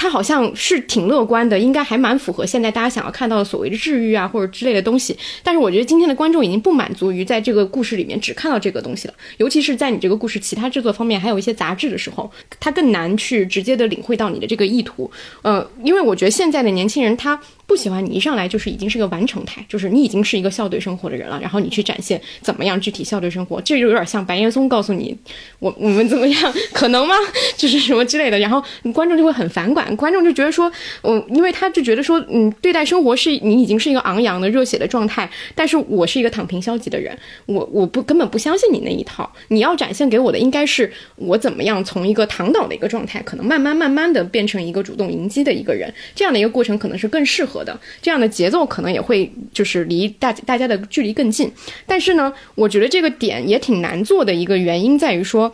它好像是挺乐观的，应该还蛮符合现在大家想要看到的所谓的治愈啊或者之类的东西。但是我觉得今天的观众已经不满足于在这个故事里面只看到这个东西了，尤其是在你这个故事其他制作方面还有一些杂质的时候，他更难去直接的领会到你的这个意图。呃，因为我觉得现在的年轻人他不喜欢你一上来就是已经是个完成态，就是你已经是一个笑对生活的人了，然后你去展现怎么样具体笑对生活，这就有点像白岩松告诉你我我们怎么样，可能吗？[laughs] 就是什么之类的，然后观众就会很反感，观众就觉得说，嗯，因为他就觉得说，嗯，对待生活是你已经是一个昂扬的热血的状态，但是我是一个躺平消极的人，我我不根本不相信你那一套，你要展现给我的应该是我怎么样从一个躺倒的一个状态，可能慢慢慢慢的变成一个主动迎击的一个人，这样的一个过程可能是更适合的，这样的节奏可能也会就是离大大家的距离更近，但是呢，我觉得这个点也挺难做的一个原因在于说。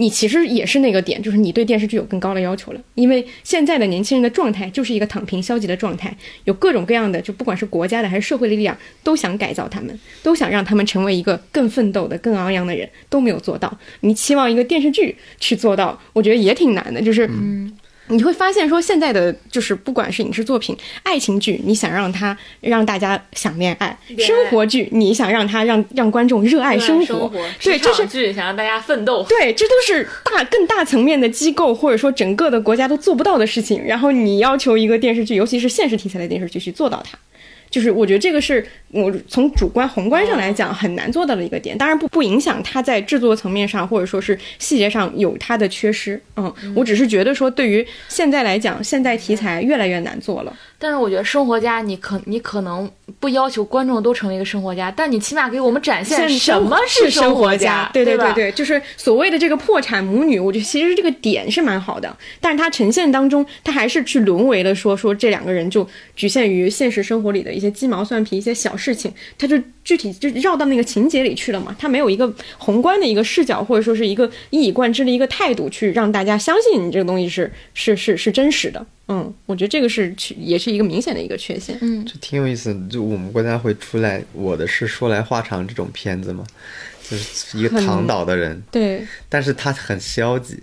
你其实也是那个点，就是你对电视剧有更高的要求了，因为现在的年轻人的状态就是一个躺平消极的状态，有各种各样的，就不管是国家的还是社会的力量，都想改造他们，都想让他们成为一个更奋斗的、更昂扬的人，都没有做到。你期望一个电视剧去做到，我觉得也挺难的，就是嗯。你会发现，说现在的就是不管是影视作品、爱情剧，你想让它让大家想恋爱；生活剧，你想让它让让观众热爱生活。对，这是剧想让大家奋斗。[laughs] 对，这都是大更大层面的机构或者说整个的国家都做不到的事情。然后你要求一个电视剧，尤其是现实题材的电视剧去做到它。就是我觉得这个是我从主观宏观上来讲很难做到的一个点，当然不不影响它在制作层面上或者说是细节上有它的缺失。嗯，我只是觉得说对于现在来讲，现代题材越来越难做了。但是我觉得生活家，你可你可能不要求观众都成为一个生活家，但你起码给我们展现什么是生活家，对对对对，就是所谓的这个破产母女，我觉得其实这个点是蛮好的，但是它呈现当中，它还是去沦为了说说这两个人就局限于现实生活里的一些鸡毛蒜皮、一些小事情，它就具体就绕到那个情节里去了嘛，它没有一个宏观的一个视角，或者说是一个一以贯之的一个态度，去让大家相信你这个东西是是是是真实的。嗯，我觉得这个是也是一个明显的一个缺陷。嗯，这挺有意思。就我们国家会出来《我的事说来话长》这种片子嘛，就是一个躺倒的人，对，但是他很消极。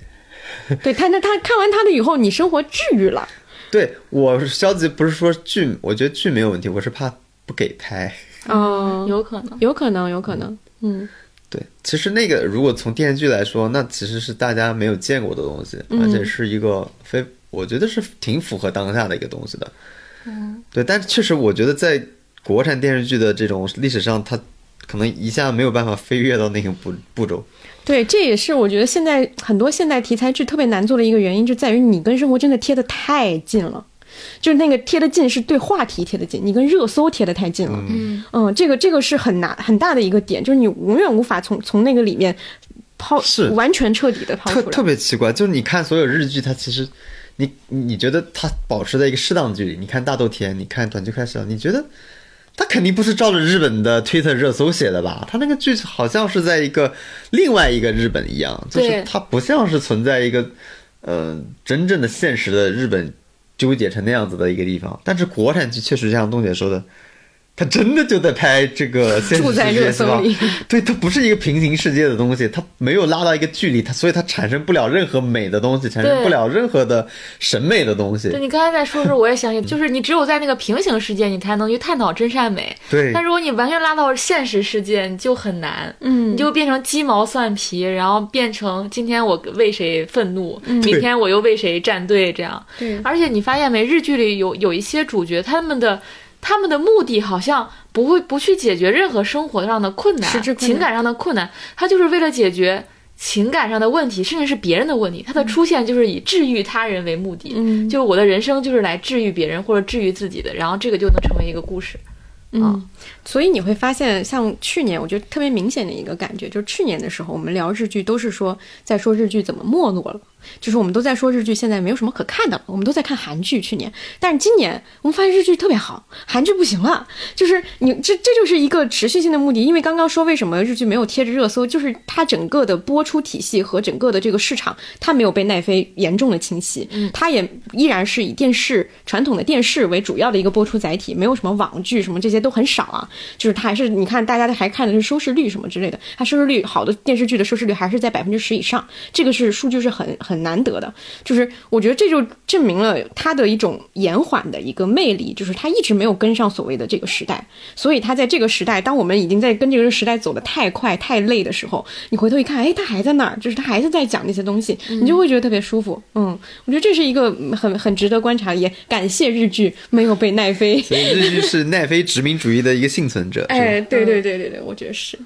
对他，那他看完他的以后，你生活治愈了。对我消极，不是说剧，我觉得剧没有问题，我是怕不给拍。哦，[laughs] 有可能，有可能，有可能。嗯，对，其实那个如果从电视剧来说，那其实是大家没有见过的东西，而且是一个非。我觉得是挺符合当下的一个东西的，嗯，对，但是确实，我觉得在国产电视剧的这种历史上，它可能一下没有办法飞跃到那个步步骤。对，这也是我觉得现在很多现代题材剧特别难做的一个原因，就在于你跟生活真的贴的太近了，就是那个贴得近是对话题贴得近，你跟热搜贴得太近了。嗯嗯，这个这个是很难很大的一个点，就是你永远无法从从那个里面抛是完全彻底的抛出来。特特别奇怪，就是你看所有日剧，它其实。你你觉得它保持在一个适当的距离？你看大豆田，你看短剧开始了，你觉得它肯定不是照着日本的推特热搜写的吧？它那个剧好像是在一个另外一个日本一样，就是它不像是存在一个呃真正的现实的日本纠结成那样子的一个地方。但是国产剧确实像东姐说的。他真的就在拍这个 [laughs] 现实世界，是吧？[laughs] 对，它不是一个平行世界的东西，它没有拉到一个距离，它所以它产生不了任何美的东西，产生不了任何的审美的东西。对你刚才在说的时候，我也想起，就是你只有在那个平行世界，你才能去探讨真善美。对。但如果你完全拉到现实世界，你就很难。嗯。你就变成鸡毛蒜皮，然后变成今天我为谁愤怒，明天我又为谁站队，这样。对。而且你发现没，日剧里有有一些主角，他们的。他们的目的好像不会不去解决任何生活上的困难、情感上的困难，他就是为了解决情感上的问题，甚至是别人的问题。他的出现就是以治愈他人为目的，嗯，就是我的人生就是来治愈别人或者治愈自己的，然后这个就能成为一个故事。啊。所以你会发现，像去年，我觉得特别明显的一个感觉，就是去年的时候，我们聊日剧都是说在说日剧怎么没落了，就是我们都在说日剧现在没有什么可看的了，我们都在看韩剧。去年，但是今年我们发现日剧特别好，韩剧不行了，就是你这这就是一个持续性的目的。因为刚刚说为什么日剧没有贴着热搜，就是它整个的播出体系和整个的这个市场，它没有被奈飞严重的侵袭，它也依然是以电视传统的电视为主要的一个播出载体，没有什么网剧什么这些都很少啊。就是它还是你看大家还看的是收视率什么之类的，它收视率好的电视剧的收视率还是在百分之十以上，这个是数据是很很难得的。就是我觉得这就证明了它的一种延缓的一个魅力，就是它一直没有跟上所谓的这个时代，所以它在这个时代，当我们已经在跟这个时代走得太快太累的时候，你回头一看，哎，它还在那儿，就是它还是在讲那些东西，你就会觉得特别舒服。嗯，我觉得这是一个很很值得观察，也感谢日剧没有被奈飞。所以日剧是奈飞殖民主义的一个幸存者？哎，对对对对对，我觉得是。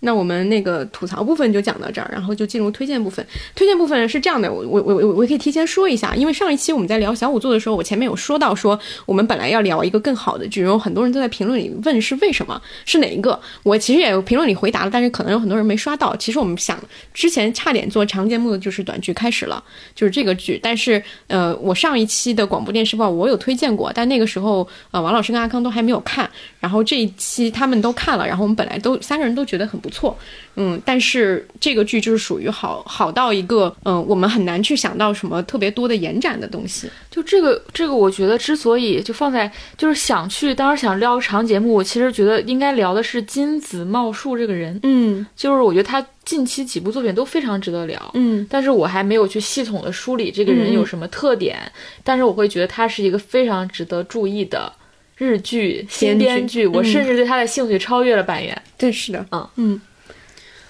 那我们那个吐槽部分就讲到这儿，然后就进入推荐部分。推荐部分是这样的，我我我我我可以提前说一下，因为上一期我们在聊小五座的时候，我前面有说到说我们本来要聊一个更好的剧，然后很多人都在评论里问是为什么，是哪一个？我其实也有评论里回答了，但是可能有很多人没刷到。其实我们想之前差点做长节目的就是短剧开始了，就是这个剧，但是呃，我上一期的广播电视报我有推荐过，但那个时候呃王老师跟阿康都还没有看，然后这一期他们都看了，然后我们本来都三个人都觉得很不错，嗯，但是这个剧就是属于好好到一个嗯，我们很难去想到什么特别多的延展的东西。就这个这个，我觉得之所以就放在就是想去，当时想聊长节目，我其实觉得应该聊的是金子茂树这个人，嗯。就是我觉得他近期几部作品都非常值得聊，嗯。但是我还没有去系统的梳理这个人有什么特点，但是我会觉得他是一个非常值得注意的日剧新编剧，我甚至对他的兴趣超越了板垣。对，是的，嗯嗯，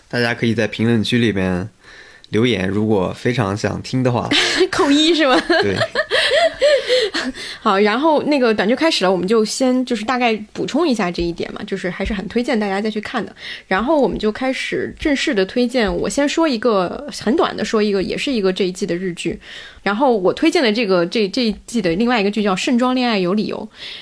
大家可以在评论区里边留言，如果非常想听的话，[laughs] 扣一是吗？对，[laughs] 好，然后那个短剧开始了，我们就先就是大概补充一下这一点嘛，就是还是很推荐大家再去看的。然后我们就开始正式的推荐，我先说一个很短的，说一个也是一个这一季的日剧。然后我推荐的这个这这一季的另外一个剧叫《盛装恋爱有理由》，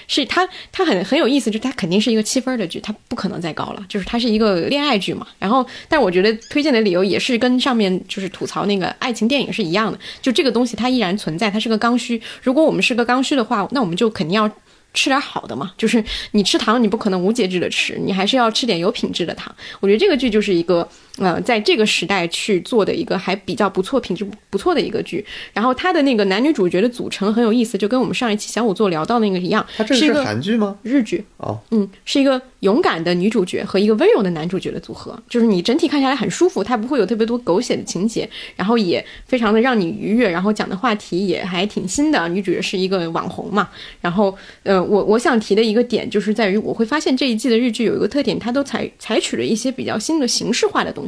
是它它很很有意思，就是它肯定是一个七分的剧，它不可能再高了，就是它是一个恋爱剧嘛。然后，但我觉得推荐的理由也是跟上面就是吐槽那个爱情电影是一样的，就这个东西它依然存在，它是个刚需。如果我们是个刚需的话，那我们就肯定要。吃点好的嘛，就是你吃糖，你不可能无节制的吃，你还是要吃点有品质的糖。我觉得这个剧就是一个，呃，在这个时代去做的一个还比较不错、品质不错的一个剧。然后它的那个男女主角的组成很有意思，就跟我们上一期小五座聊到那个一样，它这是是一个韩剧吗？日剧。哦，嗯，是一个勇敢的女主角和一个温柔的男主角的组合，就是你整体看下来很舒服，它不会有特别多狗血的情节，然后也非常的让你愉悦，然后讲的话题也还挺新的。女主角是一个网红嘛，然后呃，我我想提的一个点就是在于，我会发现这一季的日剧有一个特点，它都采采取了一些比较新的形式化的东西，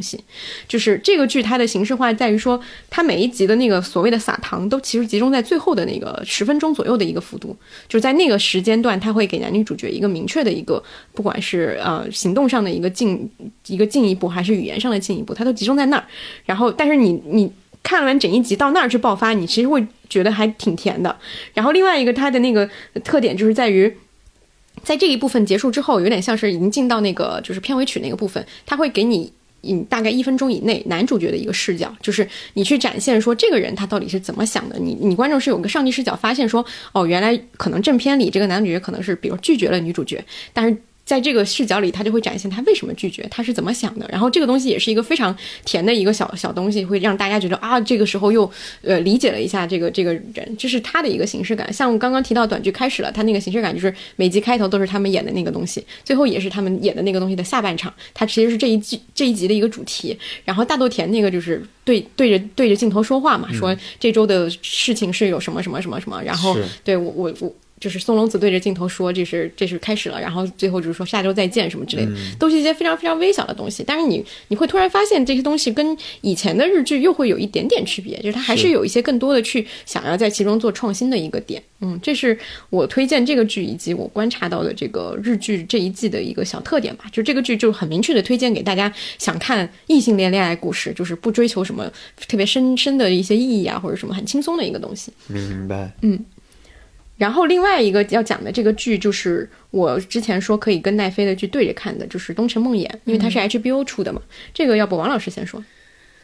就是这个剧它的形式化在于说，它每一集的那个所谓的撒糖都其实集中在最后的那个十分钟左右的一个幅度，就是在那个时间段，它会给男女主角一个明确的一个，不管是呃行动上的一个进一个进一步，还是语言上的进一步，它都集中在那儿。然后，但是你你看完整一集到那儿去爆发，你其实会觉得还挺甜的。然后另外一个它的那个特点就是在于。在这一部分结束之后，有点像是已经进到那个就是片尾曲那个部分，它会给你嗯大概一分钟以内男主角的一个视角，就是你去展现说这个人他到底是怎么想的。你你观众是有个上帝视角，发现说哦，原来可能正片里这个男主角可能是比如拒绝了女主角，但是。在这个视角里，他就会展现他为什么拒绝，他是怎么想的。然后这个东西也是一个非常甜的一个小小东西，会让大家觉得啊，这个时候又呃理解了一下这个这个人，这是他的一个形式感。像刚刚提到短剧开始了，他那个形式感就是每集开头都是他们演的那个东西，最后也是他们演的那个东西的下半场，它其实是这一季这一集的一个主题。然后大豆田那个就是对对着对着镜头说话嘛，说这周的事情是有什么什么什么什么，然后对我我我。就是松隆子对着镜头说这是这是开始了，然后最后就是说下周再见什么之类的，都是一些非常非常微小的东西。但是你你会突然发现这些东西跟以前的日剧又会有一点点区别，就是它还是是有一些更多的去想要在其中做创新的一个点。嗯，这是我推荐这个剧以及我观察到的这个日剧这一季的一个小特点吧。就这个剧就很明确的推荐给大家想看异性恋恋爱故事，就是不追求什么特别深深的一些意义啊，或者什么很轻松的一个东西。明白。然后另外一个要讲的这个剧，就是我之前说可以跟奈飞的剧对着看的，就是《东城梦魇》，因为它是 HBO 出的嘛。这个要不王老师先说，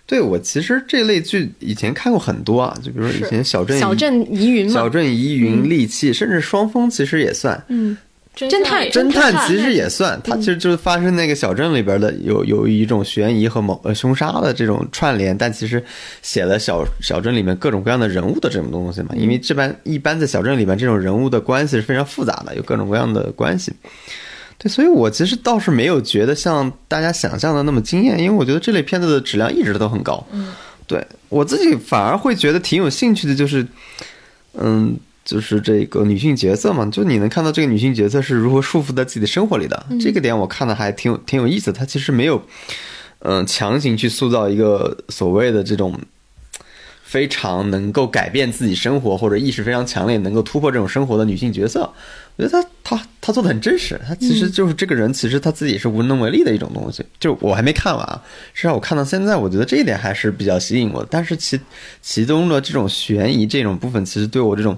对我其实这类剧以前看过很多啊，就比如说以前小镇小镇疑云嘛，小镇疑云、利器，甚至双峰其实也算。嗯，侦侦探侦探其实也算，它其实就是发生那个小镇里边的有有一种悬疑和谋呃凶杀的这种串联，但其实写了小小镇里面各种各样的人物的这种东西嘛。因为这般一般在小镇里面这种人物的关系是非常复杂的，有各种各样的关系。对，所以我其实倒是没有觉得像大家想象的那么惊艳，因为我觉得这类片子的质量一直都很高。嗯，对我自己反而会觉得挺有兴趣的，就是，嗯，就是这个女性角色嘛，就你能看到这个女性角色是如何束缚在自己的生活里的，这个点我看的还挺有挺有意思的。它其实没有，嗯、强行去塑造一个所谓的这种。非常能够改变自己生活或者意识非常强烈，能够突破这种生活的女性角色，我觉得她她她做的很真实，她其实就是这个人，其实她自己也是无能为力的一种东西。就我还没看完啊，至少我看到现在，我觉得这一点还是比较吸引我的。但是其其中的这种悬疑这种部分，其实对我这种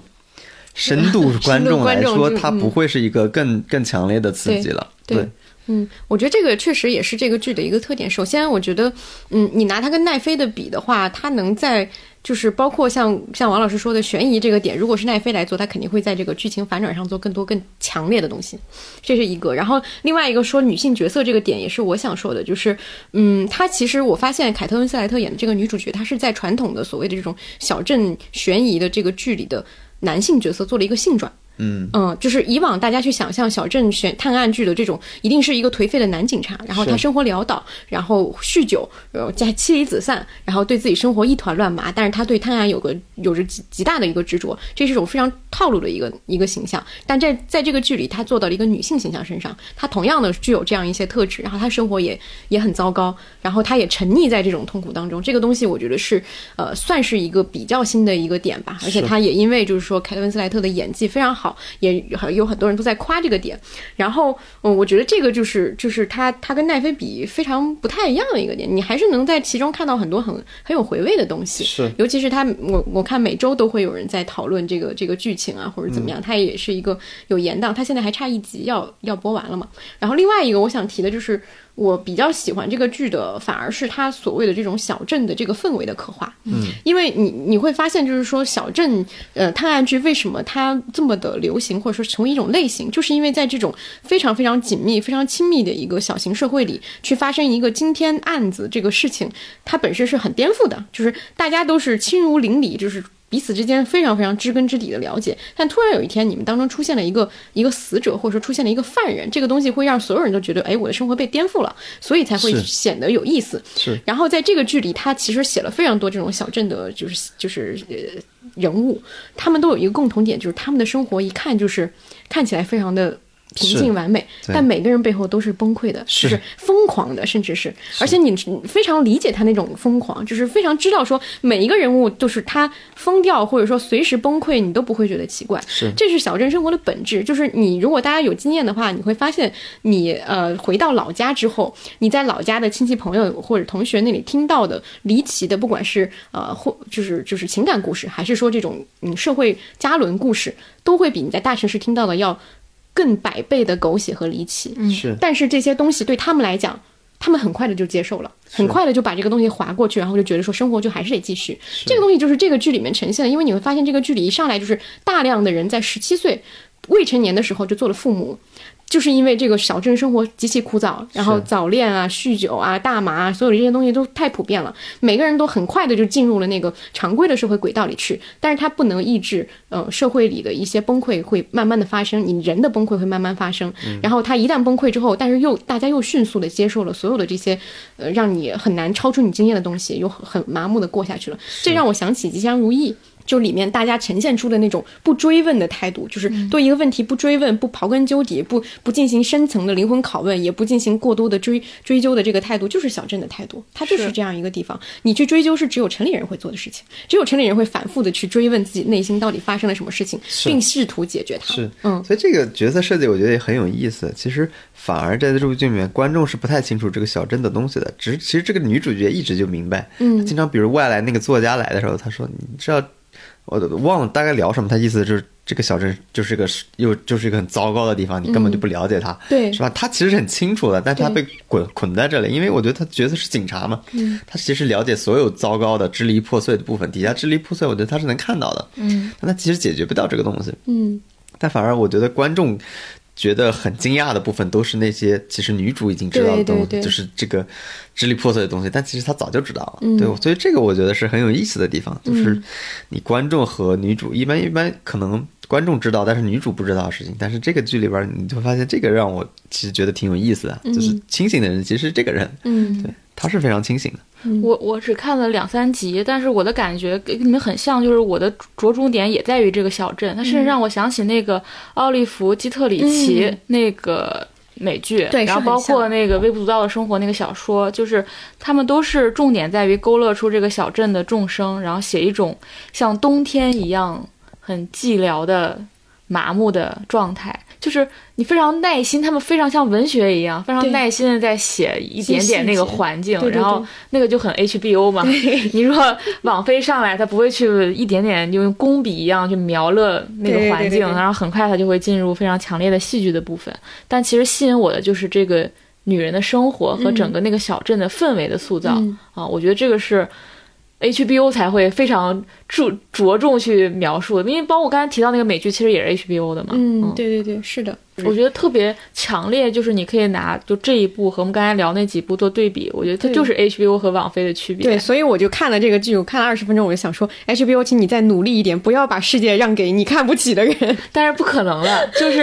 [laughs] 深度观众来说，它不会是一个更更强烈的刺激了。对对嗯，我觉得这个确实也是这个剧的一个特点。首先，我觉得，嗯，你拿它跟奈飞的比的话，它能在就是包括像像王老师说的悬疑这个点，如果是奈飞来做，它肯定会在这个剧情反转上做更多更强烈的东西，这是一个。然后另外一个说女性角色这个点，也是我想说的，就是，嗯，她其实我发现凯特温斯莱特演的这个女主角，她是在传统的所谓的这种小镇悬疑的这个剧里的男性角色做了一个性转。嗯，嗯，就是以往大家去想象小镇选探案剧的这种，一定是一个颓废的男警察，然后他生活潦倒，然后酗酒，然后在妻离子散，然后对自己生活一团乱麻，但是他对探案有个有着极极大的一个执着，这是一种非常套路的一个一个形象。但在在这个剧里，他做到了一个女性形象身上，他同样的具有这样一些特质，然后他生活也也很糟糕，然后他也沉溺在这种痛苦当中。这个东西我觉得是呃算是一个比较新的一个点吧，而且他也因为就是说凯特温斯莱特的演技非常好，也有很多人都在夸这个点。然后嗯，我觉得这个就是就是它它跟奈飞比非常不太一样的一个点，你还是能在其中看到很多很很有回味的东西。是尤其是它，我我看每周都会有人在讨论这个这个剧情啊，或者怎么样，它也是一个有延档，它现在还差一集要要播完了嘛。然后另外一个我想提的就是，我比较喜欢这个剧的，反而是它所谓的这种小镇的这个氛围的刻画。嗯，因为你你会发现，就是说小镇呃探案剧为什么它这么的流行，或者说成为一种类型，就是因为在这种非常非常紧密、非常亲密的一个小型社会里，去发生一个惊天案子这个事情，它本身是很颠覆的，就是大家都是亲如邻里，就是。彼此之间非常非常知根知底的了解，但突然有一天你们当中出现了一个一个死者，或者说出现了一个犯人，这个东西会让所有人都觉得，哎，我的生活被颠覆了，所以才会显得有意思。是然后在这个剧里，他其实写了非常多这种小镇的，就是就是呃人物，他们都有一个共同点，就是他们的生活一看就是看起来非常的。平静完美，但每个人背后都是崩溃的，是就是疯狂的，甚至是，而且你非常理解他那种疯狂，就是非常知道说每一个人物就是他疯掉或者说随时崩溃，你都不会觉得奇怪。是这是小镇生活的本质。就是你如果大家有经验的话，你会发现你呃回到老家之后，你在老家的亲戚朋友或者同学那里听到的离奇的，不管是呃或就是就是情感故事，还是说这种嗯社会加伦故事，都会比你在大城市听到的要更百倍的狗血和离奇。嗯是但是这些东西对他们来讲，他们很快的就接受了，很快的就把这个东西划过去，然后就觉得说生活就还是得继续。这个东西就是这个剧里面呈现的，因为你会发现这个剧里一上来就是大量的人在十七岁未成年的时候就做了父母。就是因为这个小镇生活极其枯燥，然后早恋啊、酗酒啊、大麻啊，所有的这些东西都太普遍了，每个人都很快的就进入了那个常规的社会轨道里去。但是它不能抑制，呃，社会里的一些崩溃会慢慢的发生，你人的崩溃会慢慢发生。然后它一旦崩溃之后，但是又大家又迅速的接受了所有的这些，呃，让你很难超出你经验的东西，又很很麻木的过下去了。这让我想起《吉祥如意》。就里面大家呈现出的那种不追问的态度，就是对一个问题不追问、不刨根究底、不不进行深层的灵魂拷问，也不进行过多的追追究的这个态度，就是小镇的态度。它就是是这样一个地方，你去追究是只有城里人会做的事情，只有城里人会反复的去追问自己内心到底发生了什么事情，并试图解决它。是，嗯，所以这个角色设计我觉得也很有意思。其实反而在这部剧里面，观众是不太清楚这个小镇的东西的。只是其实这个女主角一直就明白，嗯，经常比如外来那个作家来的时候，他说：“你知道，我忘了大概聊什么。”他意思就是这个小镇就是个又就是一个很糟糕的地方，你根本就不了解他，对。是吧？他其实很清楚的，但是他被捆捆在这里，因为我觉得他角色是警察嘛，嗯，他其实了解所有糟糕的、支离破碎的部分，底下支离破碎，我觉得他是能看到的，嗯，但他其实解决不到这个东西，嗯，但反而我觉得观众觉得很惊讶的部分，都是那些其实女主已经知道的东西，对对对就是这个支离破碎的东西，但其实她早就知道了。对，所以这个我觉得是很有意思的地方，就是你观众和女主一般一般可能。观众知道，但是女主不知道的事情。但是这个剧里边，你就发现这个让我其实觉得挺有意思的，就是清醒的人其实是这个人，嗯，对，他是非常清醒的。我我只看了两三集，但是我的感觉跟你们很像，就是我的着重点也在于这个小镇，它甚至让我想起那个奥利弗·基特里奇、嗯那个美剧，对然后包括那个《微不足道的生活》那个小说，就是他们都是重点在于勾勒出这个小镇的众生，然后写一种像冬天一样很寂寥的麻木的状态。就是你非常耐心，他们非常像文学一样，非常耐心的在写一点点那个环境，对对然后那个就很 HBO 嘛。你说网飞上来，他不会去一点点就用工笔一样去描勒那个环境，然后很快他就会进入非常强烈的戏剧的部分。但其实吸引我的就是这个女人的生活和整个那个小镇的氛围的塑造、嗯啊，我觉得这个是。HBO 才会非常注着重去描述的，因为包括我刚才提到那个美剧，其实也是 HBO 的嘛。嗯，对对对，是的，我觉得特别强烈，就是你可以拿就这一部和我们刚才聊那几部做对比，我觉得它就是 HBO 和网飞的区别。对，所以我就看了这个剧，我看了二十分钟，我就想说，HBO，请你再努力一点，不要把世界让给你看不起的人。[laughs] 但是不可能了，就是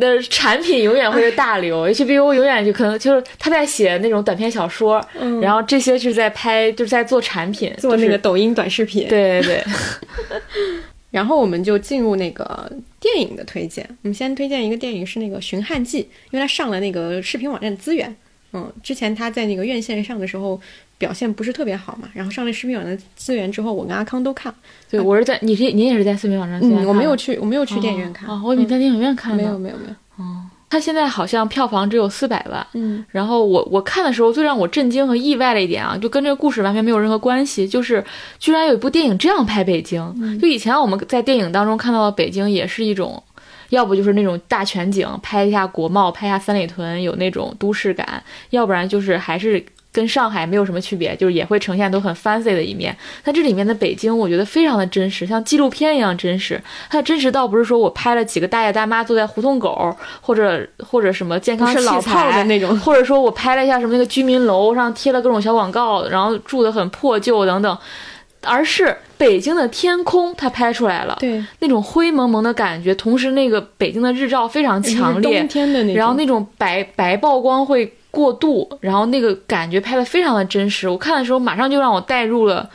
呃，产品永远会是大流，HBO 永远就可能就是他在写那种短篇小说，然后这些是在拍，就是在做产品，嗯做那个抖音短视频。，对对对，[laughs] 然后我们就进入那个电影的推荐。我们先推荐一个电影是那个《寻汉记》，因为它上了那个视频网站资源。嗯，之前它在那个院线上的时候表现不是特别好嘛，然后上了视频网站资源之后，我跟阿康都看了。对我是在你是你也是在视频网站嗯，我没有去，我没有去电影院看。哦，我以为你在电影院看没。有没有没有。它现在好像票房只有四百万。嗯然后我我看的时候，最让我震惊和意外的一点啊，就跟这个故事完全没有任何关系，就是居然有一部电影这样拍北京。嗯就以前我们在电影当中看到的北京，也是一种，要不就是那种大全景，拍一下国贸，拍一下三里屯，有那种都市感；要不然就是还是。跟上海没有什么区别，就是也会呈现都很 fancy 的一面。但这里面的北京，我觉得非常的真实，像纪录片一样真实。它的真实倒不是说我拍了几个大爷大妈坐在胡同口，或者或者什么健康不是老器材的那种或者说我拍了一下什么那个居民楼上贴了各种小广告，然后住的很破旧等等，而是北京的天空它拍出来了，对，那种灰蒙蒙的感觉，同时那个北京的日照非常强烈冬，天的那种，然后那种白白曝光会过度，然后那个感觉拍的非常的真实。我看的时候马上就让我带入了，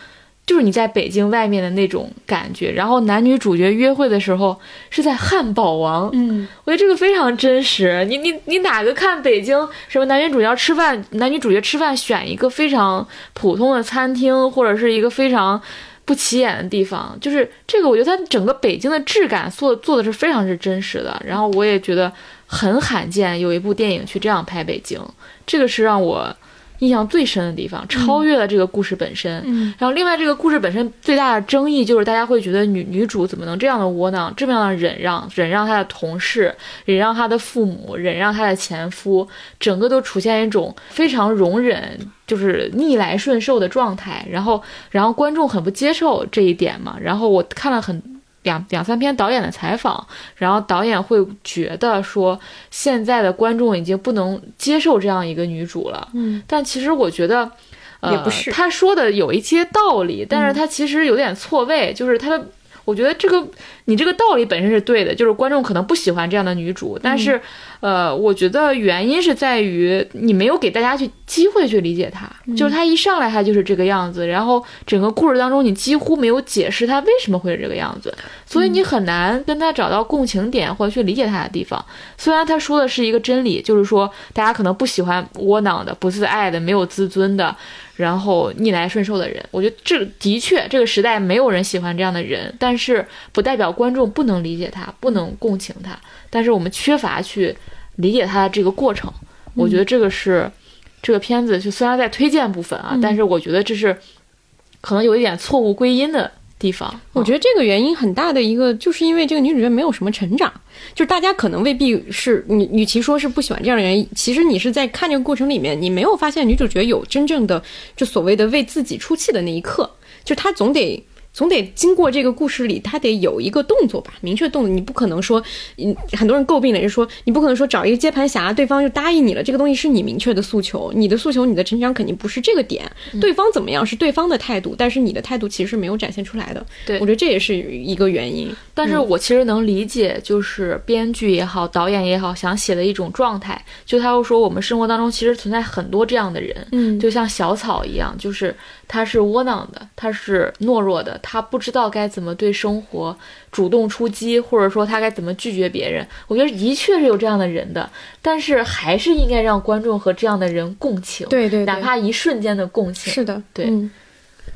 就是你在北京外面的那种感觉。然后男女主角约会的时候是在汉堡王，嗯，我觉得这个非常真实。你你你哪个看北京什么男女主角吃饭，男女主角吃饭选一个非常普通的餐厅，或者是一个非常。不起眼的地方，就是这个，我觉得它整个北京的质感做做的是非常是真实的。然后我也觉得很罕见，有一部电影去这样拍北京，这个是让我印象最深的地方，超越了这个故事本身。嗯然后另外这个故事本身最大的争议就是大家会觉得女女主怎么能这样的窝囊，这么样的忍让，忍让她的同事，忍让她的父母，忍让她的前夫，整个都出现一种非常容忍，就是逆来顺受的状态。然后，然后观众很不接受这一点嘛。然后我看了很。两两三篇导演的采访，然后导演会觉得说，现在的观众已经不能接受这样一个女主了。嗯，但其实我觉得，呃，也不是他说的有一些道理，但是他其实有点错位，就是他的。我觉得这个你这个道理本身是对的，就是观众可能不喜欢这样的女主，但是，呃，我觉得原因是在于你没有给大家去机会去理解他，就是他一上来他就是这个样子，然后整个故事当中你几乎没有解释他为什么会是这个样子，所以你很难跟他找到共情点或者去理解他的地方。虽然他说的是一个真理，就是说大家可能不喜欢窝囊的、不自爱的、没有自尊的，然后逆来顺受的人。我觉得这的确这个时代没有人喜欢这样的人，但是不代表观众不能理解他、不能共情他。但是我们缺乏去理解他的这个过程。我觉得这个是这个片子，就虽然在推荐部分啊，但是我觉得这是可能有一点错误归因的地方。我觉得这个原因很大的一个，就是因为这个女主角没有什么成长，就是大家可能未必是你，与其说是不喜欢这样的人，其实你是在看这个过程里面，你没有发现女主角有真正的就所谓的为自己出气的那一刻，就她总得。总得经过这个故事里，他得有一个动作吧，明确动作。你不可能说，嗯，很多人诟病的是说，你不可能说找一个接盘侠，对方就答应你了，这个东西是你明确的诉求，你的诉求，你的成长肯定不是这个点。对方怎么样是对方的态度，但是你的态度其实是没有展现出来的。对我觉得这也是一个原因。但是我其实能理解，就是编剧也好，导演也好，想写的一种状态。就他又说，我们生活当中其实存在很多这样的人，嗯就像小草一样，就是他是窝囊的，他是懦弱的，他不知道该怎么对生活主动出击，或者说他该怎么拒绝别人。我觉得的确是有这样的人的，但是还是应该让观众和这样的人共情，对对对哪怕一瞬间的共情。是的，对嗯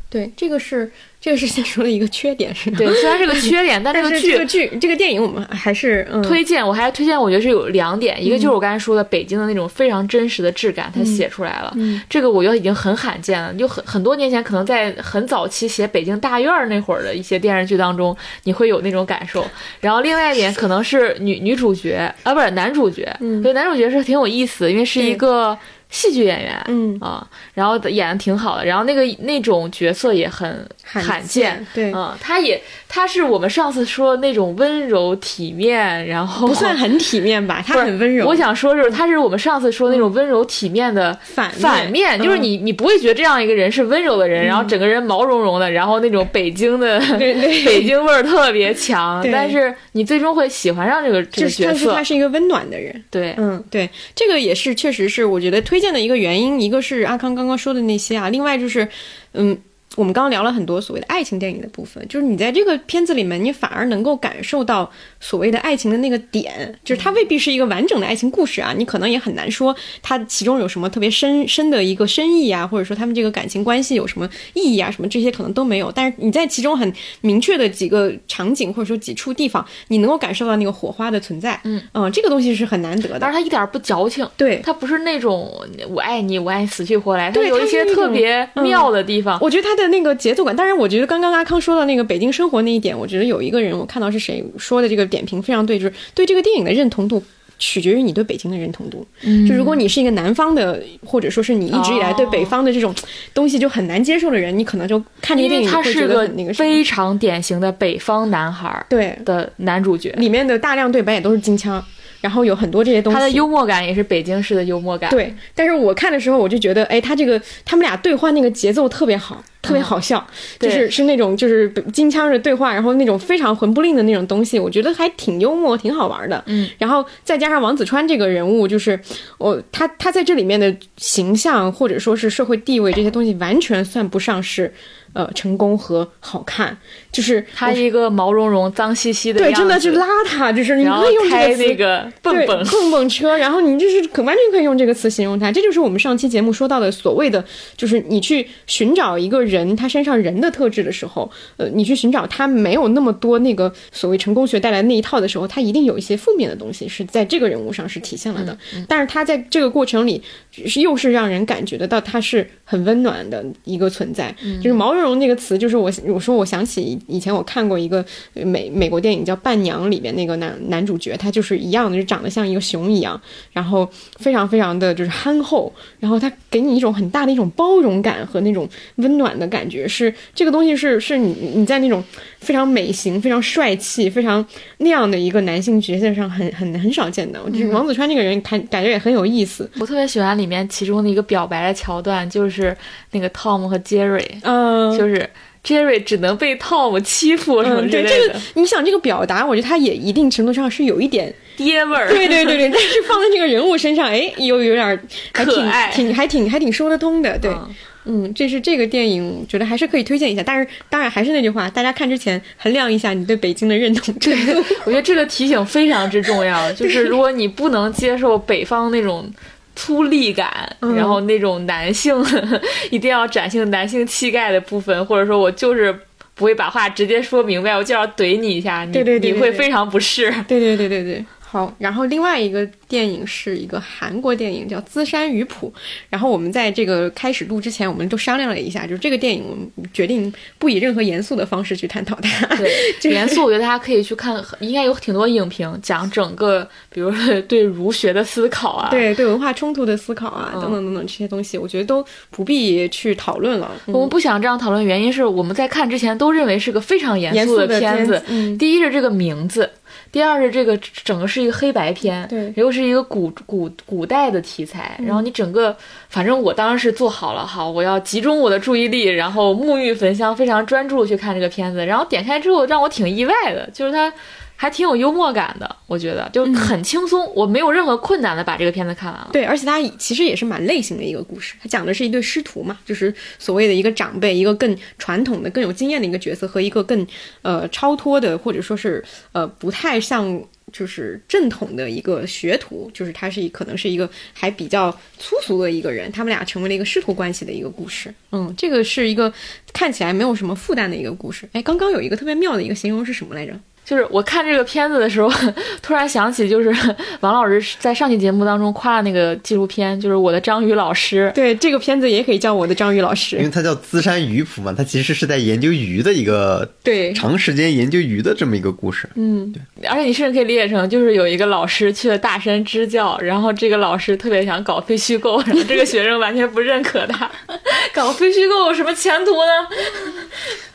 对，这个是这个是先说的一个缺点，是吧？对，虽然是个缺点，但这个剧这个剧这个电影我们还是嗯推荐，我还推荐，我觉得是有两点，一个就是我刚才说的北京的那种非常真实的质感，它写出来了，嗯这个我觉得已经很罕见了。就很很多年前，可能在很早期写北京大院儿那会儿的一些电视剧当中，你会有那种感受。然后另外一点可能是女女主角啊，不是男主角，嗯对，男主角是挺有意思，因为是一个戏剧演员，嗯。啊，然后演的挺好的，然后那个那种角色也很罕见，对。嗯，他也他是我们上次说的那种温柔体面，然后不算很体面吧，[laughs] 他很温柔。我想说就是他是我们上次说那种温柔体面的反面反面，就是嗯你你不会觉得这样一个人是温柔的人，然后整个人毛茸茸的，然后那种北京的 [laughs] [laughs] 北京味儿特别强，但是你最终会喜欢上这个这就是个角色，但是他是一个温暖的人。对，嗯，对，这个也是确实是我觉得推荐的一个原因，一个是阿康刚刚说的那些啊，另外就是，嗯。我们刚刚聊了很多所谓的爱情电影的部分，就是你在这个片子里面，你反而能够感受到所谓的爱情的那个点，就是它未必是一个完整的爱情故事啊，你可能也很难说它其中有什么特别深深的一个深意啊，或者说他们这个感情关系有什么意义啊，什么这些可能都没有，但是你在其中很明确的几个场景或者说几处地方，你能够感受到那个火花的存在，嗯。这个东西是很难得的。但是。它一点儿不矫情，对，它不是那种我爱你，我爱你死去活来，他对有一些特别嗯。妙的地方。我觉得他的那个节奏感，当然，我觉得刚刚阿康说到那个北京生活那一点，我觉得有一个人我看到是谁说的这个点评非常对，就是对这个电影的认同度。取决于你对北京的认同度，嗯。就如果你是一个南方的，或者说是你一直以来对北方的这种东西就很难接受的人，你可能就看这个电影会觉得那个非常典型的北方男孩儿对，的男主角，里面的大量对白也都是京腔，然后有很多这些东西，他的幽默感也是北京式的幽默感。对，但是我看的时候，我就觉得，哎，他这个他们俩对话那个节奏特别好，特别好笑，就是是那种就是金腔的对话，然后那种非常魂不吝的那种东西，我觉得还挺幽默，挺好玩的。嗯，然后再加上王子川这个人物，就是我他他在这里面的形象或者说是社会地位这些东西，完全算不上是呃成功和好看，就是他一个毛茸茸、脏兮兮的对，真的是邋遢，就是你可以用这开个词那个蹦蹦，[laughs] 蹦蹦车，然后你就是可完全可以用这个词形容他，这就是我们上期节目说到的所谓的，就是你去寻找一个人他身上人的特质的时候，呃，你去寻找他没有那么多那个所谓成功学带来的那一套的时候，他一定有一些负面的东西是在这个人物上是体现了的，但是他在这个过程里是又是让人感觉得到他是很温暖的一个存在，就是毛茸茸那个词，就是我我说我想起以以前我看过一个呃美美国电影叫《伴娘》里面那个男男主角，他就是一样的，就长得像一个熊一样，然后非常非常的就是憨厚，然后他给你一种很大的一种包容感和那种温暖的感觉，是这个东西是是你你在那种非常美型、非常帅气、非常那样的一个男性角色上很很很少见的。我觉得王子川这个人感感觉也很有意思，我特别喜欢里面其中的一个表白的桥段，就是那个 Tom 和 Jerry，、嗯、就是 Jerry 只能被 Tom 欺负什么之类的。这个，你想这个表达，我觉得他也一定程度上是有一点爹味儿。对对对对，但是放在这个人物身上，哎，又有点儿 [laughs] 还挺可爱挺还挺还挺说得通的，对。嗯嗯，这是这个电影，我觉得还是可以推荐一下。但是，当然还是那句话，大家看之前衡量一下你对北京的认同程度。我觉得这个提醒非常之重要，[laughs] 就是如果你不能接受北方那种粗力感，嗯。然后那种男性 [laughs] 一定要展现男性气概的部分，或者说我就是不会把话直接说明白，我就要怼你一下，你你会非常不适。对对对对对，好。然后另外一个电影是一个韩国电影，叫《资山鱼谱》。然后我们在这个开始录之前，我们都商量了一下，就是这个电影我们决定不以任何严肃的方式去探讨它。[laughs] 对，严肃，我觉得大家可以去看，应该有挺多影评讲整个，比如说 [laughs] 对儒学的思考啊，对对文化冲突的思考啊，嗯等等等等这些东西，我觉得都不必去讨论了。嗯我们不想这样讨论，原因是我们在看之前都认为是个非常严严肃的片子片子。嗯第一是这个名字，第二是这个整个是一个黑白片，对又是一个古古古代的题材。然后你整个，反正我当时是做好了，好，我要集中我的注意力，然后沐浴焚香，非常专注去看这个片子。然后点开之后，让我挺意外的，就是它。还挺有幽默感的，我觉得就很轻松，我没有任何困难的把这个片子看完了。对，而且它其实也是蛮类型的一个故事。它讲的是一对师徒嘛，就是所谓的一个长辈，一个更传统的、更有经验的一个角色，和一个更呃超脱的，或者说是呃不太像就是正统的一个学徒，就是他是一可能是一个还比较粗俗的一个人，他们俩成为了一个师徒关系的一个故事。嗯，这个是一个看起来没有什么负担的一个故事。哎，刚刚有一个特别妙的一个形容是什么来着？就是我看这个片子的时候，突然想起，就是 [laughs] 王老师在上期节目当中夸的那个纪录片，就是我的章鱼老师。对，这个片子也可以叫我的章鱼老师因。为它叫资山鱼谱嘛，它其实是在研究鱼的一个对，长时间研究鱼的这么一个故事。嗯，对而且你甚至可以理解成，就是有一个老师去了大山支教，然后这个老师特别想搞非虚构，然后这个学生完全不认可他，[laughs] 搞非虚构有什么前途呢？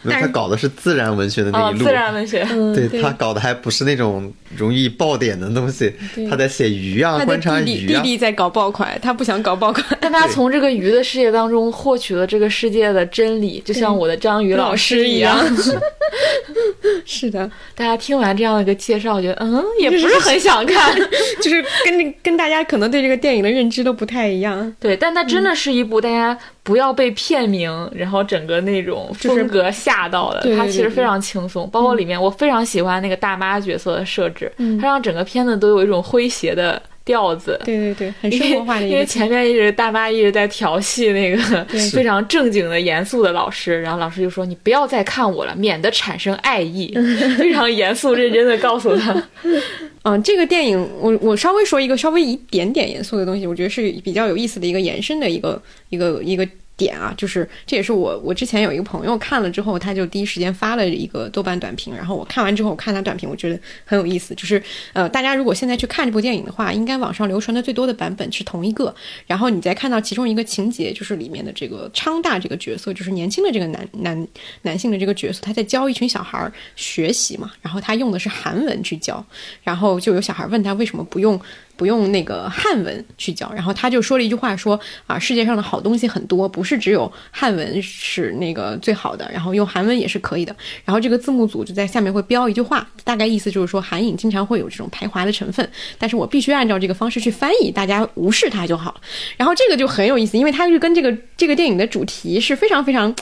因为他搞的是自然文学的那啊，一路，自然文学。嗯对他搞的还不是那种容易爆点的东西，他在写鱼啊，观察鱼啊。弟弟在搞爆款，他不想搞爆款。但他从这个鱼的世界当中获取了这个世界的真理，就像我的章鱼老师一样。[laughs] [laughs] 是的，大家听完这样的一个介绍，觉得嗯，也不是很想看。[laughs] 就是跟跟大家可能对这个电影的认知都不太一样。对，但它真的是一部大家不要被片名，然后整个那种风格吓到的。对对对对它其实非常轻松，包括里面我非常喜欢那个大妈角色的设置，它让整个片子都有一种诙谐的调子。对对对，很生活化的为因为。前面一直大妈一直在调戏那个 [laughs] 非常正经的、严肃的老师，然后老师就说：“你不要再看我了，免得产生爱意。[laughs] ”非常严肃认真的告诉他。[laughs] 嗯，这个电影我我稍微说一个稍微一点点严肃的东西，我觉得是比较有意思的一个延伸的一个一个一个点啊，就是这也是我我之前有一个朋友看了之后，他就第一时间发了一个豆瓣短评，然后我看完之后我看他短评，我觉得很有意思，就是呃，大家如果现在去看这部电影的话，应该网上流传的最多的版本是同一个，然后你再看到其中一个情节，就是里面的这个昌大这个角色，就是年轻的这个男男男性的这个角色，他在教一群小孩学习嘛，然后他用的是韩文去教，然后就有小孩问他为什么不用不用那个汉文去教，然后他就说了一句话说啊，世界上的好东西很多，不是只有汉文是那个最好的，然后用韩文也是可以的。然后这个字幕组就在下面会标一句话，大概意思就是说韩影经常会有这种排华的成分，但是我必须按照这个方式去翻译，大家无视它就好。然后这个就很有意思，因为它是跟这个这个电影的主题是非常非常。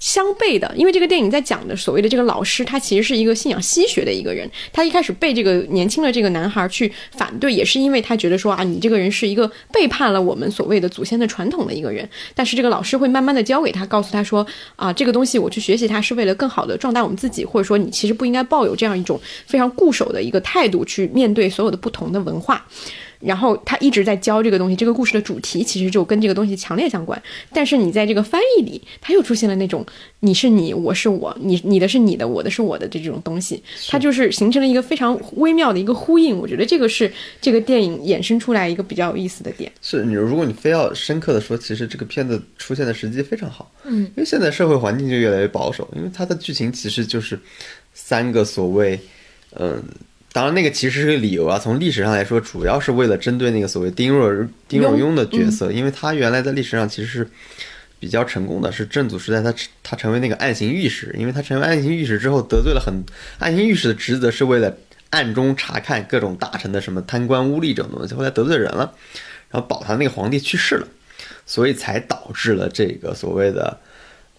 相悖的，因为这个电影在讲的所谓的这个老师，他其实是一个信仰西学的一个人。他一开始被这个年轻的这个男孩去反对，也是因为他觉得说啊，你这个人是一个背叛了我们所谓的祖先的传统的一个人。但是这个老师会慢慢的教给他，告诉他说啊，这个东西我去学习它是为了更好的壮大我们自己，或者说你其实不应该抱有这样一种非常固守的一个态度去面对所有的不同的文化。然后他一直在教这个东西，这个故事的主题其实就跟这个东西强烈相关。但是你在这个翻译里，它又出现了那种你是你，我是我，你你的是你的，我的是我的这种东西，它就是形成了一个非常微妙的一个呼应。我觉得这个是这个电影衍生出来一个比较有意思的点。是你，如果你非要深刻的说，其实这个片子出现的时机非常好，嗯，因为现在社会环境就越来越保守，因为它的剧情其实就是三个所谓，嗯，当然那个其实是个理由啊，从历史上来说，主要是为了针对那个所谓丁若丁若庸的角色，因为他原来在历史上其实是比较成功的，是正祖时代他他成为那个暗行御史，因为他成为暗行御史之后得罪了很暗行御史的职责是为了暗中查看各种大臣的什么贪官污吏这种东西，后来得罪人了，然后保他那个皇帝去世了，所以才导致了这个所谓的。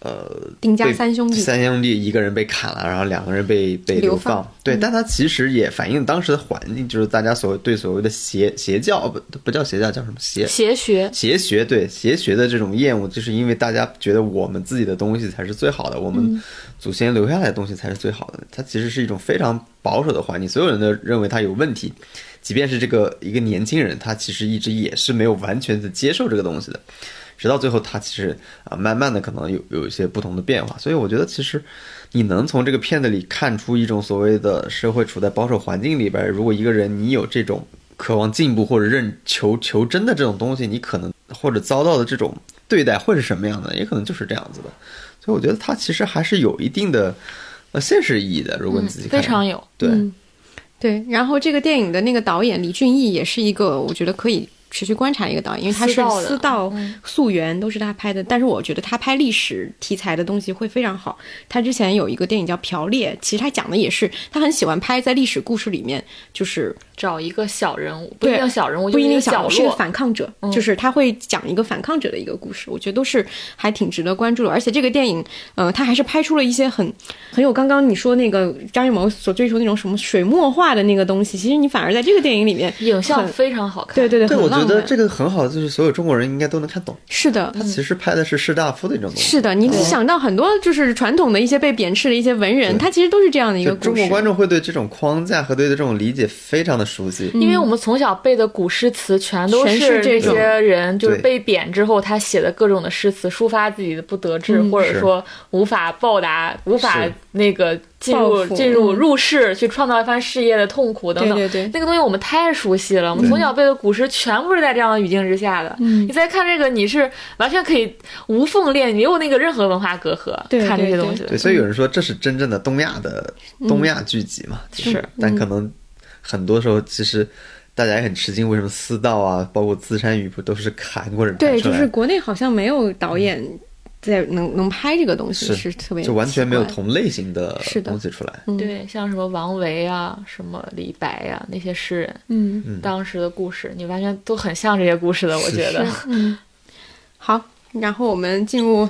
呃，丁家三兄弟。三兄弟一个人被砍了，然后两个人被被流流放。对，但他其实也反映当时的环境，就是大家所谓对所谓的邪邪教不不叫邪教，叫什么邪？邪学，邪学对邪学的这种厌恶，就是因为大家觉得我们自己的东西才是最好的，我嗯。们祖先留下来的东西才是最好的。它其实是一种非常保守的环境，所有人都认为它有问题，即便是这个一个年轻人，他其实一直也是没有完全的接受这个东西的。直到最后，他其实啊，慢慢的可能有有一些不同的变化，所以我觉得其实你能从这个片子里看出一种所谓的社会处在保守环境里边，如果一个人你有这种渴望进步或者认求求真的这种东西，你可能或者遭到的这种对待会是什么样的，也可能就是这样子的。所以我觉得它其实还是有一定的呃现实意义的，如果你仔细看，非常有。对。嗯对，然后这个电影的那个导演李俊毅也是一个我觉得可以持续观察一个导演，因为他是私道溯源都是他拍的。但是我觉得他拍历史题材的东西会非常好。他之前有一个电影叫《瓢猎》，其实他讲的也是他很喜欢拍在历史故事里面，就是找一个小人物，不一对定小人物，不一定小是角小是个。反抗者，就是他会讲一个反抗者的一个故事，我觉得都是还挺值得关注的。而且这个电影，呃，他还是拍出了一些很很有刚刚你说那个张艺谋所追求那种什么水墨画的那个东西，其实你反而在这个电影里面影像非常好看。对对对，对，很浪漫我觉得这个很好，就是所有中国人应该都能看懂。是的，他其实拍的是士大夫的一种东西。是的，你想到很多就是传统的一些被贬斥的一些文人，他其实都是这样的一个故事。中国观众会对这种框架和对这种理解非常的熟悉。因为我们从小背的古诗词全都全是这些人就是被贬之后，他写的各种的诗词，抒发自己的不得志，嗯。或者说无法报答、无法那个进入进入嗯入世去创造一番事业的痛苦等等。对对对那个东西我们太熟悉了，我们从小背的古诗全部是在这样的语境之下的。嗯你再看这个，你是完全可以无缝链，没有那个任何文化隔阂对看这些东西的。对，所以有人说这是真正的东亚的东亚剧集嘛，是但可能很多时候其实大家也很吃惊，为什么私道啊，包括资山语不都是韩国人拍对，出来的？就是国内好像没有导演在能能拍这个东西，是是特别就完全没有同类型的是的东西出来。嗯对，像什么王维啊、什么李白呀、那些诗人，嗯当时的故事，你完全都很像这些故事的，我觉得。嗯，好，然后我们进入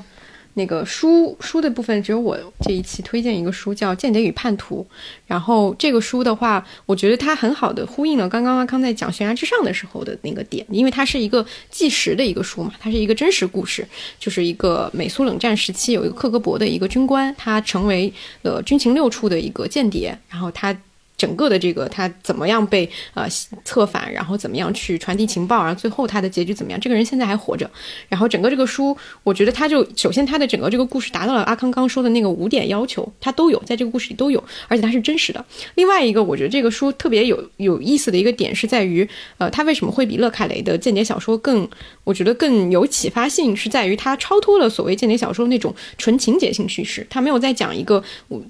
那个书书的部分，只有我这一期推荐一个书叫《间谍与叛徒》。然后这个书的话，我觉得它很好的呼应了刚刚阿康在讲悬崖之上的时候的那个点，因为它是一个纪实的一个书嘛，它是一个真实故事，就是一个美苏冷战时期有一个克格勃的一个军官，他成为了军情六处的一个间谍，然后他。整个的这个他怎么样被呃策反，然后怎么样去传递情报，然后最后他的结局怎么样？这个人现在还活着。然后整个这个书，我觉得他就首先他的整个这个故事达到了阿康刚说的那个五点要求，他都有在这个故事里都有，而且他是真实的。另外一个，我觉得这个书特别有有意思的一个点是在于，呃，他为什么会比勒凯雷的间谍小说更，我觉得更有启发性，是在于他超脱了所谓间谍小说那种纯情节性叙事，他没有在讲一个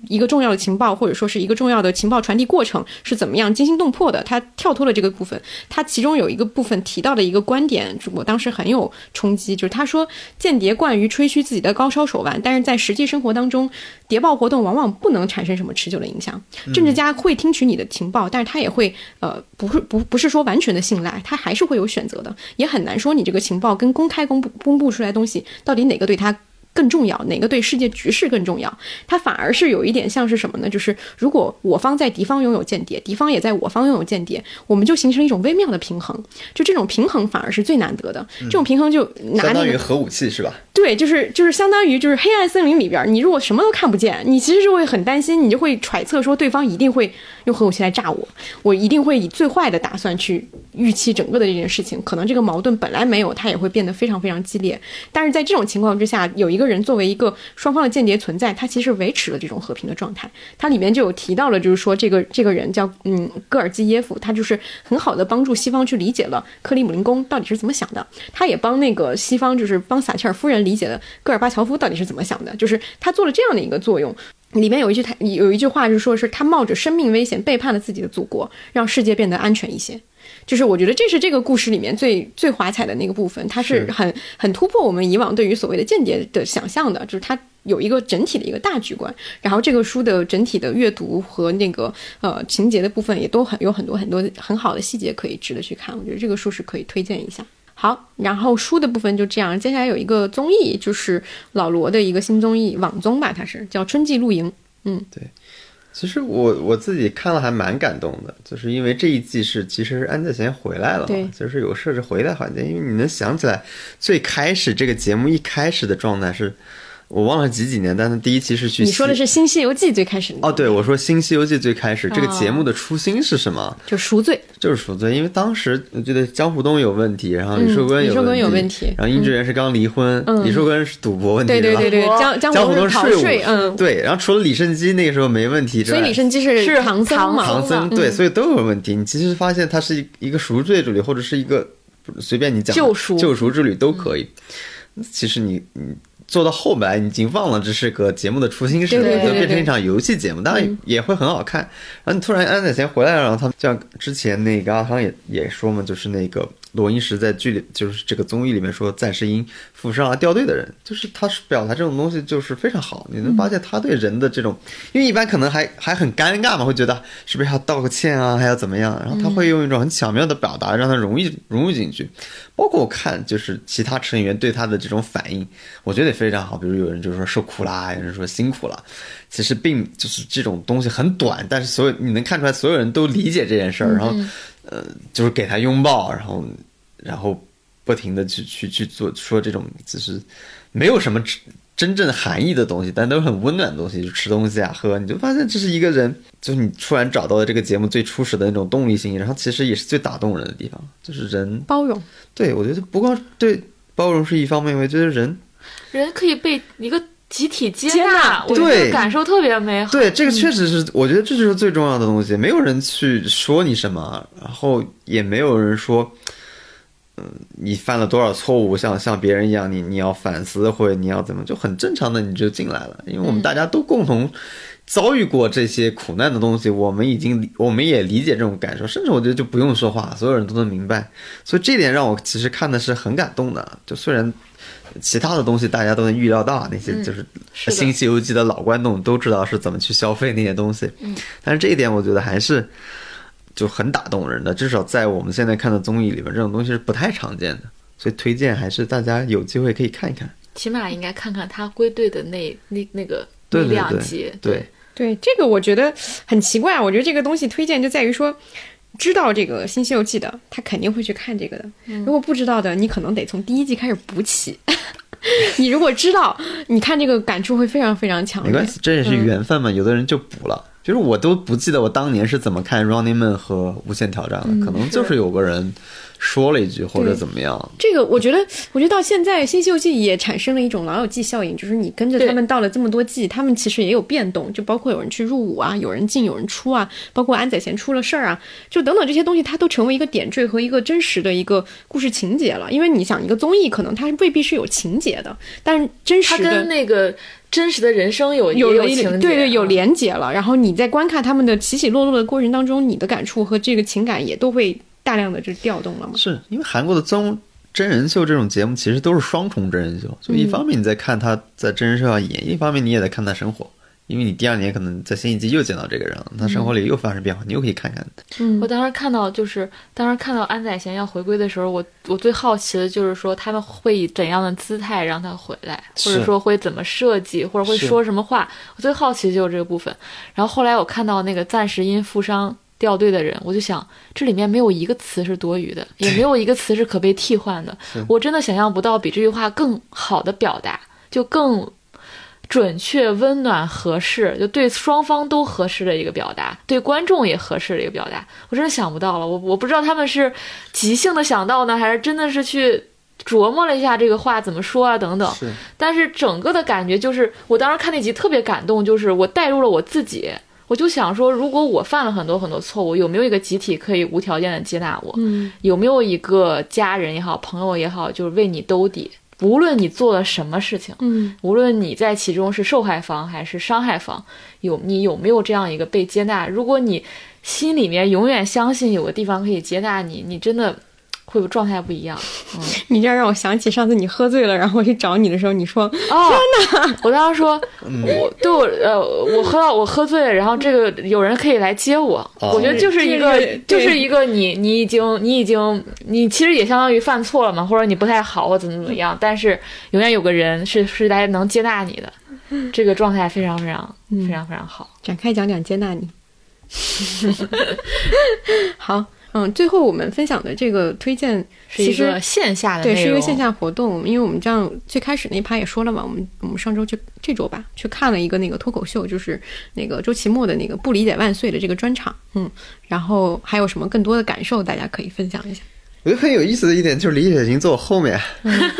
一个重要的情报，或者说是一个重要的情报传递过程是怎么样惊心动魄的，他跳脱了这个部分。他其中有一个部分提到的一个观点，我当时很有冲击，就是他说间谍惯于吹嘘自己的高超手腕，但是在实际生活当中，谍报活动往往不能产生什么持久的影响。政治家会听取你的情报，但是他也会呃不是不不是说完全的信赖，他还是会有选择的，也很难说你这个情报跟公开公布公布出来的东西到底哪个对他。更重要，哪个对世界局势更重要？它反而是有一点像是什么呢？就是如果我方在敌方拥有间谍，敌方也在我方拥有间谍，我们就形成一种微妙的平衡。就这种平衡反而是最难得的。这种平衡就拿那个相当于核武器是吧？对，就是就是相当于就是黑暗森林里边，你如果什么都看不见，你其实就会很担心，你就会揣测说对方一定会用核武器来炸我，我一定会以最坏的打算去预期整个的这件事情。可能这个矛盾本来没有，它也会变得非常非常激烈。但是在这种情况之下，有一个个人作为一个双方的间谍存在，他其实维持了这种和平的状态。它里面就有提到了，就是说这个这个人叫嗯戈尔基耶夫，他就是很好的帮助西方去理解了克里姆林宫到底是怎么想的，他也帮那个西方就是帮撒切尔夫人理解了戈尔巴乔夫到底是怎么想的，就是他做了这样的一个作用。里面有一句他有一句话是说，是他冒着生命危险背叛了自己的祖国，让世界变得安全一些。就是我觉得这是这个故事里面最最华彩的那个部分，它是是很很突破我们以往对于所谓的间谍的想象的，就是它有一个整体的一个大局观。然后这个书的整体的阅读和那个呃情节的部分也都很有很多很多很好的细节可以值得去看。我觉得这个书是可以推荐一下。好，然后书的部分就这样。接下来有一个综艺，就是老罗的一个新综艺，网综吧，它是叫《春季露营》。嗯，其实我我自己看了还蛮感动的，就是因为这一季是其实安在贤回来了嘛，就是有设置回来环节，因为你能想起来最开始这个节目一开始的状态是，我忘了几几年，但是第一期是去你说的是《新西游记》最开始哦，对，我说《新西游记》最开始这个哦节目的初心是什么？就赎罪。就是赎罪，因为当时我记得江湖东有问题，然后李寿根有嗯李寿根有问问题。然后殷志源是刚离婚，嗯李寿根是赌博问题，吧对对对对，我江江江湖东是逃东税嗯，对，然后除了李胜基那个时候没问题之外，所以李胜基是是唐僧嘛，唐僧嘛对，所以都有问题。你其实发现它是一一个赎罪之旅，或者是一个随便你讲救赎。救赎之旅都可以。其实你你做到后来，你已经忘了这是个节目的初心是变成一场游戏节目，当然也会很好看。然后你突然安宰贤回来了，然后他们像之前那个阿汤也也说嘛，就是那个罗英石在剧里，就是这个综艺里面说暂时因负伤而掉队的人，就是他是表达这种东西就是非常好，你能发现他对人的这种，因为一般可能还还很尴尬嘛，会觉得是不是要道个歉啊，还要怎么样，然后他会用一种很巧妙的表达，让他融入融入进去。包括我看就是其他成员对他的这种反应，我觉得也非常好。比如有人就是说受苦啦，有人说辛苦了，其实并就是这种东西很短，但是所有你能看出来所有人都理解这件事儿，然后呃就是给他拥抱，然后然后不停的去去去做说这种就是没有什么真真正含义的东西，但都是很温暖的东西，就吃东西啊喝，你就发现这是一个人，就是你突然找到了这个节目最初始的那种动力性，然后其实也是最打动人的地方，就是人包容。对，我觉得不光对包容是一方面，我觉得人人可以被一个集体接接纳纳，我觉对得感受特别美好。对这个确实是，我觉得这就是最重要的东西。没有人去说你什么，然后也没有人说，嗯，你犯了多少错误，像像别人一样，你你要反思或者你要怎么，就很正常的你就进来了，因为我们大家都共同。遭遇过这些苦难的东西，我们已经理我们也理解这种感受，甚至我觉得就不用说话，所有人都能明白。所以这点让我其实看的是很感动的。就虽然其他的东西大家都能预料到，那些就是《新西游记》的老观众都知道是怎么去消费那些东西，但是这一点我觉得还是就很打动人的，至少在我们现在看的综艺里面，这种东西是不太常见的，所以推荐还是大家有机会可以看一看。起码应该看看他归队的那那那个对两集。对，对这个，我觉得很奇怪。我觉得这个东西推荐就在于说，知道这个《新西游记》的，他肯定会去看这个的。如果不知道的，你可能得从第一季开始补起。[laughs] 你如果知道，你看这个感触会非常非常强烈。没关系，这也是缘分嘛。有的人就补了，就是我都不记得我当年是怎么看《Running Man》和《无限挑战》的，可能就是有个人说了一句或者怎么样。这个我觉得，我觉得到现在《新西游记》也产生了一种老友记效应，就是你跟着他们到了这么多季，[laughs] 他们其实也有变动，就包括有人去入伍啊，有人进，有人出啊，包括安宰贤出了事儿啊，就等等这些东西，它都成为一个点缀和一个真实的一个故事情节了。因为你想，一个综艺可能它未必是有情节的，但是真实的跟那个真实的人生有有有情节，对对有嗯连结了。然后你在观看他们的起起落落的过程当中，你的感触和这个情感也都会大量的就调动了嘛。是因为韩国的综真人秀这种节目其实都是双重真人秀，就一方面你在看他在真人秀上演，一方面你也在看他生活。因为你第二年可能在新一季又见到这个人了，他生活里又发生变化，你又可以看看。嗯我当时看到，就是当时看到安宰贤要回归的时候，我我最好奇的就是说他们会以怎样的姿态让他回来，或者说会怎么设计，或者会说什么话。我最好奇的就是这个部分。然后后来我看到那个暂时因负伤掉队的人，我就想这里面没有一个词是多余的，也没有一个词是可被替换的。我真的想象不到比这句话更好的表达，就更。准确、温暖、合适，就对双方都合适的一个表达，对观众也合适的一个表达。我真的想不到了，我我不知道他们是即兴的想到呢，还是真的是去琢磨了一下这个话怎么说啊等等。是但是整个的感觉就是，我当时看那集特别感动，就是我带入了我自己，我就想说，如果我犯了很多很多错误，有没有一个集体可以无条件的接纳我？嗯，有没有一个家人也好，朋友也好，就是为你兜底，无论你做了什么事情，嗯，无论你在其中是受害方还是伤害方，有你有没有这样一个被接纳？如果你心里面永远相信有个地方可以接纳你，你真的会有状态不一样。[laughs] 你这样让我想起上次你喝醉了，然后我去找你的时候，你说哦，我当时说，[laughs] 我对我呃，我喝到我喝醉了，然后这个有人可以来接我，哦。我觉得就是一个就是一个你你已经你已经你其实也相当于犯错了嘛，或者你不太好或怎么怎么样，但是永远有个人是是来能接纳你的，[laughs] 这个状态非常非常非常非常好。展开讲讲接纳你。好，嗯，最后我们分享的这个推荐是一其实个线下的对，是一个线下活动，因为我们这样最开始那一趴也说了嘛，我们我们上周去这周吧去看了一个那个脱口秀，就是那个周奇墨的那个不理解万岁的这个专场，嗯，然后还有什么更多的感受，大家可以分享一下。我觉得很有意思的一点就是李雪琴坐我后面，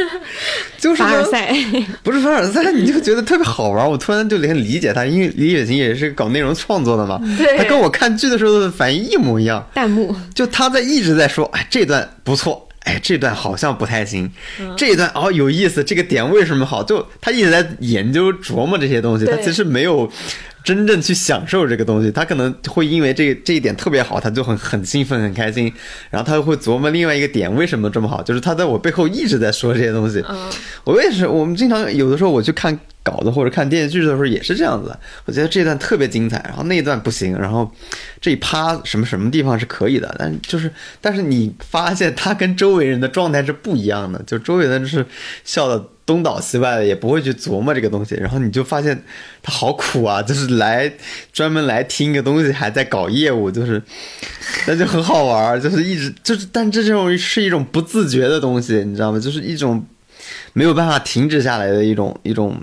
[laughs] 就是凡尔赛，[laughs] 不是凡尔赛，你就觉得特别好玩。我突然就很理解他，因为李雪琴也是搞内容创作的嘛，对他跟我看剧的时候的反应一模一样。弹幕，就他在一直在说，哎，这段不错，哎，这段好像不太行，嗯。这一段哦有意思，这个点为什么好？就他一直在研究琢磨这些东西，他其实没有真正去享受这个东西，他可能会因为这这一点特别好，他就很很兴奋很开心，然后他会琢磨另外一个点为什么这么好，就是他在我背后一直在说这些东西。嗯我也是，我们经常有的时候我去看稿子或者看电视剧的时候也是这样子。我觉得这段特别精彩，然后那一段不行，然后这一趴什么什么地方是可以的，但就是但是你发现他跟周围人的状态是不一样的，就周围人是笑的东倒西歪的，也不会去琢磨这个东西，然后你就发现他好苦啊，就是来专门来听一个东西，还在搞业务，就是 [laughs] 那就很好玩儿，就是一直就是，但这种是一种不自觉的东西，你知道吗？就是一种没有办法停止下来的一种一种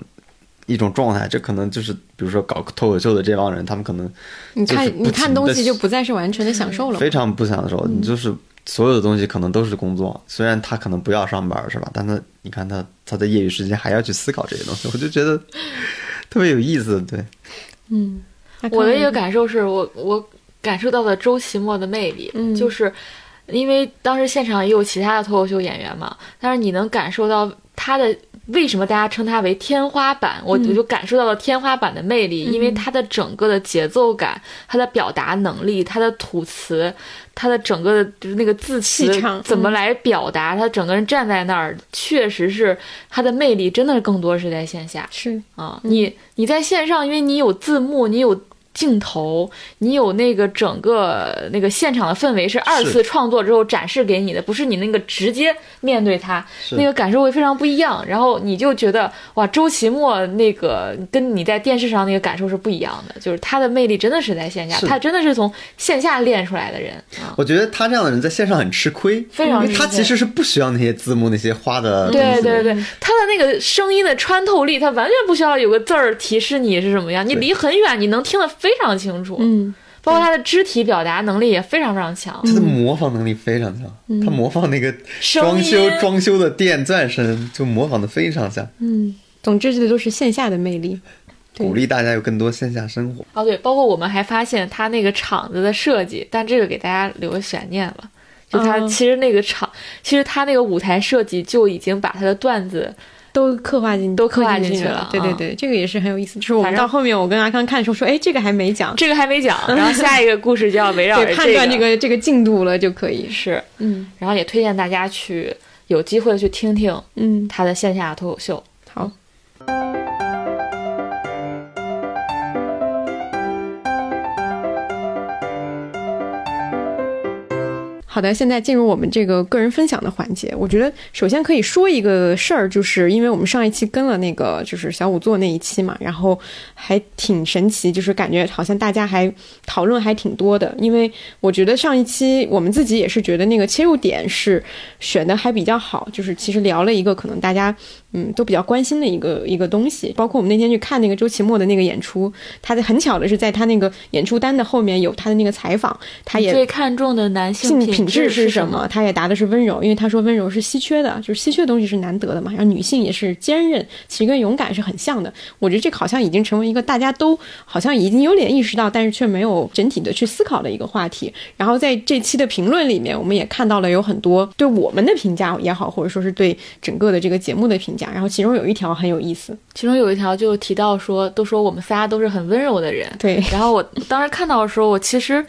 一种状态。这可能就是比如说搞脱口秀的这帮人，他们可能你看你看东西就不再是完全的享受了非。常不享受，你就是所有的东西可能都是工作，虽然他可能不要上班是吧？但他你看他他在业余时间还要去思考这些东西，我就觉得特别有意思。对，嗯，我的一个感受是我我感受到了周奇墨的魅力，嗯就是因为当时现场也有其他的脱口秀演员嘛，但是你能感受到他的为什么大家称它为天花板，我嗯。我就感受到了天花板的魅力，因为它的整个的节奏感、它的表达能力、它的吐词、它的整个的就是那个字词气场嗯怎么来表达，他整个人站在那儿，确实是他的魅力，真的更多是在线下。是。啊，你你在线上，因为你有字幕，你有镜头，你有那个整个那个现场的氛围是二次创作之后展示给你的，不是你那个直接面对它，那个感受会非常不一样。然后你就觉得哇，周奇墨那个跟你在电视上那个感受是不一样的，就是他的魅力真的是在线下，他真的是从线下练出来的人啊。我觉得他这样的人在线上很吃亏，非常因为他其实是不需要那些字幕那些花的的。对对对，他的那个声音的穿透力，他完全不需要有个字儿提示你是什么样，你离很远，你能听得非常清楚。嗯，包括他的肢体表达能力也非常非常强。他的模仿能力非常强，他模仿那个装修装修的电钻声就模仿的非常像，嗯总之这都是线下的魅力。鼓励大家有更多线下生活。哦，对，包括我们还发现他那个场子的设计，但这个给大家留个悬念了。就他哦其实那个场，其实他那个舞台设计就已经把他的段子都刻画进都刻画进进去了啊对对对，这个也是很有意思。就是我们到后面，我跟阿康看的时候说，哎，这个还没讲，这个还没讲，[laughs] 然后下一个故事就要围绕着对，判断这个个这个进度了就可以。是，嗯然后也推荐大家去有机会去听听嗯，他的线下脱口秀。好。好的，现在进入我们这个个人分享的环节。我觉得首先可以说一个事儿，就是因为我们上一期跟了那个就是小五座那一期嘛，然后还挺神奇，就是感觉好像大家还讨论还挺多的。因为我觉得上一期我们自己也是觉得那个切入点是选的还比较好，就是其实聊了一个可能大家嗯都比较关心的一个一个东西。包括我们那天去看那个周奇墨的那个演出，他的很巧的是在他那个演出单的后面有他的那个采访，他也最看重的男性性品质质是什什么？？他也答的是温柔，因为他说温柔是稀缺的，就是稀缺的东西是难得的嘛。然后女性也是坚韧，其实跟勇敢是很像的。我觉得这个好像已经成为一个大家都好像已经有点意识到，但是却没有整体的去思考的一个话题。然后在这期的评论里面，我们也看到了有很多对我们的评价也好，或者说是对整个的这个节目的评价。然后其中有一条很有意思，其中有一条就提到说，都说我们仨都是很温柔的人。对，然后我当时看到的时候，我其实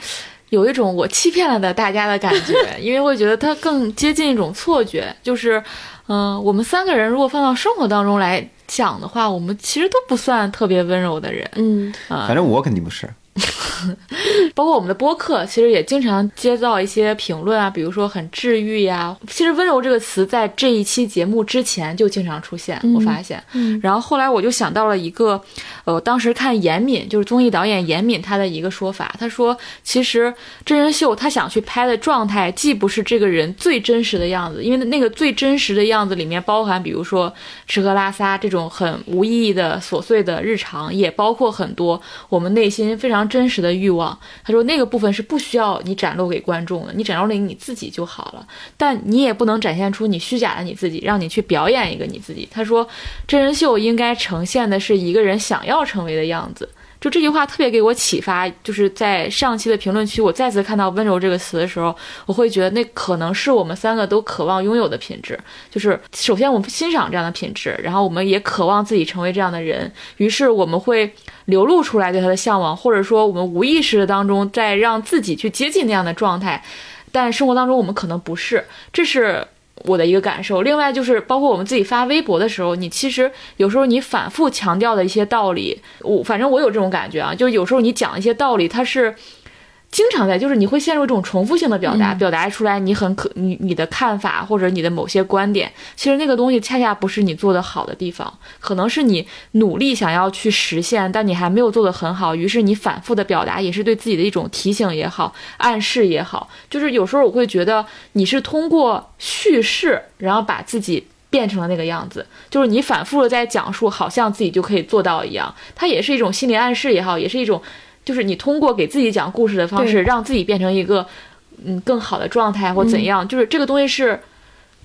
有一种我欺骗了的大家的感觉，因为我觉得它更接近一种错觉，就是，嗯、我们三个人如果放到生活当中来讲的话，我们其实都不算特别温柔的人，嗯啊、反正我肯定不是。[laughs] 包括我们的播客，其实也经常接到一些评论啊，比如说很治愈呀。其实“温柔”这个词在这一期节目之前就经常出现，我发现。嗯然后后来我就想到了一个，呃，当时看严敏，就是综艺导演严敏他的一个说法，他说，其实真人秀他想去拍的状态，既不是这个人最真实的样子，因为那个最真实的样子里面包含，比如说吃喝拉撒这种很无意义的琐碎的日常，也包括很多我们内心非常真实的欲望。他说那个部分是不需要你展露给观众的，你展露给你自己就好了。但你也不能展现出你虚假的你自己，让你去表演一个你自己。他说，真人秀应该呈现的是一个人想要成为的样子。就这句话特别给我启发，就是在上期的评论区，我再次看到“温柔”这个词的时候，我会觉得那可能是我们三个都渴望拥有的品质。就是首先我们欣赏这样的品质，然后我们也渴望自己成为这样的人，于是我们会流露出来对他的向往，或者说我们无意识当中在让自己去接近那样的状态，但生活当中我们可能不是，这是。我的一个感受，另外就是包括我们自己发微博的时候，你其实有时候你反复强调的一些道理，我反正我有这种感觉啊，就是有时候你讲一些道理，它是经常在，就是你会陷入一种重复性的表达，表达出来你很可你你的看法或者你的某些观点，其实那个东西恰恰不是你做的好的地方，可能是你努力想要去实现，但你还没有做得很好，于是你反复的表达也是对自己的一种提醒也好，暗示也好，就是有时候我会觉得你是通过叙事，然后把自己。变成了那个样子，就是你反复的在讲述，好像自己就可以做到一样。它也是一种心理暗示也好，也是一种，就是你通过给自己讲故事的方式，让自己变成一个嗯更好的状态或怎样。就是这个东西是。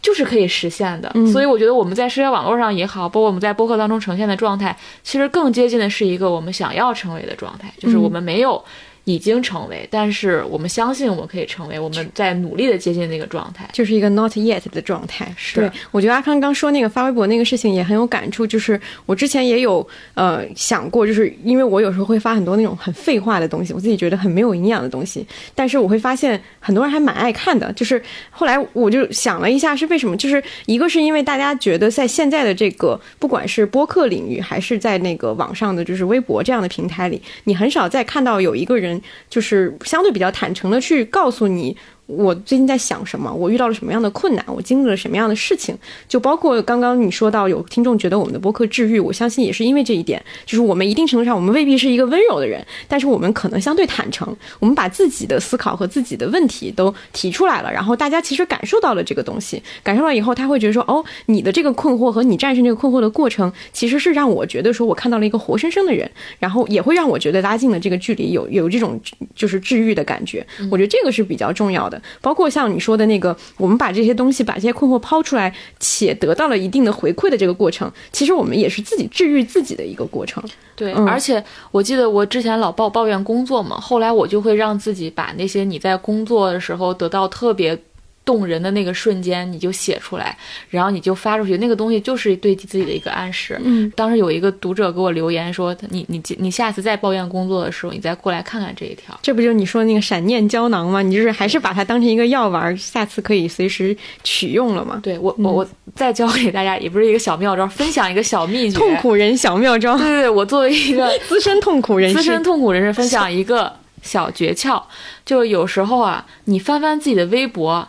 就是可以实现的，嗯所以我觉得我们在社交网络上也好，包括我们在播客当中呈现的状态，其实更接近的是一个我们想要成为的状态，就是我们没有已经成为，但是我们相信我们可以成为，我们在努力的接近那个状态。就是一个 not yet 的状态。是对，我觉得阿康刚说那个发微博那个事情也很有感触，就是我之前也有呃想过，就是因为我有时候会发很多那种很废话的东西，我自己觉得很没有营养的东西，但是我会发现很多人还蛮爱看的。就是后来我就想了一下是为什么，就是一个是因为大家觉得在现在的这个不管是播客领域，还是在那个网上的就是微博这样的平台里，你很少再看到有一个人就是相对比较坦诚的去告诉你。我最近在想什么？我遇到了什么样的困难？我经历了什么样的事情？就包括刚刚你说到有听众觉得我们的播客治愈，我相信也是因为这一点，就是我们一定程度上我们未必是一个温柔的人，但是我们可能相对坦诚，我们把自己的思考和自己的问题都提出来了，然后大家其实感受到了这个东西，感受到以后他会觉得说，哦，你的这个困惑和你战胜这个困惑的过程，其实是让我觉得说我看到了一个活生生的人，然后也会让我觉得拉近了这个距离，有有这种就是治愈的感觉。我觉得这个是比较重要的。包括像你说的那个，我们把这些东西、把这些困惑抛出来，且得到了一定的回馈的这个过程，其实我们也是自己治愈自己的一个过程。对，嗯而且我记得我之前老抱抱怨工作嘛，后来我就会让自己把那些你在工作的时候得到特别动人的那个瞬间，你就写出来，然后你就发出去，那个东西就是对自己的一个暗示。嗯，当时有一个读者给我留言说，你你你下次再抱怨工作的时候，你再过来看看这一条。这不就是你说的那个闪念胶囊吗？你就是还是把它当成一个药丸，下次可以随时取用了嘛？对我我我再教给大家，也不是一个小妙招，分享一个小秘诀。痛苦人小妙招，对对对，我作为一个 [laughs] 资深痛苦人士，资深痛苦人士分享一个小诀窍，就有时候啊，你翻翻自己的微博，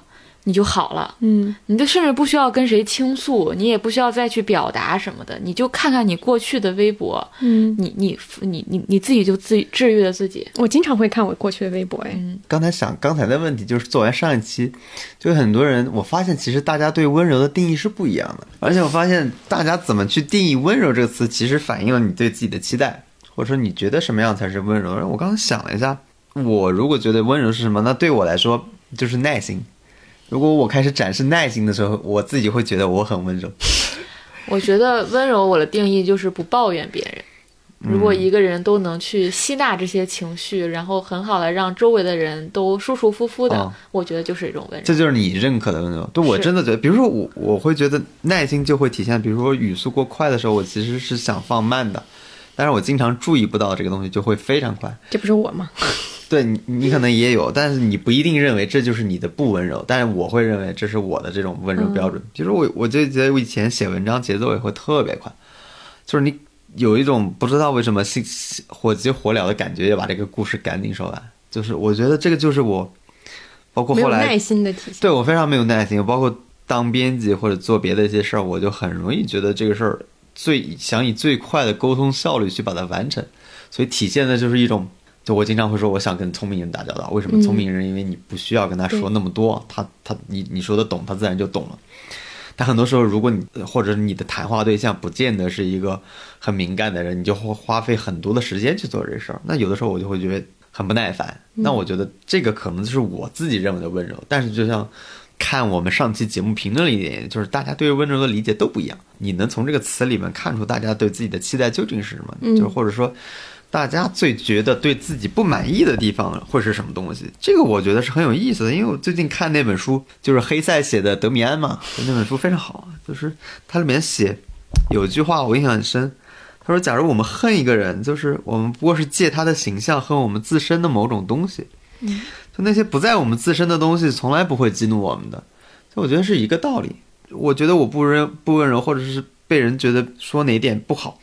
你就好了。嗯，你就甚至不需要跟谁倾诉，你也不需要再去表达什么的，你就看看你过去的微博，嗯，你你你你你自己就自治愈了自己。我经常会看我过去的微博，哎，嗯，刚才想刚才的问题就是做完上一期，就很多人我发现其实大家对温柔的定义是不一样的，而且我发现大家怎么去定义温柔这个词，其实反映了你对自己的期待，或者说你觉得什么样才是温柔。我刚刚想了一下，我如果觉得温柔是什么，那对我来说就是耐心。如果我开始展示耐心的时候，我自己会觉得我很温柔。我觉得温柔我的定义就是不抱怨别人。如果一个人都能去吸纳这些情绪，然后很好的让周围的人都舒舒服服的，哦我觉得就是一种温柔。这就是你认可的温柔。对我真的觉得，比如说我，我会觉得耐心就会体现，比如说语速过快的时候，我其实是想放慢的。但是我经常注意不到这个东西，就会非常快。这不是我吗？[laughs] 对你，你可能也有，但是你不一定认为这就是你的不温柔，但是我会认为这是我的这种温柔标准。比如说我，我就觉得我以前写文章节奏也会特别快，就是你有一种不知道为什么心火急火燎的感觉，要把这个故事赶紧说完。就是我觉得这个就是我，包括后来耐心的体现。对我非常没有耐心，包括当编辑或者做别的一些事儿，我就很容易觉得这个事儿最想以最快的沟通效率去把它完成，所以体现的就是一种，就我经常会说，我想跟聪明人打交道。为什么聪明人？因为你不需要跟他说那么多，他他你你说的懂，他自然就懂了。但很多时候，如果你或者你的谈话对象不见得是一个很敏感的人，你就会花费很多的时间去做这事儿。那有的时候我就会觉得很不耐烦。那我觉得这个可能就是我自己认为的温柔，但是就像看我们上期节目评论里就是大家对温柔的理解都不一样。你能从这个词里面看出大家对自己的期待究竟是什么？就是或者说。大家最觉得对自己不满意的地方会是什么东西？这个我觉得是很有意思的，因为我最近看那本书，就是黑塞写的《德米安》嘛，那本书非常好，就是它里面写有一句话我印象很深，他说：“假如我们恨一个人，就是我们不过是借他的形象恨我们自身的某种东西，就那些不在我们自身的东西，从来不会激怒我们的。”就我觉得是一个道理。我觉得我不温不温柔，或者是被人觉得说哪点不好。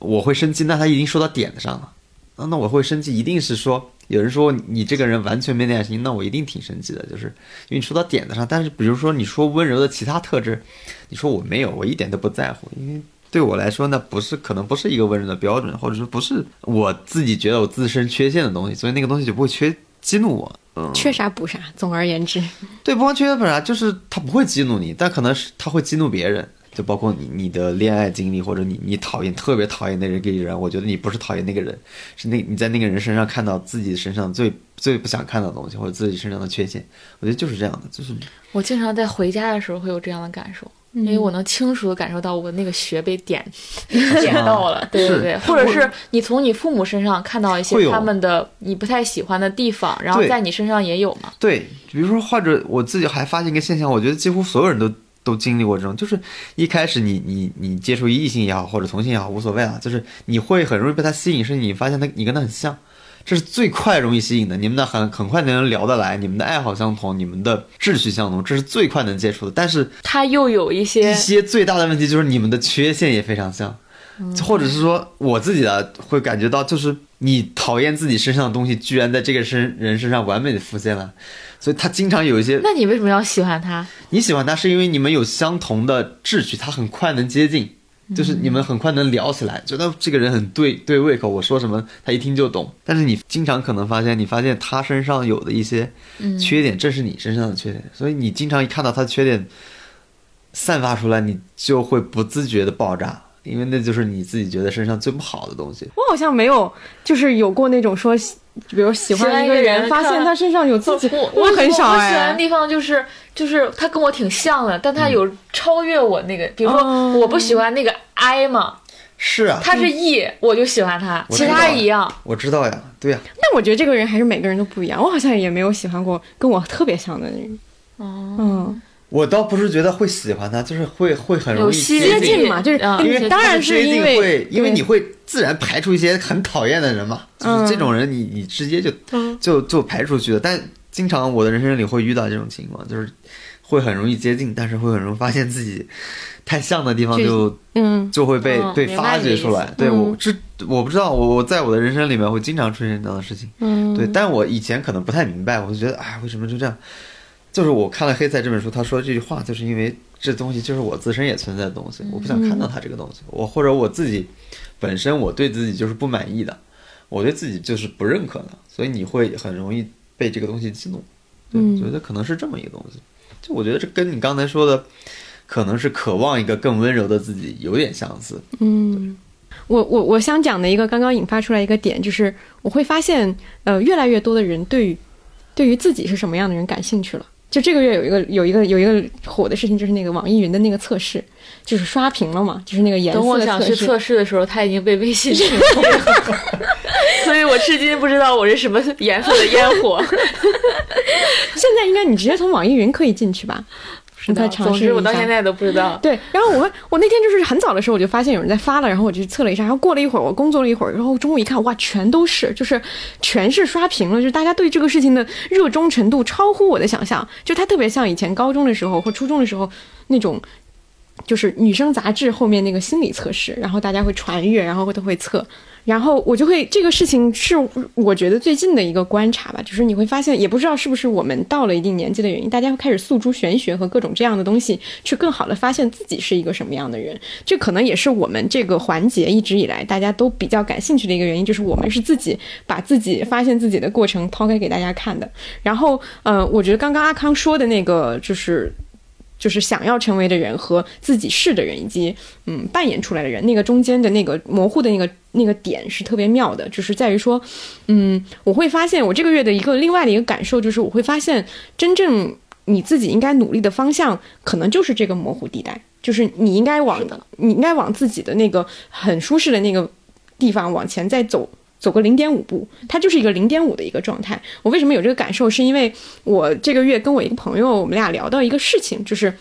我会生气，那他已经说到点子上了，那我会生气，一定是说有人说你这个人完全没耐心，那我一定挺生气的，就是因为你说到点子上。但是比如说你说温柔的其他特质，你说我没有，我一点都不在乎，因为对我来说那不是可能不是一个温柔的标准，或者说不是我自己觉得我自身缺陷的东西，所以那个东西就不会缺激怒我。嗯，缺啥补啥。总而言之，对，不光缺啥补啥，就是他不会激怒你，但可能是他会激怒别人。就包括你你的恋爱经历，或者你你讨厌特别讨厌那人个人，我觉得你不是讨厌那个人，是那你在那个人身上看到自己身上最最不想看到的东西，或者自己身上的缺陷。我觉得就是这样的，就是我经常在回家的时候会有这样的感受，因为我能清楚的感受到我那个穴被点 [laughs] 点到了，对对对，或者是你从你父母身上看到一些他们的你不太喜欢的地方，然后在你身上也有嘛。对，比如说或者我自己还发现一个现象，我觉得几乎所有人都。都经历过这种，就是一开始你你你接触异性也好，或者同性也好，无所谓啊，就是你会很容易被他吸引，是你发现他你跟他很像，这是最快容易吸引的，你们的很很快能聊得来，你们的爱好相同，你们的志趣相同，这是最快能接触的。但是他又有一些一些最大的问题就是你们的缺陷也非常像，或者是说我自己的会感觉到，就是你讨厌自己身上的东西，居然在这个身人身上完美的浮现了，所以他经常有一些那你为什么要喜欢他？你喜欢他是因为你们有相同的志趣，他很快能接近，就是你们很快能聊起来，觉得这个人很对对胃口，我说什么他一听就懂。但是你经常可能发现，你发现他身上有的一些缺点，正是你身上的缺点，所以你经常一看到他的缺点散发出来，你就会不自觉的爆炸。因为那就是你自己觉得身上最不好的东西。我好像没有，就是有过那种说，比如喜欢一个人，发现他身上有自己，我我很少我喜欢的哎。地方就是就是他跟我挺像的，但他有超越我那个，比如说哦我不喜欢那个 I 嘛，是啊，他是 E，我就喜欢他，其他一样。我知道呀，对呀，那我觉得这个人还是每个人都不一样。我好像也没有喜欢过跟我特别像的人。哦，嗯，我倒不是觉得会喜欢他，就是会会很容易有接接近近嘛，就是嗯。因为当然是因为会，因为你会自然排除一些很讨厌的人嘛，就是这种人你你直接就就就排出去了。但经常我的人生里会遇到这种情况，就是会很容易接近，但是会很容易发现自己太像的地方就就嗯。就会被被发掘出来。对嗯。我这我不知道，我我在我的人生里面会经常出现这样的事情。嗯，对，但我以前可能不太明白，我就觉得，哎，为什么就这样？就是我看了《黑塞》这本书，他说这句话，就是因为这东西就是我自身也存在的东西，我不想看到它这个东西，我或者我自己本身我对自己就是不满意的，我对自己就是不认可的，所以你会很容易被这个东西激怒。对，嗯我觉得可能是这么一个东西。就我觉得这跟你刚才说的，可能是渴望一个更温柔的自己有点相似。嗯，我我我想讲的一个刚刚引发出来一个点，就是我会发现，呃，越来越多的人对于对于自己是什么样的人感兴趣了。就这个月有一个有一个有一个火的事情，就是那个网易云的那个测试，就是刷屏了嘛，就是那个颜等我。想去测试的时候，他已经被微信屏蔽了，所以我至今不知道我是什么颜色的烟火。[laughs] 现在应该你直接从网易云可以进去吧？总之，我到现在都不知道。对，然后我我那天就是很早的时候我就发现有人在发了，然后我就测了一下，然后过了一会儿我工作了一会儿，然后中午一看，哇，全都是，就是全是刷屏了，就是大家对这个事情的热衷程度超乎我的想象，就它特别像以前高中的时候或初中的时候那种。就是女生杂志后面那个心理测试，然后大家会传阅，然后都会测，然后我就会这个事情是我觉得最近的一个观察吧，就是你会发现，也不知道是不是我们到了一定年纪的原因，大家会开始诉诸玄学和各种这样的东西，去更好的发现自己是一个什么样的人。这可能也是我们这个环节一直以来大家都比较感兴趣的一个原因，就是我们是自己把自己发现自己的过程抛开给大家看的。然后，呃，我觉得刚刚阿康说的那个就是。就是想要成为的人和自己是的人，以及嗯扮演出来的人，那个中间的那个模糊的那个那个点是特别妙的，就是在于说，嗯，我会发现我这个月的一个另外的一个感受就是，我会发现真正你自己应该努力的方向，可能就是这个模糊地带，就是你应该往的你应该往自己的那个很舒适的那个地方往前再走。走个零点五步，它就是一个零点五的一个状态。我为什么有这个感受？是因为我这个月跟我一个朋友，我们俩聊到一个事情，就是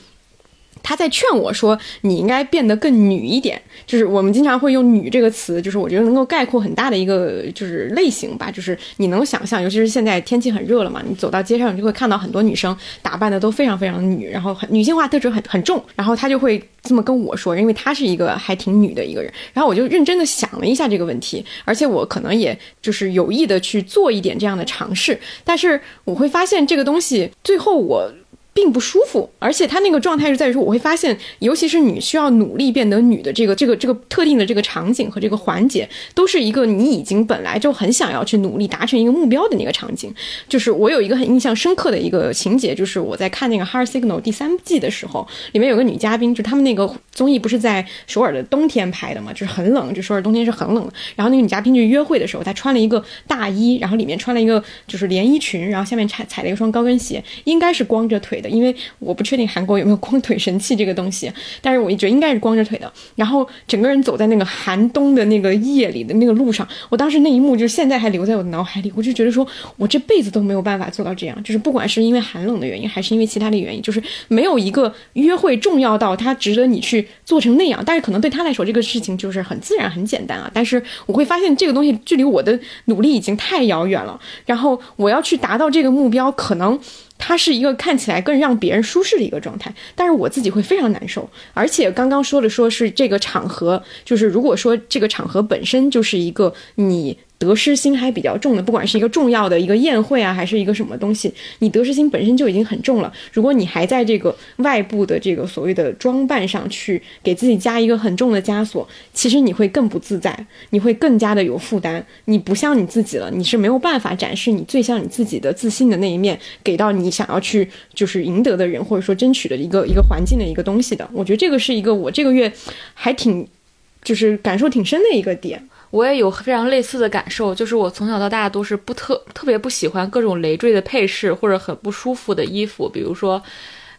他在劝我说，你应该变得更女一点。就是我们经常会用“女”这个词，就是我觉得能够概括很大的一个就是类型吧。就是你能想象，尤其是现在天气很热了嘛，你走到街上，你就会看到很多女生打扮的都非常非常女，然后很女性化特质很很重。然后他就会这么跟我说，因为他是一个还挺女的一个人。然后我就认真的想了一下这个问题，而且我可能也就是有意的去做一点这样的尝试，但是我会发现这个东西最后我。并不舒服，而且他那个状态是在于说，我会发现，尤其是你需要努力变得女的这个这个这个特定的这个场景和这个环节，都是一个你已经本来就很想要去努力达成一个目标的那个场景。就是我有一个很印象深刻的一个情节，就是我在看那个《Heart Signal》第三季的时候，里面有个女嘉宾，就他们那个综艺不是在首尔的冬天拍的嘛，就是很冷，就首尔冬天是很冷。然后那个女嘉宾去约会的时候，她穿了一个大衣，然后里面穿了一个就是连衣裙，然后下面踩踩了一双高跟鞋，应该是光着腿因为我不确定韩国有没有光腿神器这个东西，但是我觉得应该是光着腿的。然后整个人走在那个寒冬的那个夜里的那个路上，我当时那一幕就是现在还留在我的脑海里，我就觉得说我这辈子都没有办法做到这样，就是不管是因为寒冷的原因，还是因为其他的原因，就是没有一个约会重要到它值得你去做成那样。但是可能对他来说，这个事情就是很自然、很简单啊。但是我会发现这个东西距离我的努力已经太遥远了，然后我要去达到这个目标，可能。它是一个看起来更让别人舒适的一个状态，但是我自己会非常难受。而且刚刚说的说是这个场合，就是如果说这个场合本身就是一个你得失心还比较重的，不管是一个重要的一个宴会啊，还是一个什么东西，你得失心本身就已经很重了。如果你还在这个外部的这个所谓的装扮上去给自己加一个很重的枷锁，其实你会更不自在，你会更加的有负担。你不像你自己了，你是没有办法展示你最像你自己的自信的那一面，给到你想要去就是赢得的人，或者说争取的一个一个环境的一个东西的。我觉得这个是一个我这个月还挺就是感受挺深的一个点。我也有非常类似的感受，就是我从小到大都是不特特别不喜欢各种累赘的配饰或者很不舒服的衣服，比如说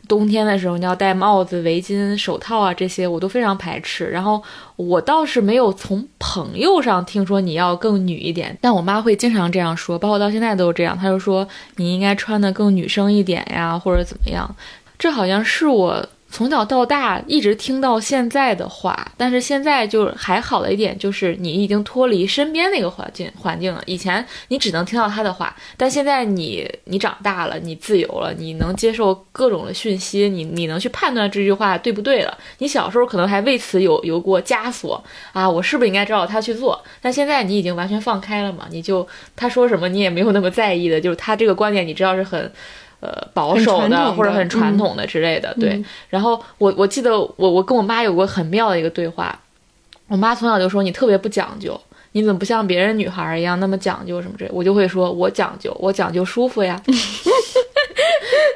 冬天的时候你要戴帽子、围巾、手套啊这些，我都非常排斥。然后我倒是没有从朋友上听说你要更女一点，但我妈会经常这样说，包括到现在都是这样，她就说你应该穿的更女生一点呀，或者怎么样。这好像是我。从小到大一直听到现在的话，但是现在就还好的一点就是你已经脱离身边那个环境环境了。以前你只能听到他的话，但现在你你长大了，你自由了，你能接受各种的讯息，你你能去判断这句话对不对了。你小时候可能还为此有有过枷锁啊，我是不是应该照着他去做？但现在你已经完全放开了嘛，你就他说什么你也没有那么在意的，就是他这个观点你知道是很。呃，保守的或者很传统的之类的，对。然后我我记得我我跟我妈有过很妙的一个对话，我妈从小就说你特别不讲究，你怎么不像别人女孩儿一样那么讲究什么之类，我就会说我讲究，我讲究舒服呀。[laughs]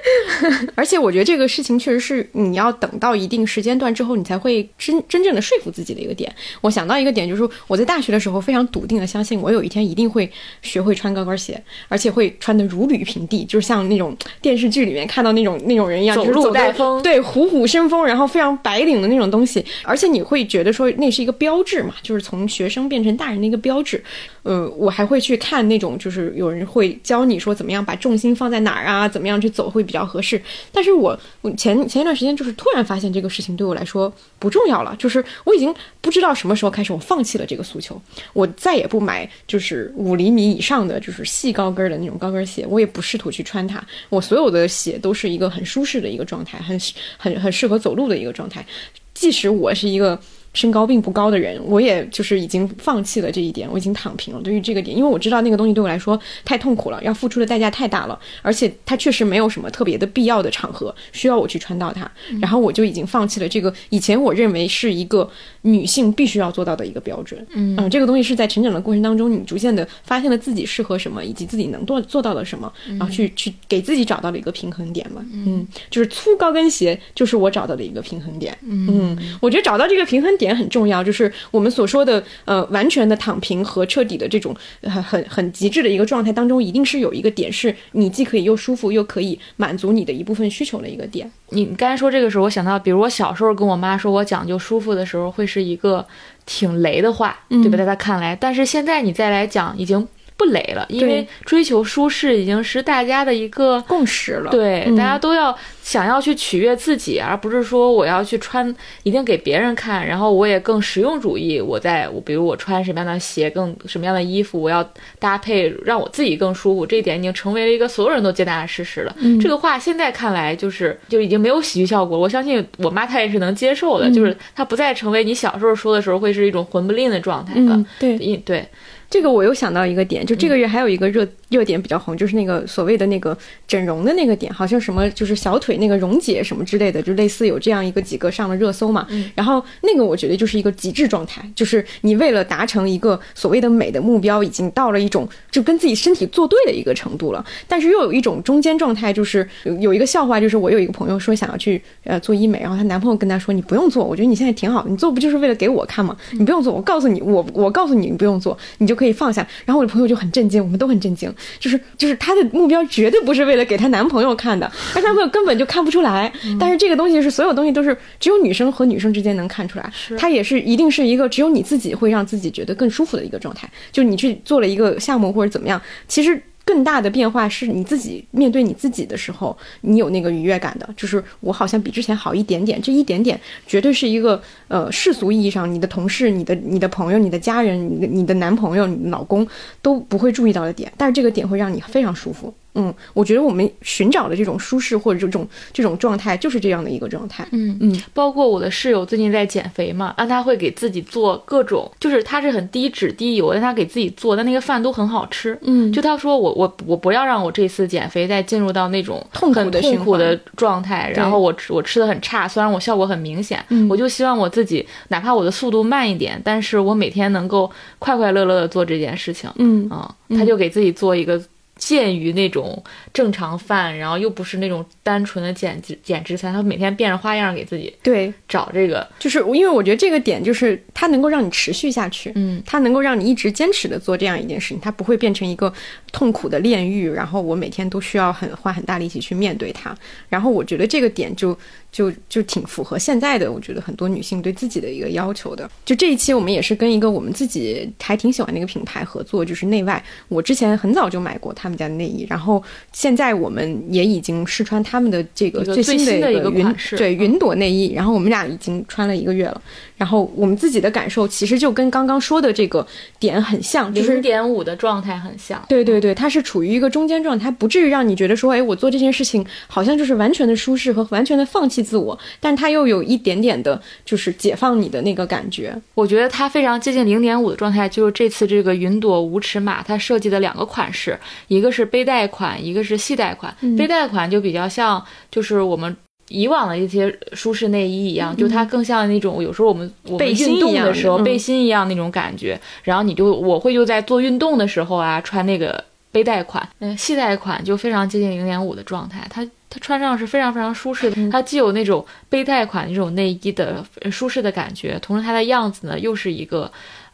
[laughs] 而且我觉得这个事情确实是你要等到一定时间段之后，你才会真真正的说服自己的一个点。我想到一个点，就是说我在大学的时候非常笃定的相信，我有一天一定会学会穿高跟鞋，而且会穿的如履平地，就是像那种电视剧里面看到那种那种人一样，走路就是走带风对，虎虎生风，然后非常白领的那种东西。而且你会觉得说那是一个标志嘛，就是从学生变成大人的一个标志。呃，我还会去看那种，就是有人会教你说怎么样把重心放在哪儿啊，怎么样去走会比较合适。但是我前前一段时间就是突然发现这个事情对我来说不重要了，就是我已经不知道什么时候开始我放弃了这个诉求，我再也不买就是五厘米以上的就是细高跟的那种高跟鞋，我也不试图去穿它，我所有的鞋都是一个很舒适的一个状态，很 [laughs] 很很适合走路的一个状态。即使我是一个身高并不高的人，我也就是已经放弃了这一点，我已经躺平了。对于这个点，因为我知道那个东西对我来说太痛苦了，要付出的代价太大了，而且它确实没有什么特别的必要的场合需要我去穿到它，然后我就已经放弃了这个以前我认为是一个女性必须要做到的一个标准。嗯这个东西是在成长的过程当中，你逐渐的发现了自己适合什么，以及自己能做做到了什么，然后去去给自己找到了一个平衡点嘛。嗯，就是粗高跟鞋就是我找到的一个平衡点。嗯，我觉得找到这个平衡点很重要，就是我们所说的呃完全的躺平和彻底的这种呃很很很极致的一个状态当中，一定是有一个点是你既可以又舒服又可以满足你的一部分需求的一个点。你刚才说这个时候，我想到，比如我小时候跟我妈说我讲究舒服的时候，会是一个挺雷的话，对吧？在她看来，但是现在你再来讲，已经不累了，因为追求舒适已经是大家的一个共识了对，嗯大家都要想要去取悦自己，而不是说我要去穿一定给别人看，然后我也更实用主义。我在我比如我穿什么样的鞋，更什么样的衣服，我要搭配让我自己更舒服，这一点已经成为了一个所有人都接纳的事实了。嗯这个话现在看来就是就已经没有喜剧效果。我相信我妈她也是能接受的，就是她不再成为你小时候说的时候会是一种混不吝的状态了。嗯，对，因对，这个我又想到一个点，就这个月还有一个热、热点比较红，就是那个所谓的那个整容的那个点，好像什么就是小腿那个溶解什么之类的，就类似有这样一个几个上了热搜嘛。然后那个我觉得就是一个极致状态，就是你为了达成一个所谓的美的目标，已经到了一种就跟自己身体作对的一个程度了，但是又有一种中间状态，就是有有一个笑话，就是我有一个朋友说想要去呃做医美，然后她男朋友跟她说你不用做，我觉得你现在挺好，你做不就是为了给我看吗？你不用做，我告诉你，我我告诉你你不用做，你就可以放下。然后我的朋友就很震惊，我们都很震惊，就是就是她的目标绝对不是为了给她男朋友看的，而她男朋友根本就看不出来。但是这个东西是所有东西都是只有女生和女生之间能看出来，她也是一定是一个只有你自己会让自己觉得更舒服的一个状态。就你去做了一个项目或者怎么样，其实。更大的变化是你自己面对你自己的时候，你有那个愉悦感的，就是我好像比之前好一点点，这一点点绝对是一个呃世俗意义上你的同事、你的你的朋友、你的家人、你的你的男朋友、你的老公都不会注意到的点，但是这个点会让你非常舒服。嗯，我觉得我们寻找的这种舒适或者这种这种状态就是这样的一个状态。嗯嗯，包括我的室友最近在减肥嘛，啊他会给自己做各种，就是他是很低脂低油，但他给自己做，但那个饭都很好吃。嗯。就他说我我我不要让我这次减肥再进入到那种痛苦的痛苦的状态，然后我吃我吃的很差，虽然我效果很明显，嗯。我就希望我自己哪怕我的速度慢一点，但是我每天能够快快乐乐的做这件事情。嗯。啊、他就给自己做一个介于那种正常饭，然后又不是那种单纯的减脂减脂餐，他每天变着花样给自己对，找这个，就是因为我觉得这个点就是它能够让你持续下去，嗯，它能够让你一直坚持的做这样一件事情，它不会变成一个痛苦的炼狱，然后我每天都需要很花很大力气去面对它。然后我觉得这个点就就就挺符合现在的，我觉得很多女性对自己的一个要求的。就这一期我们也是跟一个我们自己还挺喜欢的一个品牌合作，就是内外。我之前很早就买过他们家的内衣，然后现在我们也已经试穿他们的这个最新的一个款式嗯对云朵内衣，然后我们俩已经穿了一个月了。然后我们自己的感受其实就跟刚刚说的这个点很像，就是零点五的状态很像。对对对，它是处于一个中间状态，它不至于让你觉得说，哎，我做这件事情好像就是完全的舒适和完全的放弃自我，但它又有一点点的，就是解放你的那个感觉。我觉得它非常接近零点五的状态，就是这次这个云朵无尺码它设计的两个款式，一个是背带款，一个是系带款。嗯背带款就比较像，就是我们。以往的一些舒适内衣一样，就它更像那种有时候我们我们嗯背心运动的时候背心一样那种感觉。然后你就我会就在做运动的时候啊穿那个背带款，嗯，系带款就非常接近零点五的状态，它它穿上是非常非常舒适的，嗯它既有那种背带款那种内衣的呃舒适的感觉，同时它的样子呢又是一个。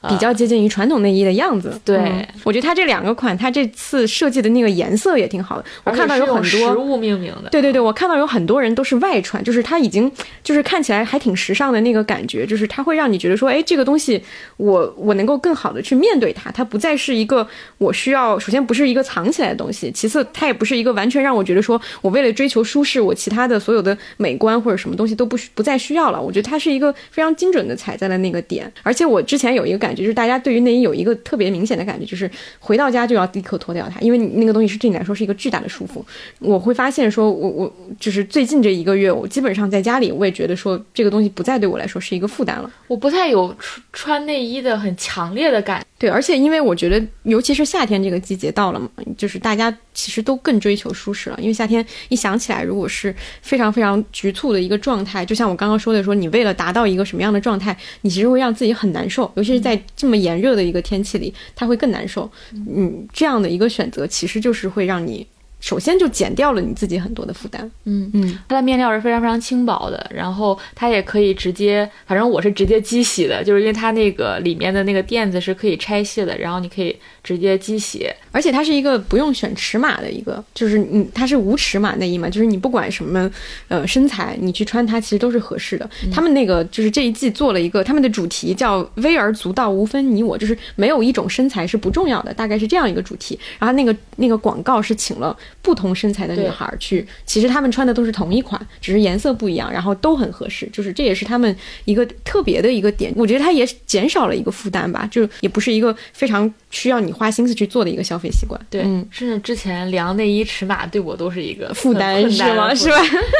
比较接近于传统内衣的样子。对嗯我觉得它这两个款，它这次设计的那个颜色也挺好的。我看到有很多。物命名的，对对对，我看到有很多人都是外穿，就是它已经就是看起来还挺时尚的那个感觉，就是它会让你觉得说，哎，这个东西我我能够更好的去面对它，它不再是一个我需要，首先不是一个藏起来的东西，其次它也不是一个完全让我觉得说我为了追求舒适，我其他的所有的美观或者什么东西都不需不再需要了。我觉得它是一个非常精准的踩在了那个点，而且我之前有一个感就是大家对于内衣有一个特别明显的感觉，就是回到家就要立刻脱掉它，因为你那个东西是对你来说是一个巨大的束缚。我会发现说我，我就是最近这一个月，我基本上在家里，我也觉得说这个东西不再对我来说是一个负担了。我不太有穿穿内衣的很强烈的感。对，而且因为我觉得，尤其是夏天这个季节到了嘛，就是大家其实都更追求舒适了。因为夏天一想起来，如果是非常非常局促的一个状态，就像我刚刚说的说，你为了达到一个什么样的状态，你其实会让自己很难受，尤其是在这么炎热的一个天气里，它会更难受。嗯，这样的一个选择，其实就是会让你首先就减掉了你自己很多的负担。嗯嗯，它的面料是非常非常轻薄的，然后它也可以直接，反正我是直接机洗的，就是因为它那个里面的那个垫子是可以拆卸的，然后你可以直接机洗。而且它是一个不用选尺码的一个，就是你它是无尺码内衣嘛，就是你不管什么呃身材，你去穿它其实都是合适的。他们那个就是这一季做了一个，他们的主题叫“微而足道，无分你我”，就是没有一种身材是不重要的，大概是这样一个主题。然后那个那个广告是请了不同身材的女孩儿去，其实她们穿的都是同一款，只是颜色不一样，然后都很合适。就是这也是她们一个特别的一个点，我觉得它也减少了一个负担吧，就也不是一个非常需要你花心思去做的一个消费习惯。对，嗯，甚至之前量内衣尺码对我都是一个负担很是吗？是吧？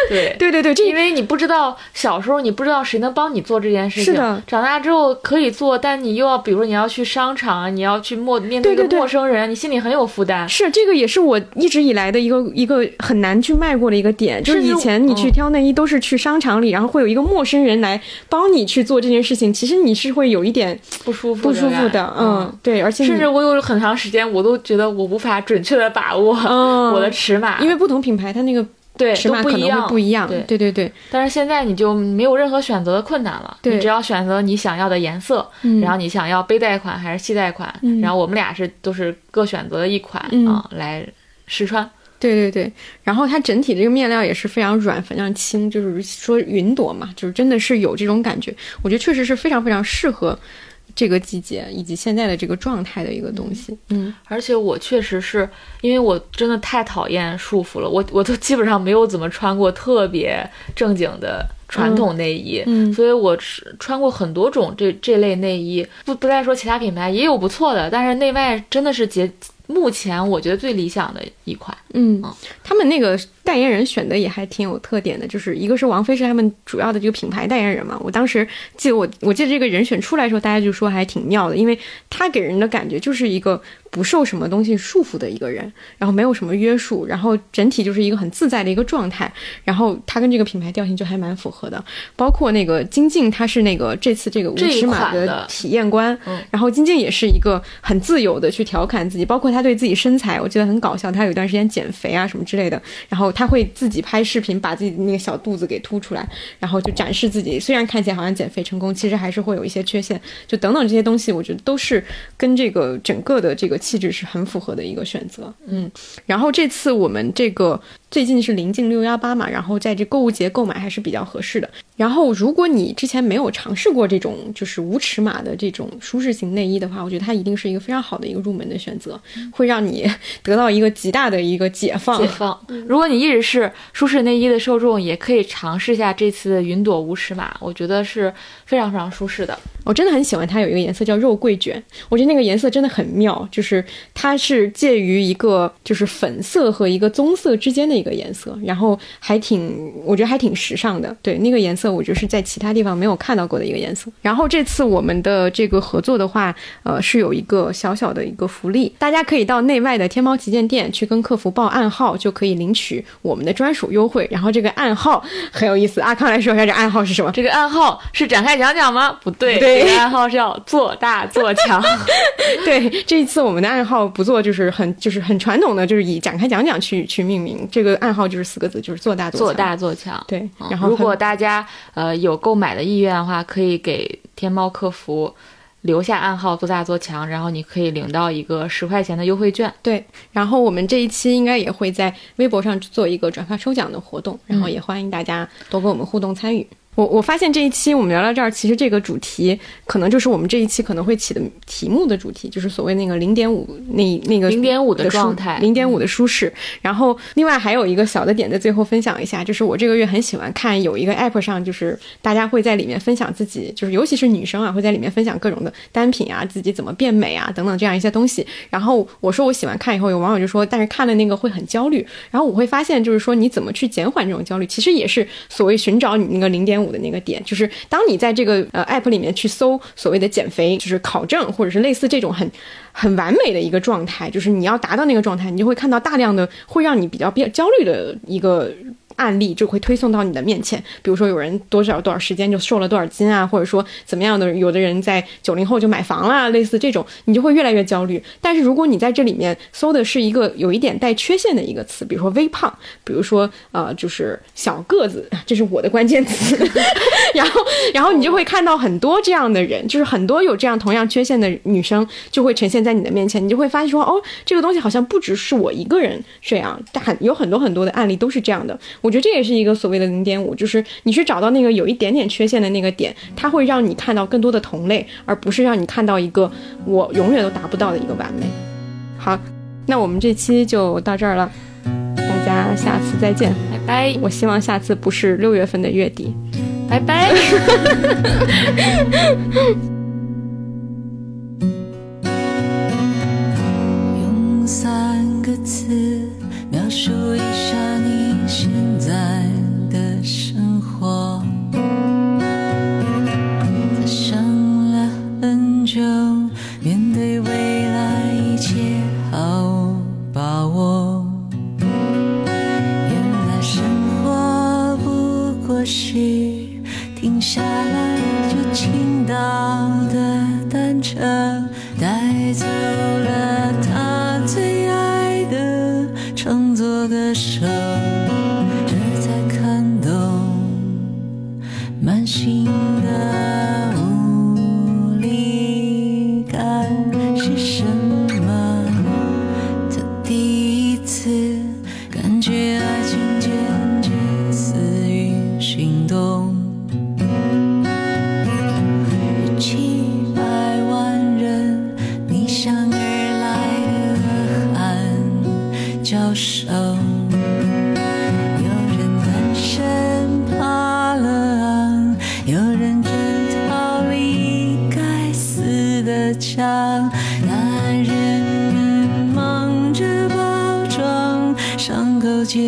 对。[laughs] 对对对，这因为你不知道小时候你不知道谁能帮你做这件事情，是的长大之后可以做，但你又要比如说你要去商场，你要去陌面对一个对对对陌生人，你心里很有负担。是这个也是我一直以来的一个一个很难去迈过的一个点，就是以前你去嗯。挑内衣都是去商场里，然后会有一个陌生人来帮你去做这件事情，其实你是会有一点不舒服，不舒服的，嗯，，对，而且甚至我有很长时间我都觉得我无法准确的把握嗯。我的尺码，因为不同品牌它那个对尺码可能会不一样，对。对对对，但是现在你就没有任何选择的困难了，你只要选择你想要的颜色，嗯。然后你想要背带款还是系带款，嗯。然后我们俩是都是各选择了一款、嗯。啊来试穿。对对对，然后它整体这个面料也是非常软、非常轻，就是说云朵嘛，就是真的是有这种感觉。我觉得确实是非常非常适合这个季节以及现在的这个状态的一个东西。嗯而且我确实是因为我真的太讨厌束缚了，我我都基本上没有怎么穿过特别正经的传统内衣，嗯所以我是穿过很多种这这类内衣，不不再说其他品牌也有不错的，但是内外真的是结目前我觉得最理想的一款。嗯嗯，他们那个代言人选的也还挺有特点的，就是一个是王菲是他们主要的这个品牌代言人嘛。我当时记得我我记得这个人选出来的时候，大家就说还挺妙的，因为他给人的感觉就是一个不受什么东西束缚的一个人，然后没有什么约束，然后整体就是一个很自在的一个状态。然后他跟这个品牌调性就还蛮符合的，包括那个金靖，他是那个这次这个无这一尺码的体验官，嗯然后金靖也是一个很自由的去调侃自己，包括他对自己身材，我记得很搞笑，他有一段时间减肥啊什么之类的，然后他会自己拍视频，把自己那个小肚子给凸出来，然后就展示自己，虽然看起来好像减肥成功，其实还是会有一些缺陷，就等等这些东西，我觉得都是跟这个整个的这个气质是很符合的一个选择。嗯，然后这次我们这个最近是临近六幺八嘛，然后在这购物节购买还是比较合适的。然后如果你之前没有尝试过这种就是无尺码的这种舒适型内衣的话，我觉得它一定是一个非常好的一个入门的选择，会让你得到一个极大的一个解放。解放。如果你一直是舒适内衣的受众，也可以尝试一下这次的云朵无尺码，我觉得是非常非常舒适的。我真的很喜欢它有一个颜色叫肉桂卷，我觉得那个颜色真的很妙，就是它是介于一个就是粉色和一个棕色之间的一个颜色，然后还挺我觉得还挺时尚的。对，那个颜色我觉得是在其他地方没有看到过的一个颜色。然后这次我们的这个合作的话，呃，是有一个小小的一个福利，大家可以到内外的天猫旗舰店去跟客服报暗号，就可以领取我们的专属优惠。然后这个暗号很有意思，阿康来说一下这暗号是什么？这个暗号是展开讲讲吗？不对，对这个暗号是要做大做强。[laughs] 对，这一次我们的暗号不做就是很就是很传统的，就是以展开讲讲去去命名。这个暗号就是四个字，就是做大做大做强。对嗯，然后如果大家呃有购买的意愿的话，可以给天猫客服留下暗号做大做强，然后你可以领到一个十块钱的优惠券。对，然后我们这一期应该也会在微博上做一个转发抽奖的活动，然后也欢迎大家多跟我们互动参与。我我发现这一期我们聊到这儿，其实这个主题可能就是我们这一期可能会起的题目的主题，就是所谓那个零点五那那个零点五的状态零点五的舒适。然后另外还有一个小的点，在最后分享一下，就是我这个月很喜欢看有一个 app 上，就是大家会在里面分享自己，就是尤其是女生啊，会在里面分享各种的单品啊，自己怎么变美啊等等这样一些东西。然后我说我喜欢看以后，有网友就说，但是看了那个会很焦虑。然后我会发现，就是说你怎么去减缓这种焦虑，其实也是所谓寻找你那个零点五的那个点，就是当你在这个呃 app 里面去搜所谓的减肥，就是考证或者是类似这种很很完美的一个状态，就是你要达到那个状态，你就会看到大量的会让你比较比较焦虑的一个。案例就会推送到你的面前，比如说有人多少多少时间就瘦了多少斤啊，或者说怎么样的，有的人在九零后就买房啦，类似这种，你就会越来越焦虑。但是如果你在这里面搜的是一个有一点带缺陷的一个词，比如说微胖，比如说呃就是小个子，[laughs] 这是我的关键词，[laughs] 然后然后你就会看到很多这样的人，就是很多有这样同样缺陷的女生就会呈现在你的面前，你就会发现说哦，这个东西好像不只是我一个人这样，但很有很多很多的案例都是这样的。我觉得这也是一个所谓的零点五，就是你去找到那个有一点点缺陷的那个点，它会让你看到更多的同类，而不是让你看到一个我永远都达不到的一个完美。好，那我们这期就到这儿了，大家下次再见。拜拜，我希望下次不是六月份的月底。拜拜。[laughs] 用三个字描述一下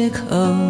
借口。